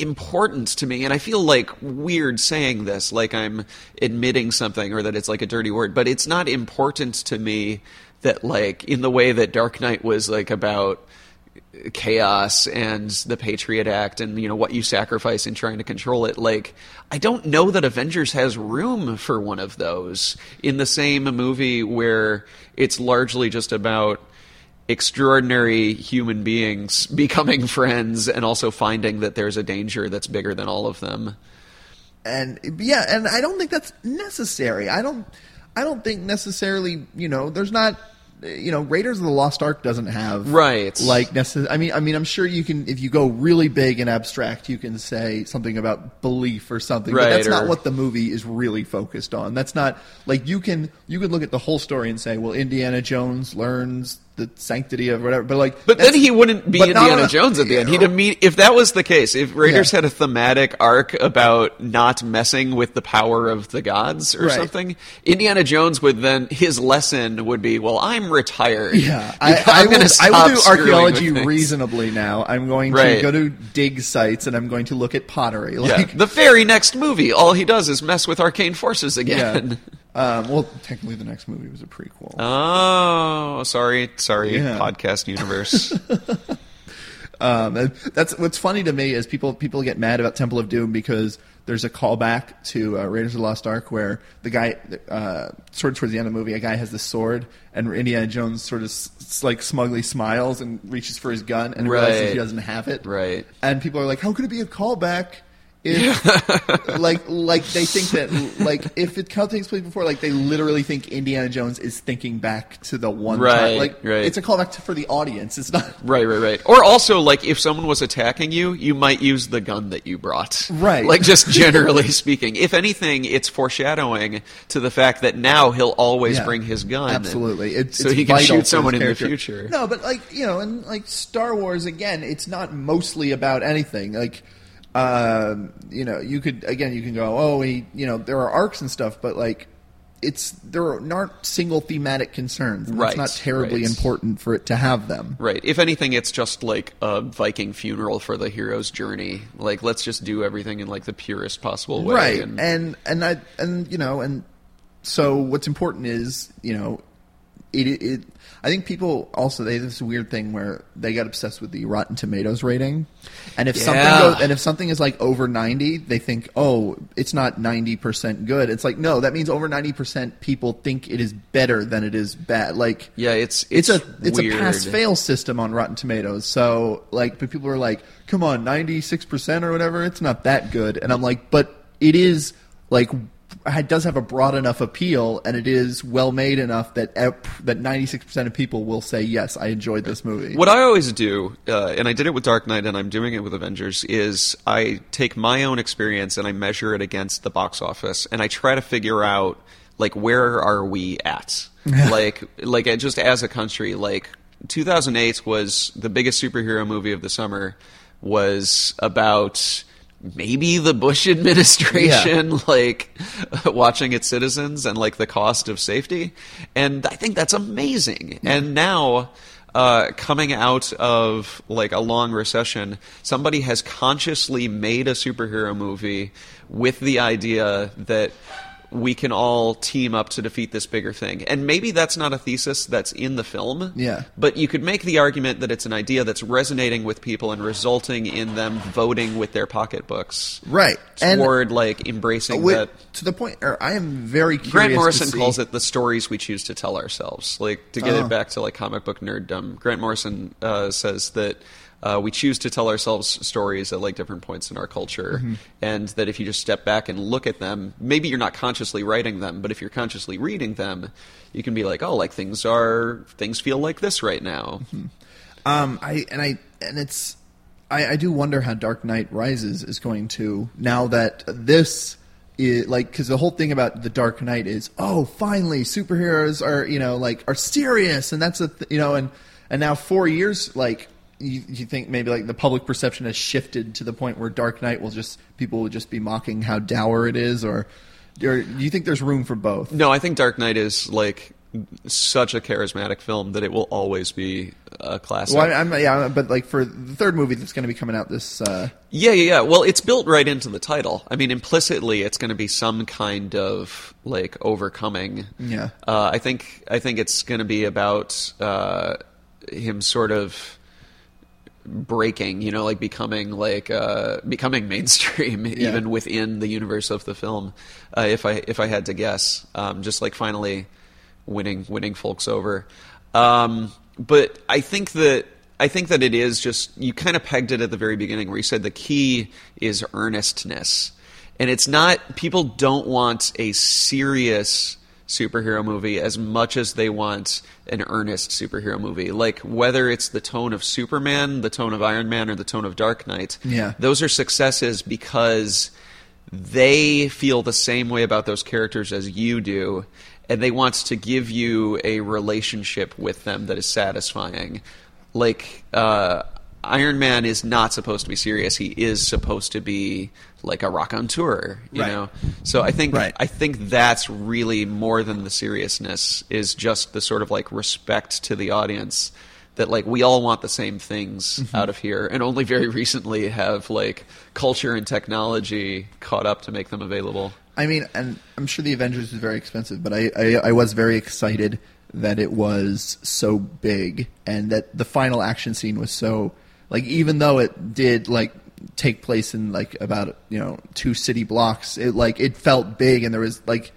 important to me and i feel like weird saying this like i'm admitting something or that it's like a dirty word but it's not important to me that like in the way that dark knight was like about chaos and the patriot act and you know what you sacrifice in trying to control it like i don't know that avengers has room for one of those in the same movie where it's largely just about extraordinary human beings becoming friends and also finding that there's a danger that's bigger than all of them. and yeah, and I don't think that's necessary. I don't, I don't think necessarily. You know, there's not. You know, Raiders of the Lost Ark doesn't have Right. Like necess- I mean, I mean, I'm sure you can if you go really big and abstract, you can say something about belief or something. Right, but that's not what the movie is really focused on. That's not like you can you can look at the whole story and say, well, Indiana Jones learns the sanctity of whatever. But like, But then he wouldn't be Indiana Jones at the end. He'd imme- if that was the case, if Raiders Yeah. had a thematic arc about not messing with the power of the gods or Right. something, Indiana Jones would then his lesson would be, well, I'm retired. Yeah, I, I, I'm gonna I will do archaeology reasonably now. I'm going to go to dig sites and I'm going to look at pottery. Yeah. The very next movie, all he does is mess with arcane forces again. Um, well, technically, the next movie was a prequel. Oh, sorry, sorry, Yeah. podcast universe. Um, that's what's funny to me is people people get mad about Temple of Doom because there's a callback to uh, Raiders of the Lost Ark where the guy uh, sort of towards the end of the movie a guy has the sword and Indiana Jones sort of s- s- like smugly smiles and reaches for his gun and realizes he doesn't have it. Right. And people are like, how could it be a callback? If like like they think that like if it takes place before like they literally think Indiana Jones is thinking back to the one Right, time like right. it's a callback to, for the audience it's not Right, right, right. Or also, like, if someone was attacking you, you might use the gun that you brought. Right. Like, just generally speaking. If anything, it's foreshadowing to the fact that now he'll always Yeah, bring his gun. Absolutely, it, so it's he can shoot someone in the future. No, but like you know, and like Star Wars again, it's not mostly about anything. Like, um, you know, you could again, you can go, oh, he, you know, there are arcs and stuff, but like, it's there aren't single thematic concerns. Right, It's not terribly right. important for it to have them. Right. If anything, it's just like a Viking funeral for the hero's journey. Like, let's just do everything in like the purest possible way. right And, and and i and you know and so what's important is you know it, it i think people also they have this weird thing where they got obsessed with the rotten tomatoes rating and if something goes and if something is like over 90 they think oh it's not 90% good it's like no that means over 90% people think it is better than it is bad like yeah, it's it's, it's, a it's a pass fail system on Rotten Tomatoes. So like, but people are like, "Come on, ninety six percent or whatever. It's not that good." And I'm like, "But it is like does have a broad enough appeal, and it is well made enough that that ninety six percent of people will say yes, I enjoyed this movie. What I always do, uh, and I did it with Dark Knight, and I'm doing it with Avengers, is I take my own experience and I measure it against the box office, and I try to figure out like where are we at, like like just as a country, like 2008 was the biggest superhero movie of the summer, was about maybe the Bush administration like watching its citizens and like the cost of safety. And I think that's amazing. And now uh, coming out of like a long recession, somebody has consciously made a superhero movie with the idea that we can all team up to defeat this bigger thing. And maybe that's not a thesis that's in the film. Yeah. But you could make the argument that it's an idea that's resonating with people and resulting in them voting with their pocketbooks. Right. And- Toward like embracing Wi- that to the point, or I am very curious. Grant Morrison calls it the stories we choose to tell ourselves. Like to get Oh. it back to like comic book nerddom. Grant Morrison uh, says that uh, we choose to tell ourselves stories at like different points in our culture, Mm-hmm. and that if you just step back and look at them, maybe you're not consciously writing them, but if you're consciously reading them, you can be like, oh, like things are things feel like this right now. Mm-hmm. Um, I and I and it's I, I do wonder how Dark Knight Rises is going to now that this is like because the whole thing about the Dark Knight is oh finally superheroes are you know like are serious and that's a th- you know and and now four years like you, you think maybe like the public perception has shifted to the point where Dark Knight will just people will just be mocking how dour it is or or do you think there's room for both? No, I think Dark Knight is like such a charismatic film that it will always be a classic. Well, I'm yeah, but like for the third movie that's going to be coming out this uh, Yeah, yeah, yeah. Well, it's built right into the title. I mean, implicitly, it's going to be some kind of like overcoming. Yeah. Uh, I think I think it's going to be about uh, him sort of breaking, you know, like becoming like uh, becoming mainstream Yeah. even within the universe of the film. Uh, if I if I had to guess, um, just like finally winning winning folks over. Um, but I think that I think that it is just you kind of pegged it at the very beginning where you said the key is earnestness. And it's not people don't want a serious superhero movie as much as they want an earnest superhero movie. Like whether it's the tone of Superman, the tone of Iron Man, or the tone of Dark Knight. Yeah. Those are successes because they feel the same way about those characters as you do, and they want to give you a relationship with them that is satisfying. Like, uh, Iron Man is not supposed to be serious. He is supposed to be like a rock on tour, you Right. know. So I think Right. I think that's really more than the seriousness is just the sort of like respect to the audience that like we all want the same things Mm-hmm. out of here and only very recently have like culture and technology caught up to make them available. I mean, and I'm sure the Avengers is very expensive, but I, I, I was very excited that it was so big and that the final action scene was so like even though it did like take place in like about you know two city blocks, it like it felt big and there was like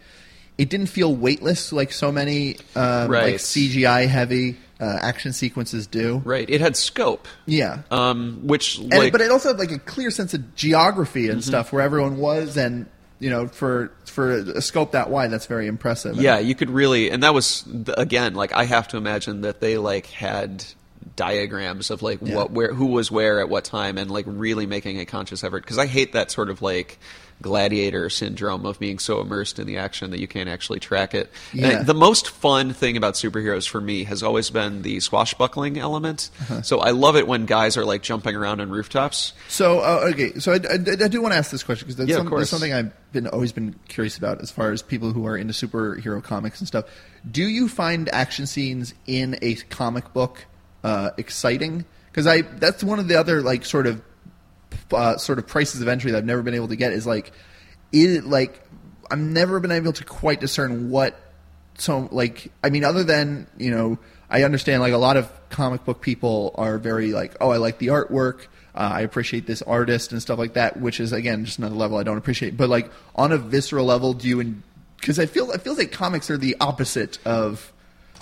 it didn't feel weightless like so many um, Right. like CGI heavy uh, action sequences do. Right. It had scope. Yeah. Um, which And, but it also had like a clear sense of geography Mm-hmm. and stuff where everyone was, and you know, for for a scope that wide, that's very impressive. Yeah, you could really, and that was again like I have to imagine that they like had diagrams of like Yeah. what where who was where at what time and like really making a conscious effort because I hate that sort of like gladiator syndrome of being so immersed in the action that you can't actually track it. Yeah. the most fun thing about superheroes for me has always been the swashbuckling element. Uh-huh. So I love it when guys are like jumping around on rooftops. So uh, okay, so I, I, I do want to ask this question because that's, Yeah, some, that's something I've been always been curious about as far as people who are into superhero comics and stuff. Do you find action scenes in a comic book uh, exciting? Because I that's one of the other like sort of uh, sort of prices of entry that I've never been able to get is like is like I've never been able to quite discern what so like I mean other than you know I understand like a lot of comic book people are very like oh I like the artwork uh, I appreciate this artist and stuff like that which is again just another level I don't appreciate but like on a visceral level do you and because I feel it feels like comics are the opposite of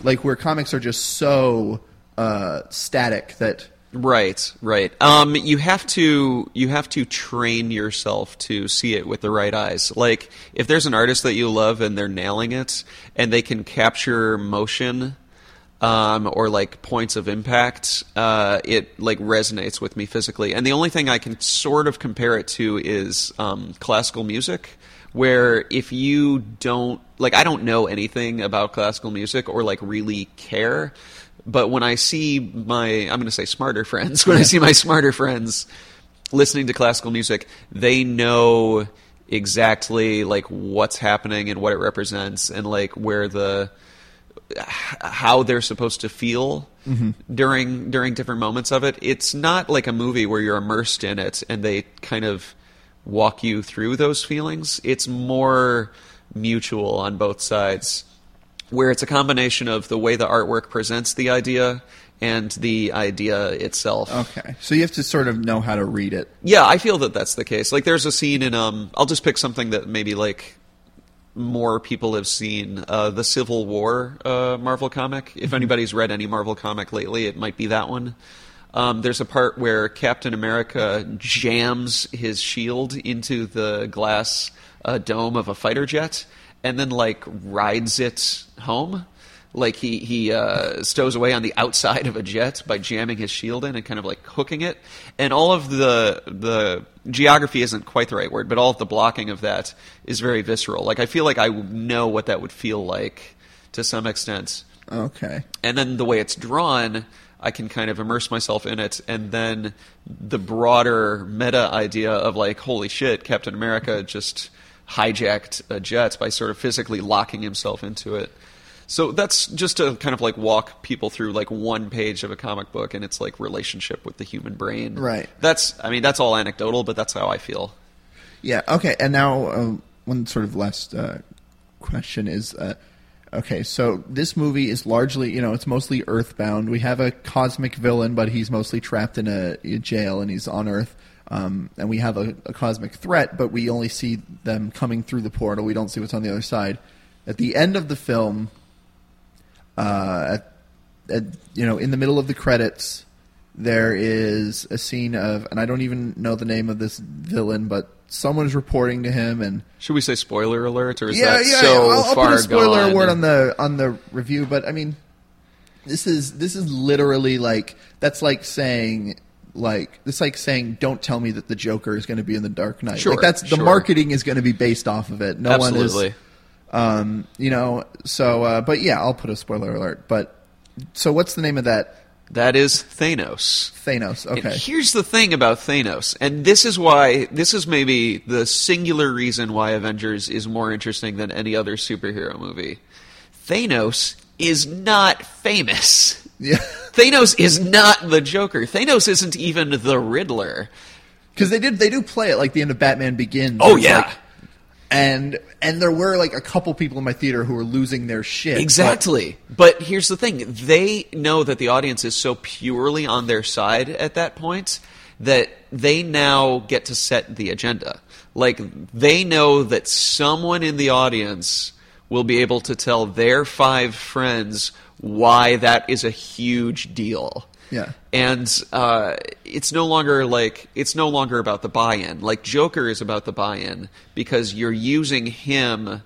like where comics are just so uh, static that Right, right. Um, you have to you have to train yourself to see it with the right eyes. Like if there's an artist that you love and they're nailing it, and they can capture motion, um, or like points of impact, uh, it like resonates with me physically. And the only thing I can sort of compare it to is um, classical music. Where if you don't like, I don't know anything about classical music or like really care, but when I see my, I'm going to say smarter friends, when I see my smarter friends listening to classical music, they know exactly like what's happening and what it represents and like where the how they're supposed to feel mm-hmm. during during different moments of it. It's not like a movie where you're immersed in it and they kind of walk you through those feelings. It's more mutual on both sides where it's a combination of the way the artwork presents the idea and the idea itself. Okay, so you have to sort of know how to read it. Yeah, I feel that that's the case. Like, there's a scene in um, I'll just pick something that maybe like more people have seen uh, the Civil War uh, Marvel comic. If anybody's read any Marvel comic lately, it might be that one. Um, there's a part where Captain America jams his shield into the glass uh, dome of a fighter jet, and then like rides it home. Like he he uh, stows away on the outside of a jet by jamming his shield in and kind of like hooking it, and all of the the geography isn't quite the right word, but all of the blocking of that is very visceral. Like I feel like I know what that would feel like to some extent Okay. and then the way it's drawn i can kind of immerse myself in it and then the broader meta idea of like holy shit captain america just hijacked a jet by sort of physically locking himself into it so that's just to kind of like walk people through like one page of a comic book and its like relationship with the human brain Right. that's i mean that's all anecdotal but that's how i feel Yeah. Okay. And now uh, one sort of last uh, question is, uh, okay, so this movie is largely, you know, it's mostly Earthbound. We have a cosmic villain, but he's mostly trapped in a, a jail and he's on Earth. Um, and we have a, a cosmic threat, but we only see them coming through the portal. We don't see what's on the other side. At the end of the film, uh, at, at you know, in the middle of the credits, there is a scene of, and I don't even know the name of this villain, but someone's reporting to him, and should we say spoiler alert or is yeah, that yeah, so I'll, I'll far put a spoiler gone? word on the on the review, but I mean, this is this is literally like that's like saying. Like it's like saying, "Don't tell me that the Joker is going to be in the Dark Knight." Sure, like that's the sure. marketing is going to be based off of it. No one Absolutely. is, um, you know. So, uh, but yeah, I'll put a spoiler alert. But so, what's the name of that that is thanos Thanos? And Okay, here's the thing about Thanos, and this is why this is maybe the singular reason why Avengers is more interesting than any other superhero movie. Thanos is not famous. yeah, Thanos is not the Joker. Thanos isn't even the Riddler. because they did they do play it like the end of Batman Begins. Oh, yeah. like- and and there were like a couple people in my theater who were losing their shit. but- Exactly. But here's the thing they know that the audience is so purely on their side at that point that they now get to set the agenda. Like, they know that someone in the audience will be able to tell their five friends why that is a huge deal. Yeah. And uh, it's no longer like it's no longer about the buy-in. Like Joker is about the buy-in because you're using him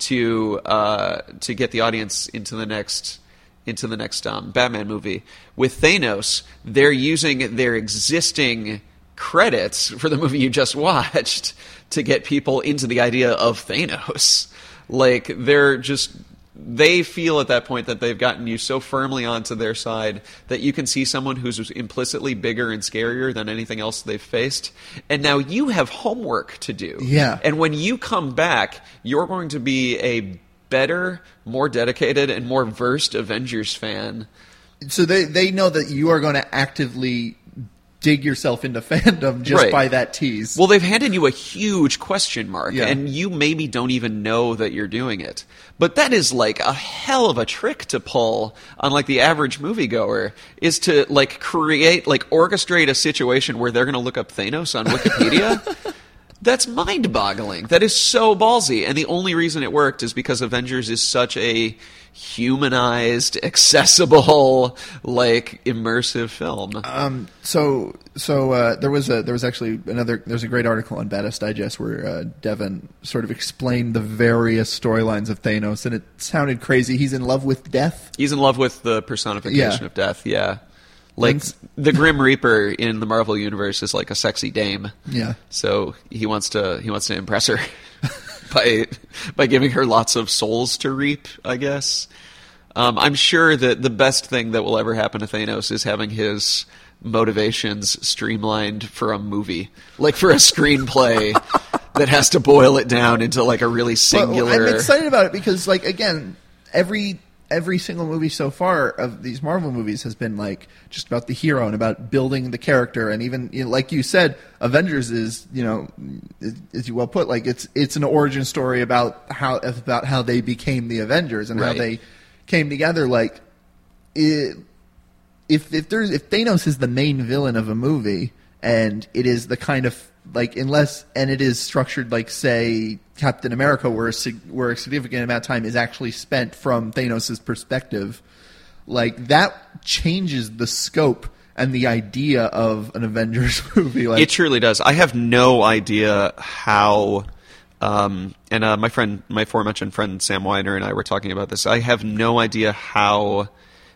to uh, to get the audience into the next into the next um, Batman movie. With Thanos, they're using their existing credits for the movie you just watched to get people into the idea of Thanos. Like they're just they feel at that point that they've gotten you so firmly onto their side that you can see someone who's implicitly bigger and scarier than anything else they've faced. And now you have homework to do. Yeah. And when you come back, you're going to be a better, more dedicated, and more versed Avengers fan. so they they know that you are going to actively dig yourself into fandom just Right. by that tease. Well, they've handed you a huge question mark, Yeah. and you maybe don't even know that you're doing it. But that is like a hell of a trick to pull on like the average moviegoer is to like create like orchestrate a situation where they're going to look up Thanos on Wikipedia. That's mind boggling. That is so ballsy. And the only reason it worked is because Avengers is such a humanized, accessible, like immersive film. Um, so so uh, there was a there was actually another there's a great article on Badass Digest where uh, Devin sort of explained the various storylines of Thanos, and it sounded crazy. He's in love with death. He's in love with the personification Yeah. of death, yeah. Like And the Grim Reaper in the Marvel universe is like a sexy dame. Yeah. So he wants to he wants to impress her by by giving her lots of souls to reap, I guess. Um, I'm sure that the best thing that will ever happen to Thanos is having his motivations streamlined for a movie, like for a screenplay that has to boil it down into like a really But singular. I'm excited about it because, like, again, every every single movie so far of these Marvel movies has been like just about the hero and about building the character, and even you know, like you said, Avengers is you know, as you well put, like it's it's an origin story about how about how they became the Avengers and how they came together. Like, it, if if there's if Thanos is the main villain of a movie and it is the kind of like unless and it is structured like say Captain America where a, where a significant amount of time is actually spent from Thanos' perspective like that changes the scope and the idea of an Avengers movie like It truly does. I have no idea how. Um, and uh, my friend, my aforementioned friend Sam Weiner and I were talking about this. I have no idea how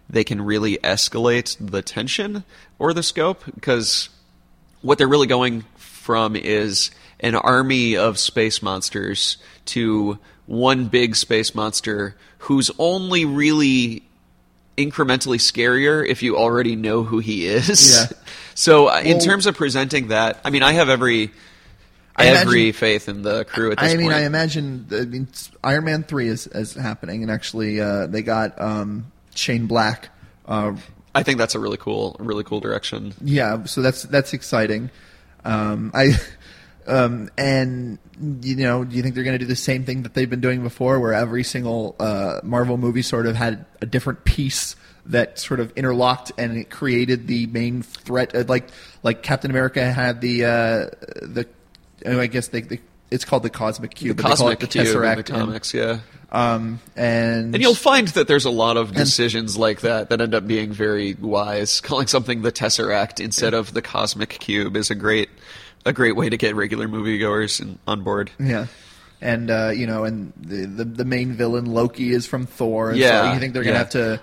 they can really escalate the tension or the scope because what they're really going from is an army of space monsters to one big space monster who's only really incrementally scarier if you already know who he is. Yeah. So uh, in terms of presenting that, I mean, I have every I every imagine- faith in the crew at this I mean, point. I imagine. I mean, Iron Man three is, is happening, and actually, uh, they got um, Shane Black. Uh, I think that's a really cool, really cool direction. yeah, so that's that's exciting. Um, I um, and you know, do you think they're going to do the same thing that they've been doing before, where every single uh, Marvel movie sort of had a different piece that sort of interlocked and it created the main threat? Uh, like like Captain America had the uh, the oh, I guess they, they it's called the Cosmic Cube. The but they call cosmic the cube in the and- comics, yeah. um, and And you'll find that there's a lot of decisions like that that end up being very wise. Calling something the Tesseract instead of the Cosmic Cube is a great, a great way to get regular moviegoers in, on board. Yeah. And uh, you know, and the, the the main villain Loki is from Thor. And Yeah, so you think they're gonna yeah. have to?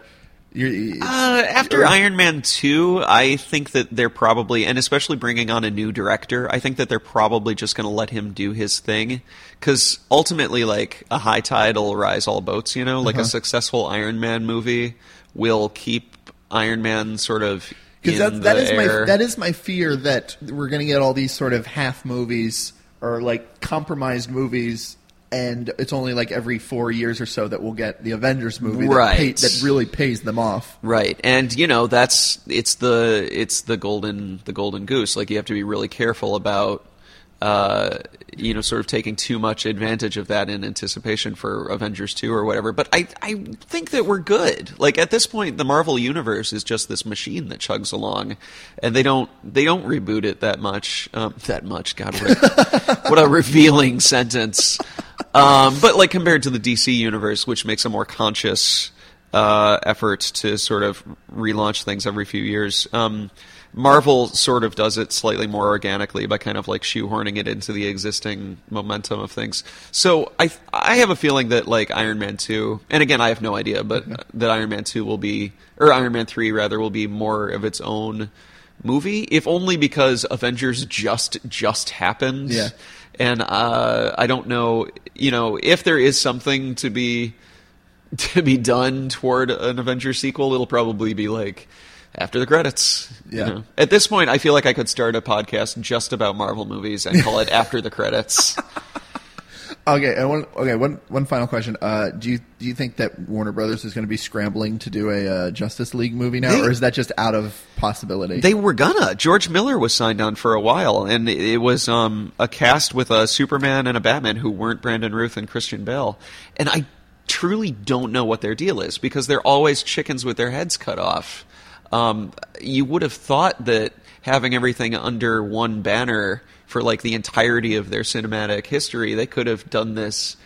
You're, Uh, after Iron Man 2, I think that they're probably, and especially bringing on a new director, I think that they're probably just going to let him do his thing. Because ultimately, like, a high tide will rise all boats, you know? Like, a successful Iron Man movie will keep Iron Man sort of because that, that is air. my that is my fear that we're gonna get all these sort of half movies or like compromised movies. And it's only like every four years or so that we'll get the Avengers movie that, pay, that really pays them off. Right, and you know that's it's the it's the golden the golden goose. Like you have to be really careful about uh, you know sort of taking too much advantage of that in anticipation for Avengers two or whatever. But I I think that we're good. Like at this point, the Marvel universe is just this machine that chugs along, and they don't they don't reboot it that much. Um, that much, God, what a, what a revealing sentence. Um, but like compared to the DC universe, which makes a more conscious uh, effort to sort of relaunch things every few years. Um, Marvel sort of does it slightly more organically by kind of like shoehorning it into the existing momentum of things. So I I have a feeling that like Iron Man two, and again I have no idea, but that Iron Man two will be or Iron Man three rather will be more of its own movie, if only because Avengers just just happened. Yeah. And uh, I don't know, you know, if there is something to be to be done toward an Avengers sequel, it'll probably be like after the credits. you Yeah. know. At this point, I feel like I could start a podcast just about Marvel movies and call it After the Credits. Okay, and one okay one one final question. Uh, do you do you think that Warner Brothers is going to be scrambling to do a uh, Justice League movie now, They- or is that just out of possibility? They were gonna. George Miller was signed on for a while, and it was um, a cast with a Superman and a Batman who weren't Brandon Routh and Christian Bale. And I truly don't know what their deal is because they're always chickens with their heads cut off. Um, you would have thought that having everything under one banner for like the entirety of their cinematic history, they could have done this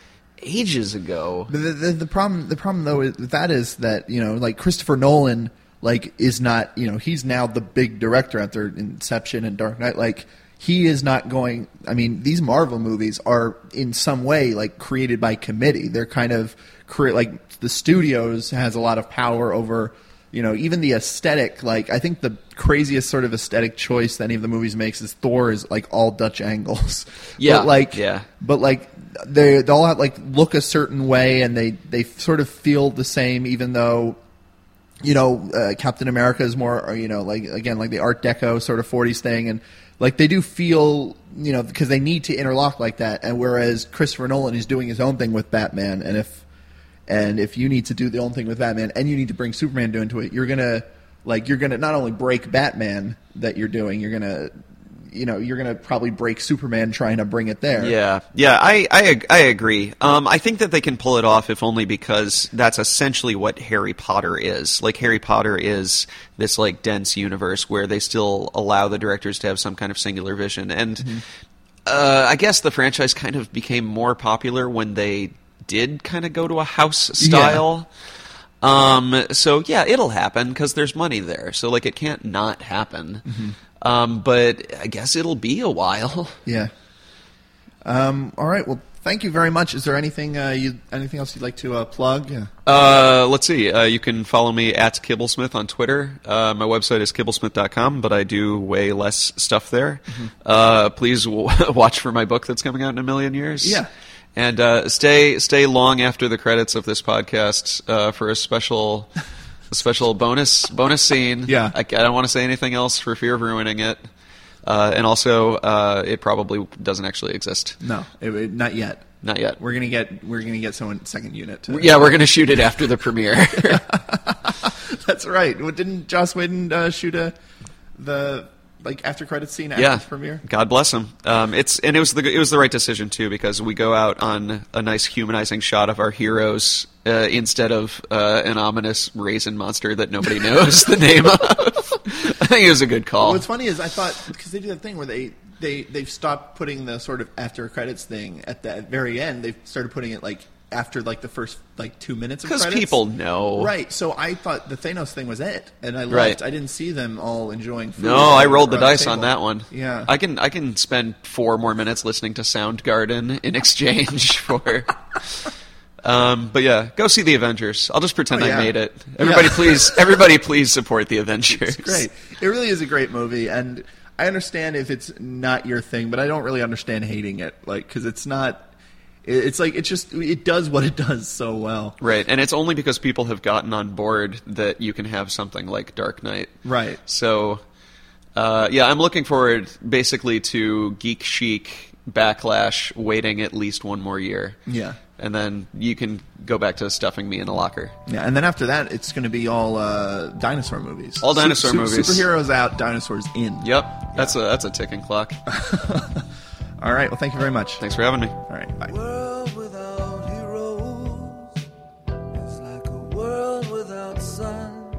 ages ago. The, the, the problem, the problem though, with that is that you know, like Christopher Nolan, like is not, you know, he's now the big director after Inception and Dark Knight. Like he is not going. I mean, these Marvel movies are in some way like created by committee. They're kind of create like the studios has a lot of power over. You know, even the aesthetic. Like, I think the craziest sort of aesthetic choice that any of the movies makes is Thor is like all Dutch angles. Yeah, but like, yeah. but like they they all have like look a certain way and they they sort of feel the same even though you know uh, Captain America is more uh, you know like again like the Art Deco sort of 40s thing and like they do feel you know because they need to interlock like that and whereas Christopher Nolan is doing his own thing with Batman and if and if you need to do the own thing with Batman and you need to bring Superman into it you're gonna like you're gonna not only break Batman that you're doing you're gonna you know you're gonna probably break Superman trying to bring it there Yeah, yeah, I, I, I agree. Um, I think that they can pull it off if only because that's essentially what Harry Potter is. Like Harry Potter is this like dense universe where they still allow the directors to have some kind of singular vision, and uh, I guess the franchise kind of became more popular when they did kind of go to a house style. Um, so yeah, it'll happen because there's money there. So like, it can't not happen. Um, but I guess it'll be a while. Yeah. Um, all right. Well, thank you very much. Is there anything uh, you anything else you'd like to uh, plug? Yeah. Uh, let's see. Uh, you can follow me at Kibblesmith on Twitter. Uh, my website is kibblesmith.com, but I do way less stuff there. Uh, please w- watch for my book that's coming out in a million years. Yeah. And uh, stay stay long after the credits of this podcast uh, for a special a special bonus bonus scene. Yeah. I, I don't want to say anything else for fear of ruining it. Uh, and also, uh, it probably doesn't actually exist. No, it, it- not yet. Not yet. We're gonna get we're gonna get someone second unit. To, yeah, we're gonna shoot it after the premiere. that's right. Didn't Joss Whedon uh, shoot a the like after credit scene after yeah, the premiere? God bless him. Um, it's and it was the it was the right decision too because we go out on a nice humanizing shot of our heroes uh, instead of uh, an ominous raisin monster that nobody knows the name of. I think it was a good call. What's funny is I thought because they do that thing where they they they've stopped putting the sort of after credits thing at the very end. They've started putting it like after like the first like two minutes of Because people know. Right, so I thought the Thanos thing was it, and I left. Right. I didn't see them all enjoying. Food No, I rolled the the dice table. on that one. Yeah. I can I can spend four more minutes listening to Soundgarden in exchange for. Um, but yeah, go see the Avengers. I'll just pretend Oh, yeah. I made it. Everybody, Yeah. please, everybody, please support the Avengers. great. It really is a great movie, and I understand if it's not your thing, but I don't really understand hating it, like because it's not. It- It's like it just it does what it does so well. Right, and it's only because people have gotten on board that you can have something like Dark Knight. Right. So, uh, yeah, I'm looking forward basically to Geek Chic Backlash waiting at least one more year. Yeah. And then you can go back to stuffing me in a locker. Yeah, and then after that, it's going to be all uh, dinosaur movies. All dinosaur movies. Superheroes out, dinosaurs in. Yep, that's a that's a ticking clock. All right. Well, thank you very much. Thanks for having me. All right. Bye. world without heroes is like a world without sun.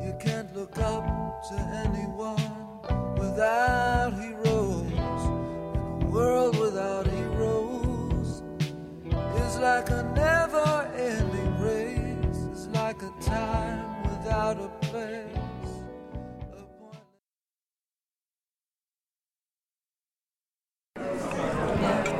You can't look up to anyone without heroes. And a world without heroes is like a never ending race. It's like a time without a place. Yeah.